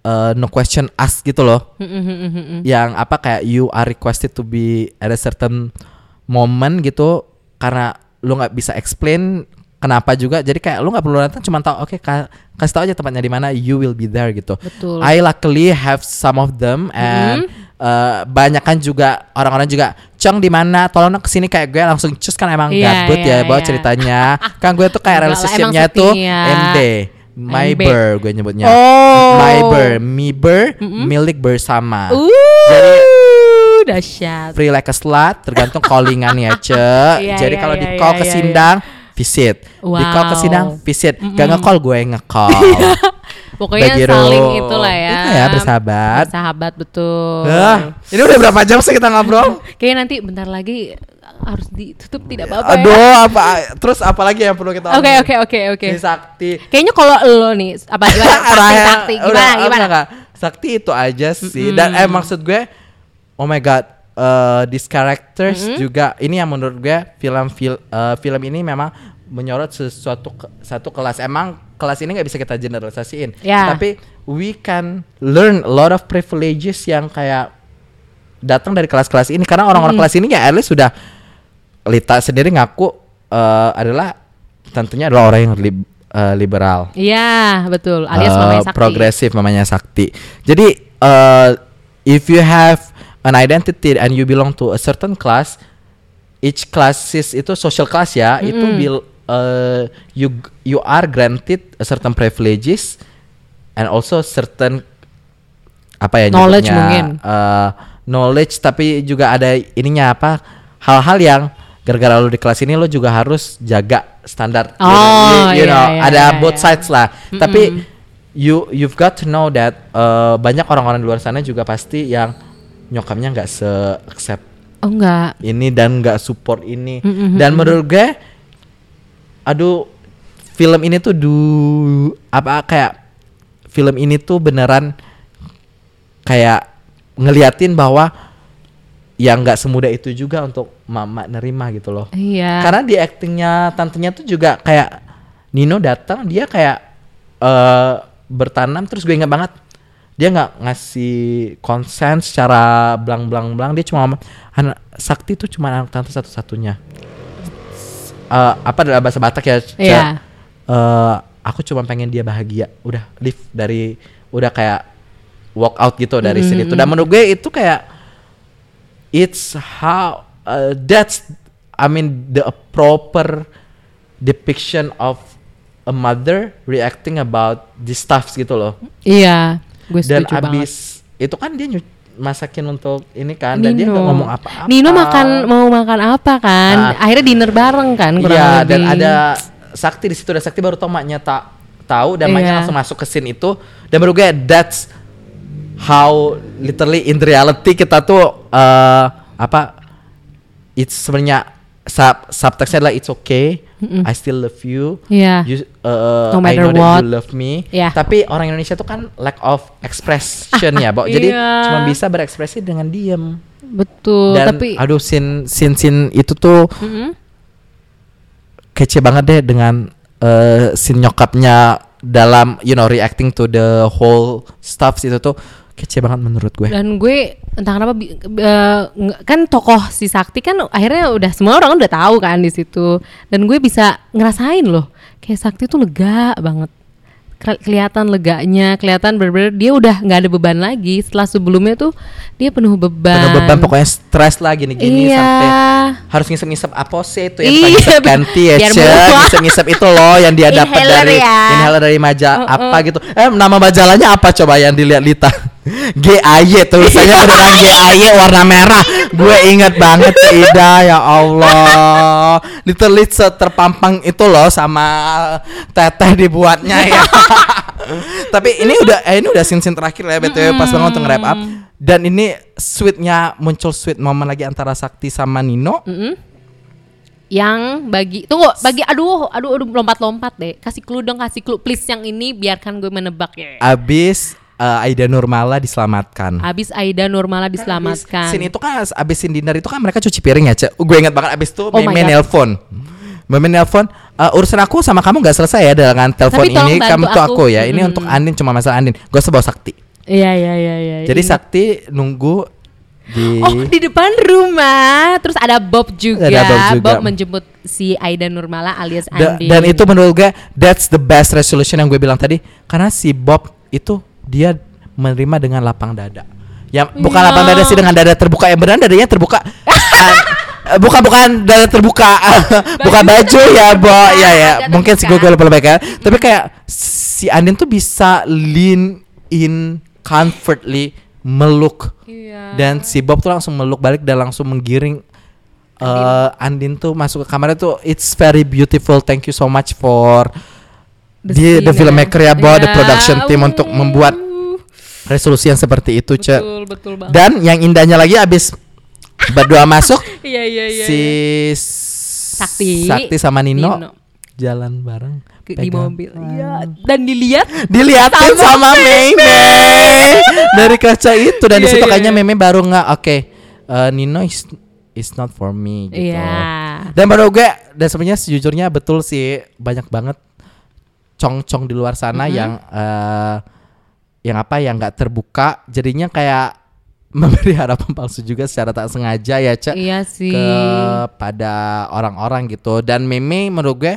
eh, no question ask gitu loh Mm, mm, mm, mm, mm. yang apa kayak you are requested to be at a certain moment gitu karena lu nggak bisa explain kenapa juga jadi kayak lu nggak perlu datang cuma tahu oke ka- kasih tahu aja tempatnya di mana you will be there gitu Betul. I luckily have some of them and uh, banyak kan juga orang-orang juga cong di mana? Tolong dong ke sini kayak gue langsung cus kan emang Iya, gabut iya, ya bawa iya. ceritanya. Kan gue tuh kayak relationshipnya tuh MB. ber gue nyebutnya. Oh. my ber me ber milik bersama. Uh, Jadi- dahsyat. free like a slut tergantung callingannya ce. Iya, jadi iya, kalau iya, di call iya, ke Sindang visit. Di call ke Wow. Sindang visit. Gak nge-call gue nge-call Pokoknya Begitu. saling itulah ya. Itu ya bersahabat. Bersahabat betul. Ah, ini udah berapa jam sih kita ngobrol? Kayaknya nanti bentar lagi harus ditutup tidak apa-apa ya. Aduh, apa terus apa lagi yang perlu kita Oke oke oke oke. Sakti. Kayaknya kalau lo nih apa gimana? Sakti, sakti gimana udah, gimana? enggak. Sakti itu aja sih. Dan eh maksud gue oh my god, eh these characters juga ini yang menurut gue film fil, eh, film ini memang menyorot sesuatu ke- satu kelas. Emang kelas ini nggak bisa kita generalisasiin. Ya. Tapi we can learn a lot of privileges yang kayak datang dari kelas-kelas ini karena orang-orang kelas ini ya at least sudah Lita sendiri ngaku eh, adalah tentunya adalah orang yang lib- eh, liberal Iya betul. Alias uh, mamanya sakti. progresif mamanya sakti. Jadi uh, if you have an identity and you belong to a certain class, each classes itu social class ya, itu bil uh, you you are granted a certain privileges and also certain apa ya Knowledge nyebutnya, mungkin. uh, knowledge tapi juga ada ininya apa hal-hal yang gara-gara lu di kelas ini lo juga harus jaga standar You- Oh, you, you iya, know iya, ada iya, both iya. sides lah tapi you you've got to know that uh, banyak orang-orang di luar sana juga pasti yang nyokapnya nggak se accept Oh enggak. ini dan nggak support ini Mm-mm, dan menurut gue aduh film ini tuh du apa kayak film ini tuh beneran kayak ngeliatin bahwa yang nggak semudah itu juga untuk mama nerima gitu loh Iya. karena di actingnya tantenya tuh juga kayak Nino datang dia kayak eh bertanam terus gue ingat banget dia nggak ngasih konsen secara blang blang blang dia cuma anak sakti tuh cuma anak tante satu satunya apa dalam bahasa Batak ya Ce? Iya. Eh, aku cuma pengen dia bahagia udah leave dari udah kayak walk out gitu dari sini tuh dan menurut gue itu kayak it's how uh, that's I mean the proper depiction of a mother reacting about this stuff gitu loh Iya. Gue dan setuju banget. abis itu kan dia nyu- masakin untuk ini kan dan dia nggak ngomong apa-apa Nino makan mau makan apa kan? Ah. Akhirnya dinner bareng kan kurang Iya lebih. dan ada Sakti di situ dan Sakti baru tau maknya tak tahu dan maknya Iya. langsung masuk ke scene itu dan menurut gue that's how literally in reality kita tuh eh apa it's sebenarnya sub subteksnya adalah it's okay I still love you Iya. you uh, No I matter know that what. you love me Iya. tapi orang Indonesia tuh kan lack of expression ya Bo. jadi Iya. cuma bisa berekspresi dengan diem Betul, dan tapi aduh scene scene scene itu tuh kece banget deh dengan eh scene nyokapnya dalam you know reacting to the whole stuff itu tuh kece banget menurut gue. dan gue entah kenapa eh, kan tokoh si Sakti kan akhirnya udah semua orang udah tahu kan di situ. Dan gue bisa ngerasain loh kayak Sakti tuh lega banget. Ke- kelihatan leganya kelihatan bener-bener dia udah nggak ada beban lagi. Setelah sebelumnya tuh dia penuh beban. Penuh beban pokoknya stres lah gini-gini iya. Sampai harus ngisep-ngisep apa sih itu yang Iya, ganti ya ngisep-ngisep itu loh yang dia dapat dari ya. inhaler dari majalah apa gitu. Eh nama majalahnya apa coba yang dilihat Lita GAY tulisannya beneran GAY warna merah. Gue inget banget Ida ya Allah. Literally terpampang itu loh sama teteh dibuatnya ya. Tapi ini udah eh, ini udah scene scene terakhir ya btw pas banget untuk nge-wrap up. Dan ini sweetnya muncul sweet momen lagi antara Sakti sama Nino. Yang bagi tunggu bagi aduh aduh aduh lompat-lompat deh. Kasih clue dong kasih clue. Please yang ini biarkan gue menebak ya. Abis eh, Aida Nurmala diselamatkan Habis Aida Nurmala diselamatkan. Scene itu kan abis dinner itu kan mereka cuci piring ya, Cek. Gue ingat banget abis itu Oh Meme nelpon. Meme nelpon, "Eh, urusan aku sama kamu nggak selesai ya dengan telepon ini. Kamu tuh aku." aku ya. Ini Mm-mm. untuk Andin cuma masalah Andin. Gue sebawa Sakti. Iya iya iya iya. Jadi Ingat. Sakti nunggu di Oh di depan rumah Terus ada Bob juga Ada Bob juga. menjemput si Aida Nurmala alias Da- Andin dan itu menurut gue that's the best resolution yang gue bilang tadi karena si Bob itu dia menerima dengan lapang dada. Ya bukan Iya. lapang dada sih dengan dada terbuka yang benar dadanya terbuka. Ah, bukan bukan dada terbuka buka baju ya bo ya ya Dada mungkin sih gue terbuka. gue lupa lebih kan tapi kayak si Andin tuh bisa lean in comfortably meluk Iya. dan si Bob tuh langsung meluk balik dan langsung menggiring eh Andin tuh masuk ke kamarnya tuh it's very beautiful thank you so much for scene the ya. filmmaker ya, bahwa the Iya, production team uh, untuk membuat resolusi yang seperti itu, Cek. Betul, betul banget. Dan yang indahnya lagi abis berdua masuk Iya, iya, iya. si iya. Sakti Sakti, sama Nino, Nino. jalan bareng di pegang mobil. Iya, dan dilihat diliatin sama, Meme dari kaca itu dan Iya, di situ iya, kayaknya iya. Meme baru nggak oke eh, Nino is is not for me gitu. Iya. Dan baru gue dan sebenarnya sejujurnya betul sih banyak banget cong-cong di luar sana yang eh, yang apa yang nggak terbuka jadinya kayak memberi harapan palsu juga secara tak sengaja ya cak Iya sih. kepada orang-orang gitu dan Meme menurut gue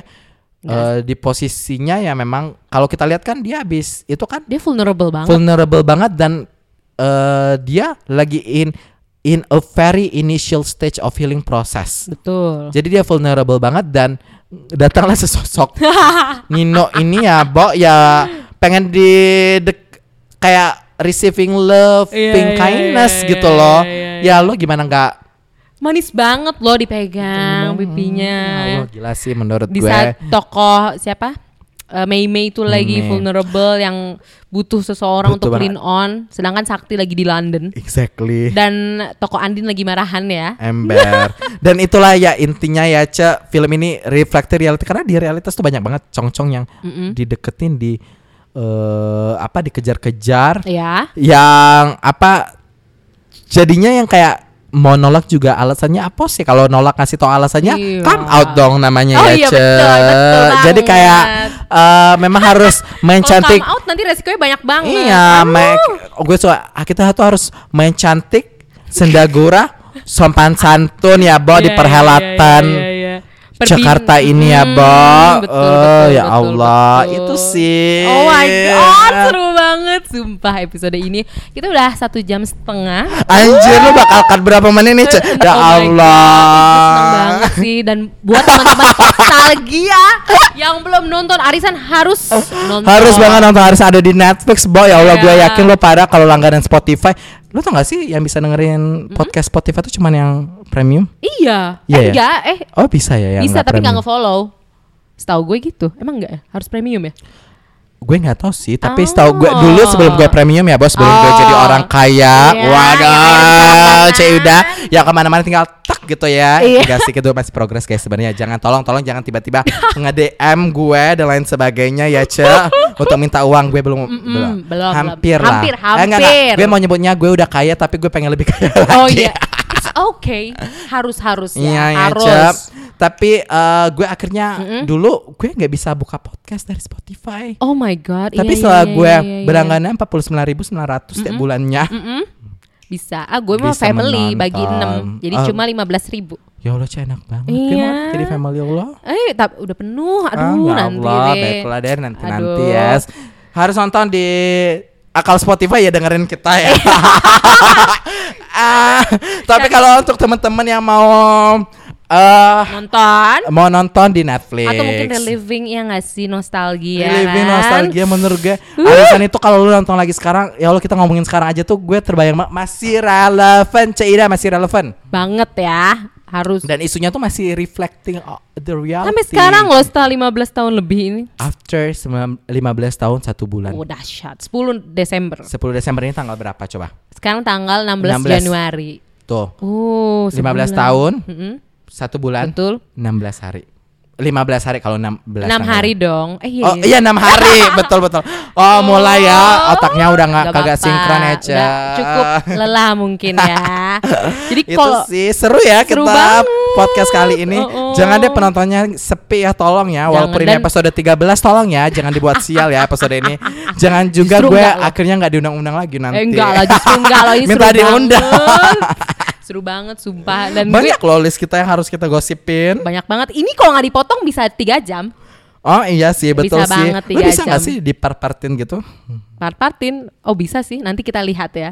eh, di posisinya ya memang kalau kita lihat kan dia habis itu kan Dia vulnerable banget. vulnerable banget dan eh, dia lagi in in a very initial stage of healing process. Betul. Jadi dia vulnerable banget dan datanglah sesosok Nino ini ya, Bo ya pengen di dek- kayak receiving love, Iya, pink iya, kindness iya, gitu iya, loh. iya, Ya lo gimana nggak Manis banget loh dipegang pipinya. Ya Allah, gila sih menurut Di gue. saat tokoh siapa? Eh, Mei Mei itu lagi Mei. vulnerable yang butuh seseorang Butuh untuk clean on, sedangkan Sakti lagi di London Exactly. dan tokoh Andin lagi marahan ya. ember dan itulah ya intinya ya ce film ini reflektif reality karena di realitas tuh banyak banget cong-cong yang Mm-mm. dideketin di eh apa dikejar-kejar Ya. yang apa jadinya yang kayak mau nolak juga alasannya apa sih kalau nolak ngasih tau alasannya Iya. come out dong namanya Oh ya iya, betul, jadi kayak eh, memang harus main Kalau cantik come out nanti resikonya banyak banget. Iya, main, gue suka kita tuh harus main cantik, sendagura, sopan santun ya, Bo di Iya, perhelatan iya, iya, iya. Perbin- Jakarta ini ya, Hmm, Bo. betul, Eh, betul, ya betul, Allah, betul. itu sih. Oh my god, seru banget sumpah episode ini. Kita udah satu jam setengah. Anjir lu bakal cut berapa menit nih? Ya Oh itu seneng Allah. banget sih dan buat teman-teman nostalgia yang belum nonton Arisan harus nonton. Harus banget nonton harus ada di Netflix, Bo. Ya Allah, Iya. gue yakin lo pada kalau langganan Spotify. Lo tau gak sih yang bisa dengerin podcast Spotify tuh cuman yang premium? Iya. Iya eh, ya? enggak, eh Oh bisa ya yang bisa tapi premium. nggak nge-follow. Setahu gue gitu. Emang enggak ya? Harus premium ya? Gue nggak tahu sih, tapi Oh. setahu gue dulu sebelum gue premium ya bos, sebelum gue Oh. jadi orang kaya, Iya, waduh, ada di cek udah, ya ke mana-mana tinggal tak gitu ya. Iya. Enggak sih, itu masih progres guys sebenarnya. Jangan tolong, tolong jangan tiba-tiba nge-DM gue dan lain sebagainya ya ce, untuk minta uang gue belum, belum, belum, hampir belum. lah. Hampir, Eh, enggak, enggak. hampir. Gue mau nyebutnya gue udah kaya, tapi gue pengen lebih kaya Oh lagi. iya. It's okay. Harus harus ya. Iya ya harus. Cep. Tapi eh, gue akhirnya dulu gue nggak bisa buka podcast dari Spotify. Oh my god. Tapi iya, setelah iya, gue iya, iya, iya. berangganan empat puluh sembilan ribu sembilan ratus setiap bulannya. Mm-mm. Bisa. Ah, gue mau family bagi menonton. 6 Jadi Ah. cuma 15 ribu. Ya Allah, cah enak banget. Gue mau Iya. jadi family Allah. Eh, tapi udah penuh. Aduh, ah, ya nanti Allah, deh. baiklah deh nanti nanti ya. Harus nonton di akal Spotify ya dengerin kita ya. ah, tapi kalau untuk teman-teman yang mau eh Nonton. mau nonton di Netflix Atau mungkin reliving ya nggak sih nostalgia Reliving kan? nostalgia menurut gue Alasan itu kalau lu nonton lagi sekarang Ya Allah kita ngomongin sekarang aja tuh Gue terbayang ma- masih relevan Ceida masih relevan Banget ya. Harus. Dan isunya tuh masih reflecting uh, the reality Sampai sekarang loh setelah 15 tahun lebih ini. After sembilan- 15 tahun satu bulan Oh dahsyat. 10 Desember. 10 Desember ini tanggal berapa coba Sekarang tanggal 16, 16. Januari. Tuh Oh, 15 sebulan. tahun Mm-mm. Satu bulan Betul. 16 hari 15 hari kalau 16 6 tanggal. hari dong. Eh iya. Oh iya 6 hari betul betul. Oh mulai ya otaknya udah nggak kagak sinkron Ca. Udah cukup lelah mungkin ya. Jadi Itu kalau sih seru ya Seru kita banget. podcast kali ini. Oh, oh. Jangan deh penontonnya sepi ya tolong ya. Walaupun Jangan. ini Dan- episode 13 tolong ya jangan dibuat sial ya episode ini. Jangan juga Justru gue enggak akhirnya nggak diundang-undang lagi nanti. eh enggak lah justru enggak loh ini Minta seru diundang. Seru banget sumpah dan gue Banyak loh list kita yang harus kita gosipin. banyak banget. Ini kalau nggak dipotong bisa tiga jam. Oh iya sih betul Bisa sih. banget tiga bisa nggak jam. sih dipart-partin gitu? Part-partin. Oh bisa sih. Nanti kita lihat ya.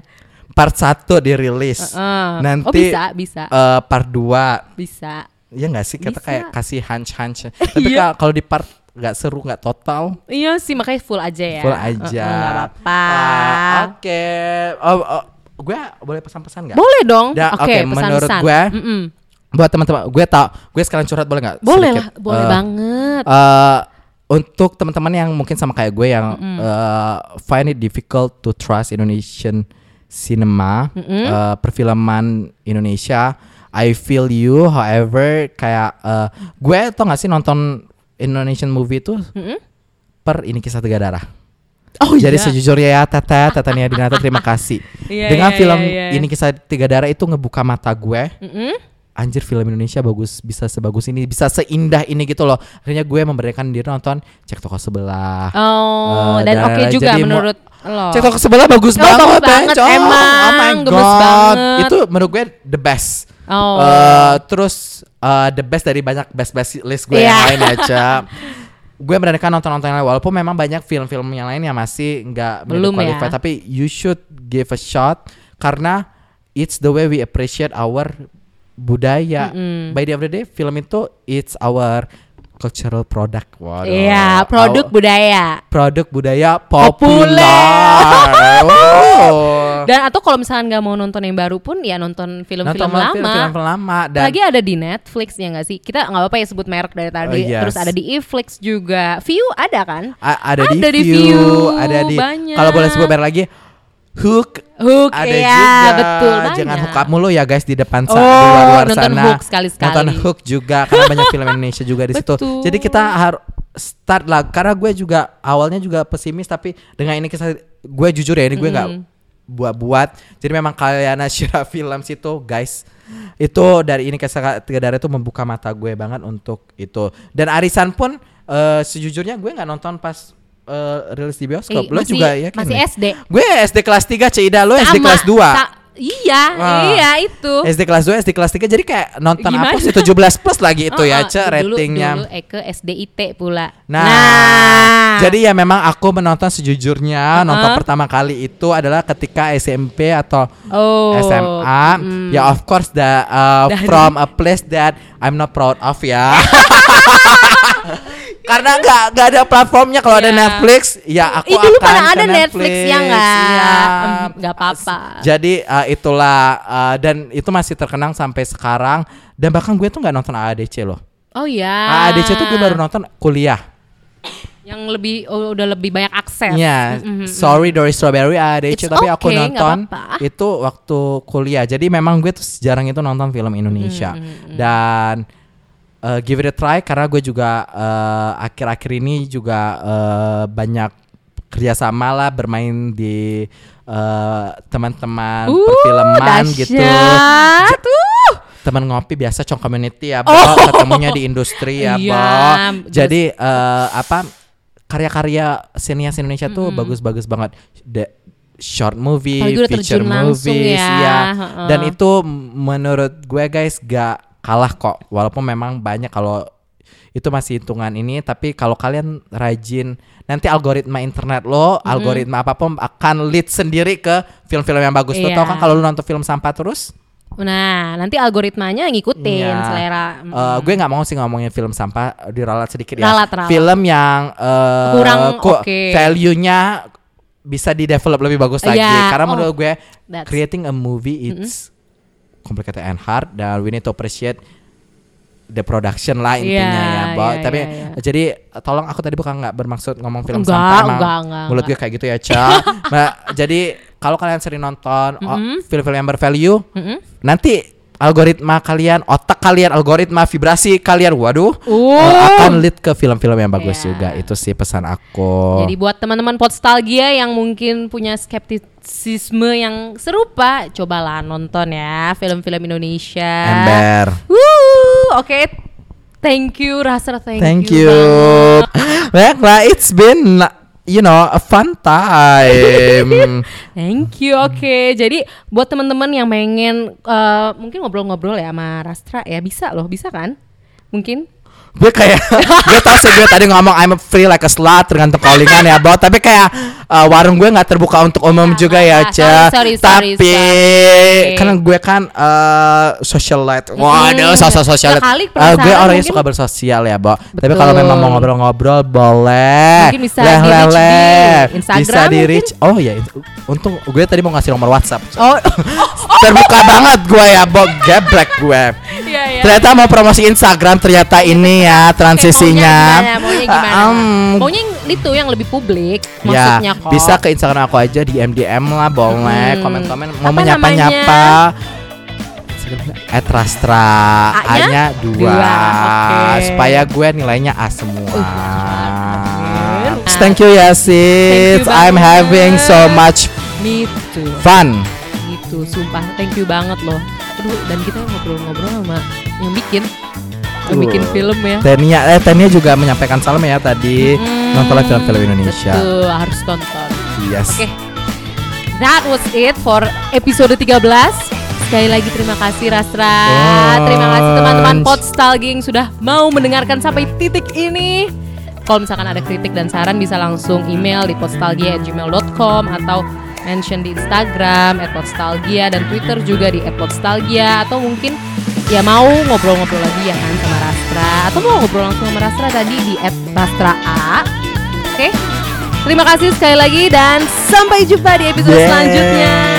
Part 1 dirilis. Heeh. Nanti oh bisa, bisa, eh, part 2 bisa. Iya gak sih kita Bisa. kayak kasih hunch-hunch Tapi Iya. ka- kalau di part gak seru gak total Iya sih makanya full aja ya. Full aja Heeh, nggak apa-apa. Ah, Oke oh, oh, Gue boleh pesan-pesan gak? Boleh dong. Oke, oke, menurut gue, Mm-mm. Buat teman-teman Gue tau Gue sekalian curhat boleh gak? Boleh Sedikit. lah, boleh Eh, banget. eh, untuk teman-teman yang mungkin sama kayak gue yang uh, find it difficult to trust Indonesian cinema, uh, perfilman Indonesia, I feel you. However, kayak uh, gue tau gak sih nonton Indonesian movie itu per ini kisah tiga darah. Oh Jadi sejujurnya ya Tata, Tata Nia Dinata terima kasih. Iya, Dengan iya, film iya, iya. ini kisah tiga darah itu ngebuka mata gue. Mm-mm. Anjir film Indonesia bagus bisa sebagus ini bisa seindah ini gitu loh. Akhirnya gue memberikan diri nonton cek toko sebelah. Oh, Eh, dan oke dan- juga jadi menurut lo. Cek toko sebelah bagus Oh, banget, bagus banget, Bencong. emang. Oh my god. banget. Itu menurut gue the best. Oh. Eh, terus eh, the best dari banyak best best list gue Iya. yang lain aja. gue beranikan nonton-nonton yang lain walaupun memang banyak film-film yang lain yang masih nggak Belum menjadi qualified, ya. tapi you should give a shot karena it's the way we appreciate our budaya. By the end of the day, film itu it's our cultural product. Waduh. Iya, produk Our- budaya. produk budaya Populer. populer. Wow. Dan atau kalau misalnya nggak mau nonton yang baru pun ya nonton film-film Nonton lama. film-film lama dan Lagi ada di Netflix ya nggak sih? Kita nggak apa-apa ya sebut merek dari tadi. Oh, yes. Terus ada di Eflix juga. View ada kan? a- ada, Ada di di view, View, ada di banyak. kalau boleh sebut merek lagi Hook Hook, ada iya, juga. betul, banyak. Jangan hook up mulu ya guys di depan sa- Oh, di luar-luar nonton sana. Hook sekali-sekali. Nonton Hook juga karena banyak film Indonesia juga di situ. Betul. Jadi kita harus start lah karena gue juga awalnya juga pesimis tapi dengan ini kisah gue jujur ya ini gue nggak buat-buat. Jadi memang kalian Shira film situ guys itu dari ini tiga darah itu membuka mata gue banget untuk itu. Dan Arisan pun eh, sejujurnya gue nggak nonton pas eh, rilis di bioskop. Eh, Lo masih- juga ya masih? SD. Gue SD kelas 3 Cida lo SD Sama, kelas 2. Iya, Wah. iya itu. SD kelas 2, SD kelas 3 jadi kayak nonton Gimana? apa sih 17 plus lagi itu ya, Oh, oh, Ce, dulu- ratingnya. Dulu Eke SDIT pula. Nah, jadi ya memang aku menonton sejujurnya nonton Uh-uh. pertama kali itu adalah ketika SMP atau Oh, SMA. mm. Ya of course the uh, Dari- from a place that I'm not proud of ya. Karena nggak nggak ada platformnya kalau ada Iya. Netflix, ya aku Ih, dulu akan pada ada Netflix, ya nggak? Iya. Nggak apa-apa. Jadi uh, itulah uh, dan itu masih terkenang sampai sekarang dan bahkan gue tuh nggak nonton AADC loh. Oh ya. AADC tuh gue baru nonton kuliah. Yang lebih oh, udah lebih banyak akses. Ya, Mm-mm. sorry Dory Strawberry AADC It's tapi aku okay, nggak nonton apa-apa. itu waktu kuliah. Jadi memang gue tuh jarang itu nonton film Indonesia dan uh, give it a try karena gue juga uh, akhir-akhir ini juga uh, banyak kerjasama lah bermain di uh, teman-teman Uh, perfilman gitu. Uh. Teman ngopi biasa cong community ya, Bo. Oh. Ketemunya di industri ya, Iya, Bo. Jadi eh, apa karya-karya senias Indonesia tuh bagus-bagus banget. The short movie, feature movies, ya, heeh. Dan itu menurut gue guys gak kalah kok. Walaupun memang banyak kalau itu masih hitungan ini, tapi kalau kalian rajin nanti algoritma internet lo, algoritma apa pun akan lead sendiri ke film-film yang bagus. Lo Iya. tau kan kalau lu nonton film sampah terus? Nah, nanti algoritmanya ngikutin Iya. selera. Eh, gue nggak mau sih ngomongin film sampah diralat sedikit ya. Ralat, ralat. Film yang eh, Kurang ku- oke. value-nya bisa di develop lebih bagus lagi. Iya, Karena oh, menurut gue that's- creating a movie it's complicated and hard dan we need to appreciate the production lah intinya Iya, ya, Bo. iya, Tapi iya, iya. jadi tolong aku tadi bukan nggak bermaksud ngomong film Enggak, sampah emang enggak, enggak, mulut gue kayak gitu ya, Ca. nah, jadi kalau kalian sering nonton oh, film-film yang bervalue, Mm-mm. nanti algoritma kalian, otak kalian, algoritma vibrasi kalian, waduh, Oh. eh, akan lead ke film-film yang bagus Iya. juga. Itu sih pesan aku. Jadi buat teman-teman Podstalgia yang mungkin punya skeptisisme yang serupa, cobalah nonton ya film-film Indonesia. Ember. Oke. Thank you, Rasra. Thank, Thank you. you. Baiklah, it's been you know a fun time. Thank you. Oke, jadi buat teman-teman yang pengen eh, mungkin ngobrol-ngobrol ya sama Rastra ya bisa loh, bisa kan? Mungkin gue kayak gue tau sih gue tadi ngomong I'm free like a slut tergantung callingan ya Bo tapi kayak uh, warung gue nggak terbuka untuk umum juga ya ah, Ca sorry, sorry, tapi sorry. karena gue kan uh, socialite waduh Mm, sosial socialite sekali Uh, gue orangnya mungkin- suka bersosial ya Bo. Tapi kalau memang mau ngobrol-ngobrol boleh. Mungkin bisa Leh, leh, di leh. Instagram bisa di mungkin? reach oh ya untung gue tadi mau ngasih nomor WhatsApp. Oh, terbuka banget gue ya Bo. Geblek gue iya. Ternyata mau promosi Instagram ternyata ini ya transisinya. Oke, maunya gimana? Maunya gimana? Um, maunya yang itu yang lebih publik ya, maksudnya kok. bisa ke Instagram aku aja di MDM lah boleh Hmm. komen-komen mau Apa menyapa-nyapa. At Rastra A-nya? Dua, Dua, oke. supaya gue nilainya A semua. amin. Thank you ya sis. You I'm having so much Me too. fun. Gitu, sumpah. Thank you banget loh. Aduh, dan kita ngobrol-ngobrol sama yang bikin yang bikin film ya. Tenia eh Tenia juga menyampaikan salam ya tadi Hmm, nontonlah film-film Indonesia. Betul, harus tonton. Yes. Oke. That was it for episode 13. Sekali lagi terima kasih Rastra. Terima kasih teman-teman Bunch. Podstalgi yang sudah mau mendengarkan sampai titik ini. Kalau misalkan ada kritik dan saran bisa langsung email di podstalgia@gmail.com atau mention di Instagram @podstalgia dan Twitter juga di @podstalgia atau mungkin ya mau ngobrol-ngobrol lagi ya kan sama Rastra atau mau ngobrol langsung sama Rastra tadi di @rastraa. Oke. Terima kasih sekali lagi dan sampai jumpa di episode Yeay. selanjutnya.